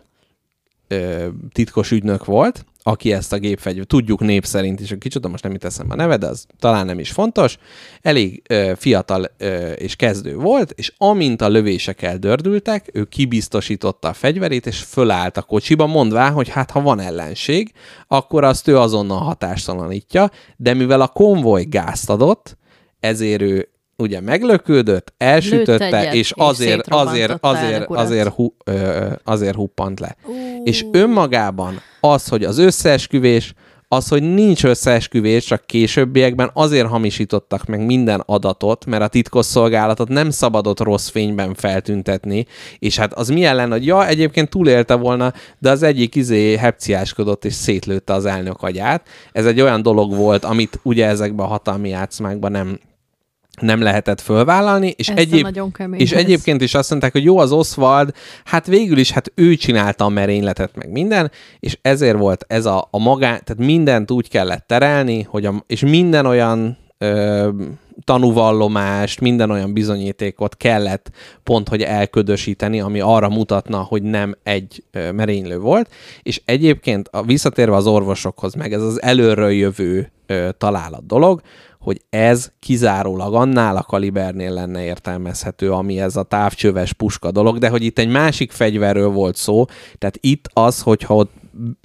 ö, titkos ügynök volt, aki ezt a gépfegyvert, tudjuk név szerint is, kicsoda most nem itt eszembe a neve, az talán nem is fontos, elég ö, fiatal ö, és kezdő volt, és amint a lövések eldördültek, ő kibiztosította a fegyverét, és fölállt a kocsiba, mondvá, hogy hát ha van ellenség, akkor azt ő azonnal hatástalanítja, de mivel a konvoj gázt adott, ezért ő ugye meglökődött, elsütötte, egyet, és azért, azért, azért, azért, hu, ö, azért huppant le. És önmagában az, hogy az összeesküvés, az, hogy nincs összeesküvés, csak későbbiekben azért hamisítottak meg minden adatot, mert a titkosszolgálatot nem szabadott rossz fényben feltüntetni, és hát az milyen lenne, hogy ja, egyébként túlélte volna, de az egyik izé hepciáskodott és szétlőtte az elnök agyát. Ez egy olyan dolog volt, amit ugye ezekben a hatalmi játszmákban nem nem lehetett fölvállalni, és, Ez egyéb, és egyébként is azt mondták, hogy jó, az Oswald, hát végül is, hát ő csinálta a merényletet, meg minden, és ezért volt ez a, a magán, tehát mindent úgy kellett terelni, hogy a, és minden olyan ö, tanúvallomást, minden olyan bizonyítékot kellett pont, hogy elködösíteni, ami arra mutatna, hogy nem egy merénylő volt, és egyébként a, visszatérve az orvosokhoz, meg ez az előről jövő ö, találat dolog, hogy ez kizárólag annál a kalibernél lenne értelmezhető, ami ez a távcsöves puska dolog, de hogy itt egy másik fegyverről volt szó, tehát itt az, hogyha ott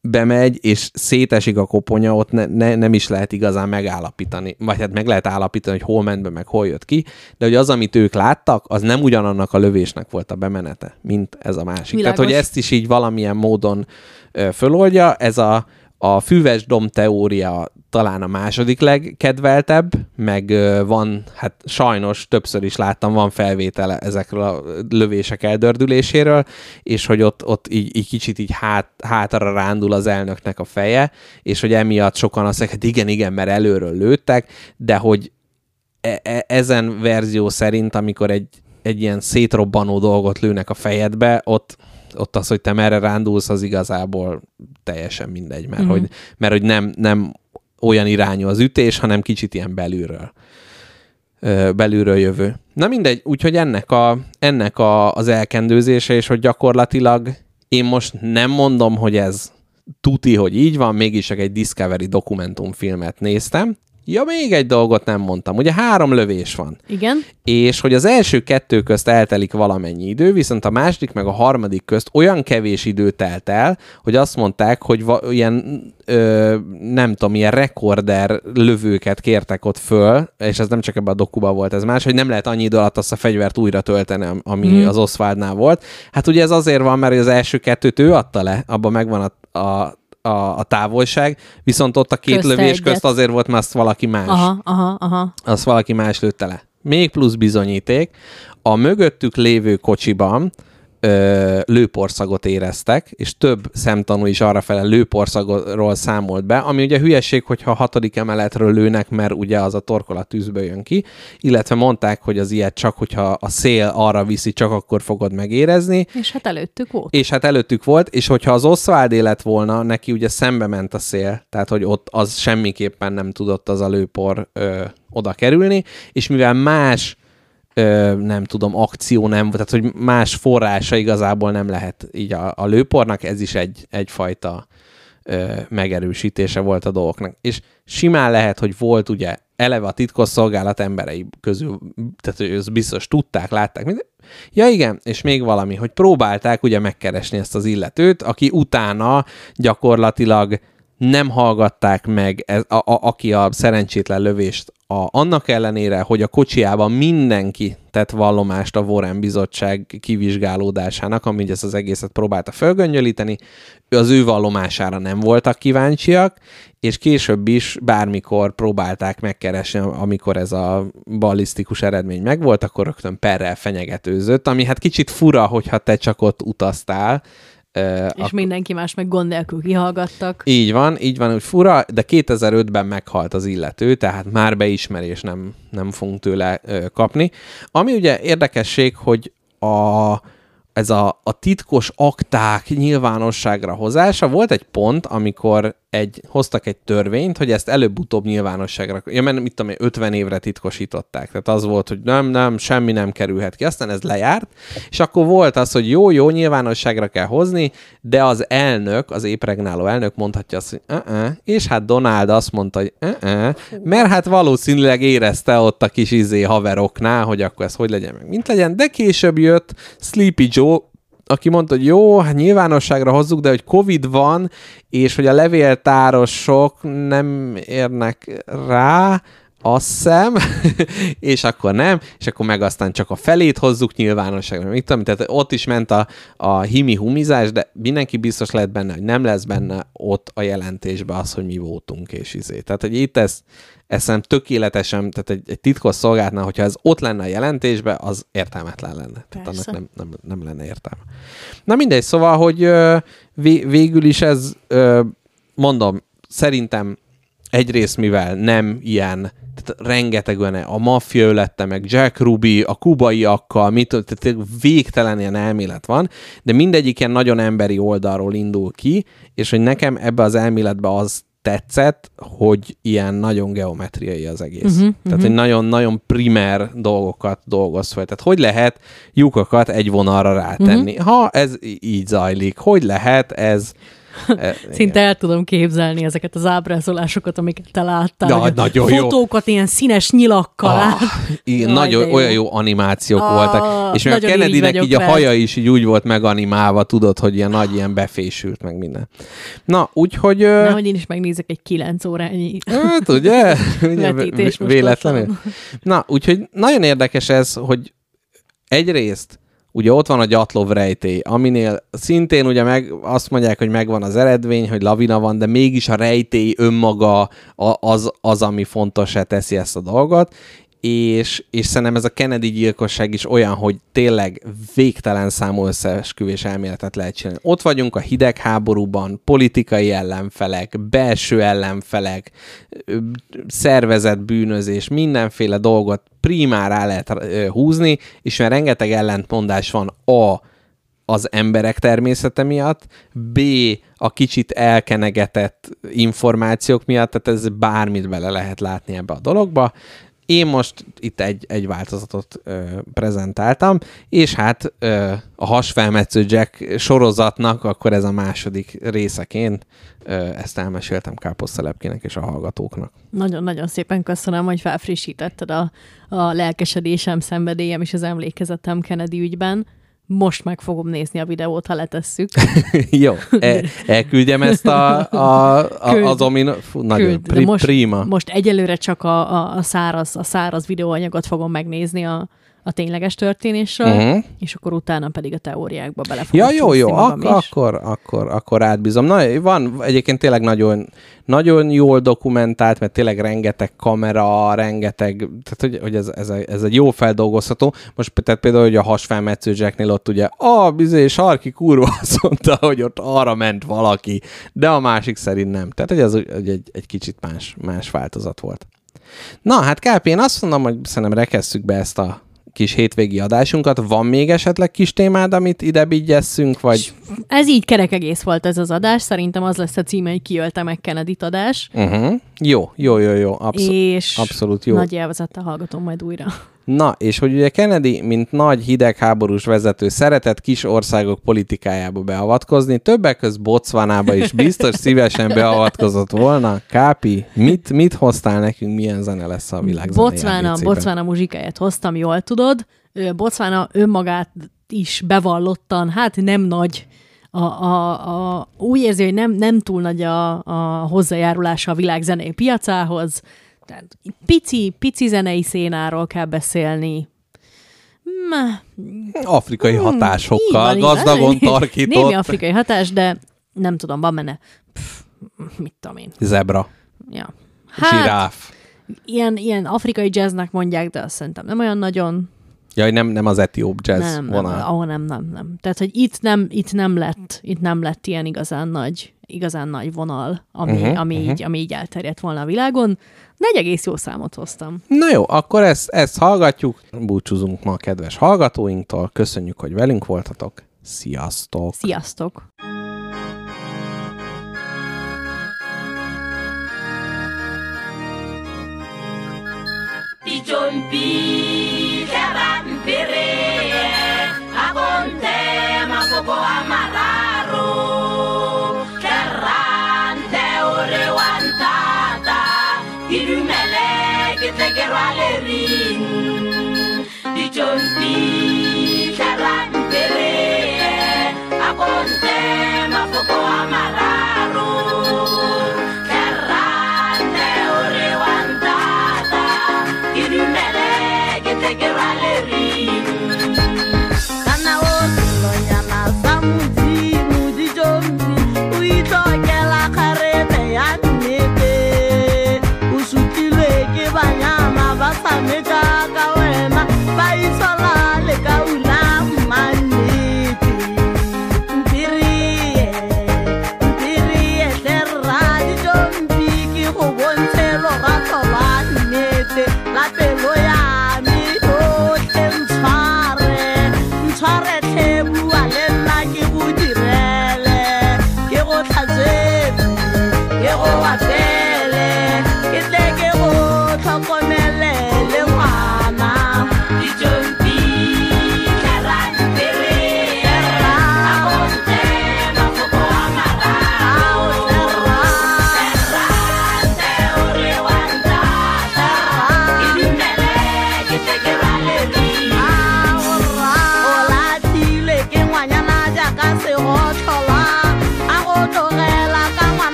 bemegy, és szétesik a koponya, ott ne, ne, nem is lehet igazán megállapítani, vagy hát meg lehet állapítani, hogy hol ment be, meg hol jött ki, de hogy az, amit ők láttak, az nem ugyanannak a lövésnek volt a bemenete, mint ez a másik. Világos. Tehát, hogy ezt is így valamilyen módon ö, föloldja, ez a, a füves dom teória talán a második legkedveltebb, meg van, hát sajnos többször is láttam, van felvétele ezekről a lövések eldördüléséről, és hogy ott, ott így, így kicsit így hát, hátra rándul az elnöknek a feje, és hogy emiatt sokan azt mondják, hát igen, igen, mert előről lőttek, de hogy e- e- ezen verzió szerint, amikor egy, egy ilyen szétrobbanó dolgot lőnek a fejedbe, ott, ott az, hogy te merre rándulsz, az igazából teljesen mindegy, mert, Mhm. hogy, mert hogy nem, nem olyan irányú az ütés, hanem kicsit ilyen belülről belülről jövő. Na mindegy, úgyhogy ennek, a, ennek a, az elkendőzése, és hogy gyakorlatilag én most nem mondom, hogy ez tuti, hogy így van, mégis csak egy Discovery dokumentumfilmet néztem. Ja, még egy dolgot nem mondtam. Ugye három lövés van Igen. és hogy az első kettő közt eltelik valamennyi idő, viszont a második meg a harmadik közt olyan kevés idő telt el, hogy azt mondták, hogy va- ilyen, ö, nem tudom, ilyen rekorder lövőket kértek ott föl, és ez nem csak ebben a dokuban volt, ez más, hogy nem lehet annyi idő alatt azt a fegyvert újra tölteni, am- ami mm. az Oswaldnál volt. Hát ugye ez azért van, mert az első kettőt ő adta le, abban megvan a, a a, a távolság, viszont ott a két Közte lövés egyet. közt azért volt, mert azt valaki más Aha, aha, aha. azt valaki más lőtte le. Még plusz bizonyíték, a mögöttük lévő kocsiban ö, lőporszagot éreztek, és több szemtanú is arrafele lőporszagról számolt be, ami ugye hülyeség, hogyha a hatodik emeletről lőnek, mert ugye az a torkolat tűzből jön ki, illetve mondták, hogy az ilyet csak, hogyha a szél arra viszi, csak akkor fogod megérezni, És hát előttük volt. és hát előttük volt, és hogyha az Oswald lett volna, neki ugye szembe ment a szél, tehát hogy ott az semmiképpen nem tudott az a lőpor ö, oda kerülni, és mivel más ö, nem tudom, akció nem, tehát hogy más forrása igazából nem lehet így a, a lőpornak, ez is egy, egyfajta ö, megerősítése volt a dolgoknak. És simán lehet, hogy volt ugye eleve a titkosszolgálat emberei közül, tehát ezt biztos tudták, látták, minden. Ja igen, és még valami, hogy próbálták ugye megkeresni ezt az illetőt, aki utána gyakorlatilag nem hallgatták meg, ez, a, a, aki a szerencsétlen lövést a, annak ellenére, hogy a kocsiában mindenki tett vallomást a Warren bizottság kivizsgálódásának, ami ezt az egészet próbálta fölgöngyölíteni, az ő vallomására nem voltak kíváncsiak, és később is bármikor próbálták megkeresni, amikor ez a ballisztikus eredmény megvolt, akkor rögtön perrel fenyegetőzött, ami hát kicsit fura, hogyha te csak ott utaztál, És mindenki más meg gond nélkül kihallgattak. így van, így van, hogy fura, de 2005-ben meghalt az illető, tehát már beismerés nem, nem fogunk tőle ö, kapni. Ami ugye érdekesség, hogy a, ez a, a titkos akták nyilvánosságra hozása, volt egy pont, amikor egy, hoztak egy törvényt, hogy ezt előbb-utóbb nyilvánosságra, ja, mert mit tudom én, 50 évre titkosították. Tehát az volt, hogy nem, nem, semmi nem kerülhet ki. Aztán ez lejárt, és akkor volt az, hogy jó, jó, nyilvánosságra kell hozni, de az elnök, az épregnáló elnök mondhatja azt, hogy uh-uh, és hát Donald azt mondta, hogy uh-uh, mert hát valószínűleg érezte ott a kis izé haveroknál, hogy akkor ez hogy legyen meg, mint legyen, de később jött Sleepy Joe, aki mondta, hogy jó, hát nyilvánosságra hozzuk, de hogy Covid van, és hogy a levéltárosok nem érnek rá, azt hiszem, (laughs) és akkor nem, és akkor meg aztán csak a felét hozzuk nyilvánosságra. Mit tudom, tehát ott is ment a, a himi humizás, de mindenki biztos lehet benne, hogy nem lesz benne ott a jelentésben az, hogy mi voltunk, és izé. Tehát, hogy itt ez, ez szerintem tökéletesen, tehát egy, egy titkos szolgálatnál, hogyha ez ott lenne a jelentésben, az értelmetlen lenne. Tehát Persze. annak nem, nem, nem lenne értelme. Na mindegy, szóval, hogy ö, vé, végül is ez, ö, mondom, szerintem egyrészt mivel nem ilyen, tehát rengeteg olyan, a maffia ölette meg Jack Ruby, a kubaiakkal, mit, tehát végtelen ilyen elmélet van, de mindegyik ilyen nagyon emberi oldalról indul ki, és hogy nekem ebbe az elméletbe az tetszett, hogy ilyen nagyon geometriai az egész. Mhm, Uh-huh, Tehát, hogy nagyon-nagyon primer dolgokat dolgoz fel. Tehát, hogy lehet lyukakat egy vonalra rátenni? Uh-huh. Ha ez így zajlik, hogy lehet ez (laughs) E, Szinte el tudom képzelni ezeket az ábrázolásokat, amiket te láttál. Na, hogy a nagyon jó. Fotókat ilyen színes nyilakkal Ah, igen, (laughs) Jaj, nagyon olyan jó animációk Ah, voltak. És még a Kennedynek így a haja is így úgy volt meganimálva, tudod, hogy ilyen nagy, ilyen befésült, meg minden. Na, úgyhogy... ö, Nehogy én is megnézek egy kilenc órányi Hát, ugye? (laughs) ugye véletlenül. Na, úgyhogy nagyon érdekes ez, hogy egyrészt ugye ott van a Gyatlov rejtély, aminél szintén ugye meg azt mondják, hogy megvan az eredmény, hogy lavina van, de mégis a rejtély önmaga az, az ami fontosá teszi ezt a dolgot, és, és szerintem ez a Kennedy gyilkosság is olyan, hogy tényleg végtelen számú összeesküvés elméletet lehet csinálni. Ott vagyunk a hidegháborúban, politikai ellenfelek, belső ellenfelek, szervezett bűnözés, mindenféle dolgot primár rá lehet húzni, és mert rengeteg ellentmondás van a az emberek természete miatt, B a kicsit elkenegetett információk miatt, tehát ez bármit bele lehet látni ebbe a dologba. Én most itt egy, egy változatot ö, prezentáltam, és hát ö, a hasfelmetsző Jack sorozatnak akkor ez a második részeként ö, ezt elmeséltem káposztelepkének és a hallgatóknak. Nagyon-nagyon szépen köszönöm, hogy felfrissítetted a, a lelkesedésem, szenvedélyem és az emlékezetem Kennedy ügyben. Most meg fogom nézni a videót, ha letesszük. (laughs) Jó, el, elküldjem ezt a, a, a, Küld. az omin... Fú, nagyon Küld, pri, most, prima. Most egyelőre csak a, a, a, száraz, a száraz videóanyagot fogom megnézni a, a tényleges történésről, uh-huh. és akkor utána pedig a teóriákba bele Ja, jó, jó, ak- akkor, akkor, akkor átbízom. Na, van egyébként tényleg nagyon, nagyon jól dokumentált, mert tényleg rengeteg kamera, rengeteg, tehát hogy, hogy ez, ez, ez, egy jó feldolgozható. Most tehát például, hogy a hasfelmetsző Jacknél ott ugye, a bizony, sarki kurva (laughs) azt mondta, hogy ott arra ment valaki, de a másik szerint nem. Tehát, hogy ez egy, egy, egy kicsit más, más változat volt. Na, hát Kápi, én azt mondom, hogy szerintem rekesszük be ezt a kis hétvégi adásunkat. Van még esetleg kis témád, amit ide vigyesszünk, vagy... Ez így kerek egész volt ez az adás, szerintem az lesz a címe, hogy kiölte meg kennedy adás, Uh-huh. Jó, jó, jó, jó. Abszol- és abszolút jó. nagy élvezettel hallgatom majd újra. Na, és hogy ugye Kennedy, mint nagy hidegháborús vezető, szeretett kis országok politikájába beavatkozni, többek között Botswanába is biztos szívesen beavatkozott volna. Kápi, mit, mit hoztál nekünk, milyen zene lesz a világ Botswana, Botswana muzsikáját hoztam, jól tudod. Botswana önmagát is bevallottan, hát nem nagy, a, a, a, úgy érzi, hogy nem, nem túl nagy a, a hozzájárulása a világ zenei piacához. Tehát pici, pici zenei szénáról kell beszélni. Afrikai hatásokkal, Hmm, így van, gazdagon (laughs) tarkított Némi afrikai hatás, de nem tudom, van benne, pff, mit tudom én. zebra, Ja. hát, zsiráf. ilyen, ilyen afrikai jazznek mondják, de azt szerintem nem olyan nagyon. Jaj, nem, nem az etióp jazz nem, nem, vonal. ahol nem, nem, nem. Tehát, hogy itt nem, itt nem lett, itt nem lett ilyen igazán nagy, igazán nagy vonal, ami, uh-huh, ami, uh-huh. Így, ami így elterjedt volna a világon. De egy egész jó számot hoztam. Na jó, akkor ezt, ezt hallgatjuk. Búcsúzunk ma a kedves hallgatóinktól. Köszönjük, hogy velünk voltatok. Sziasztok! Sziasztok! Ichompi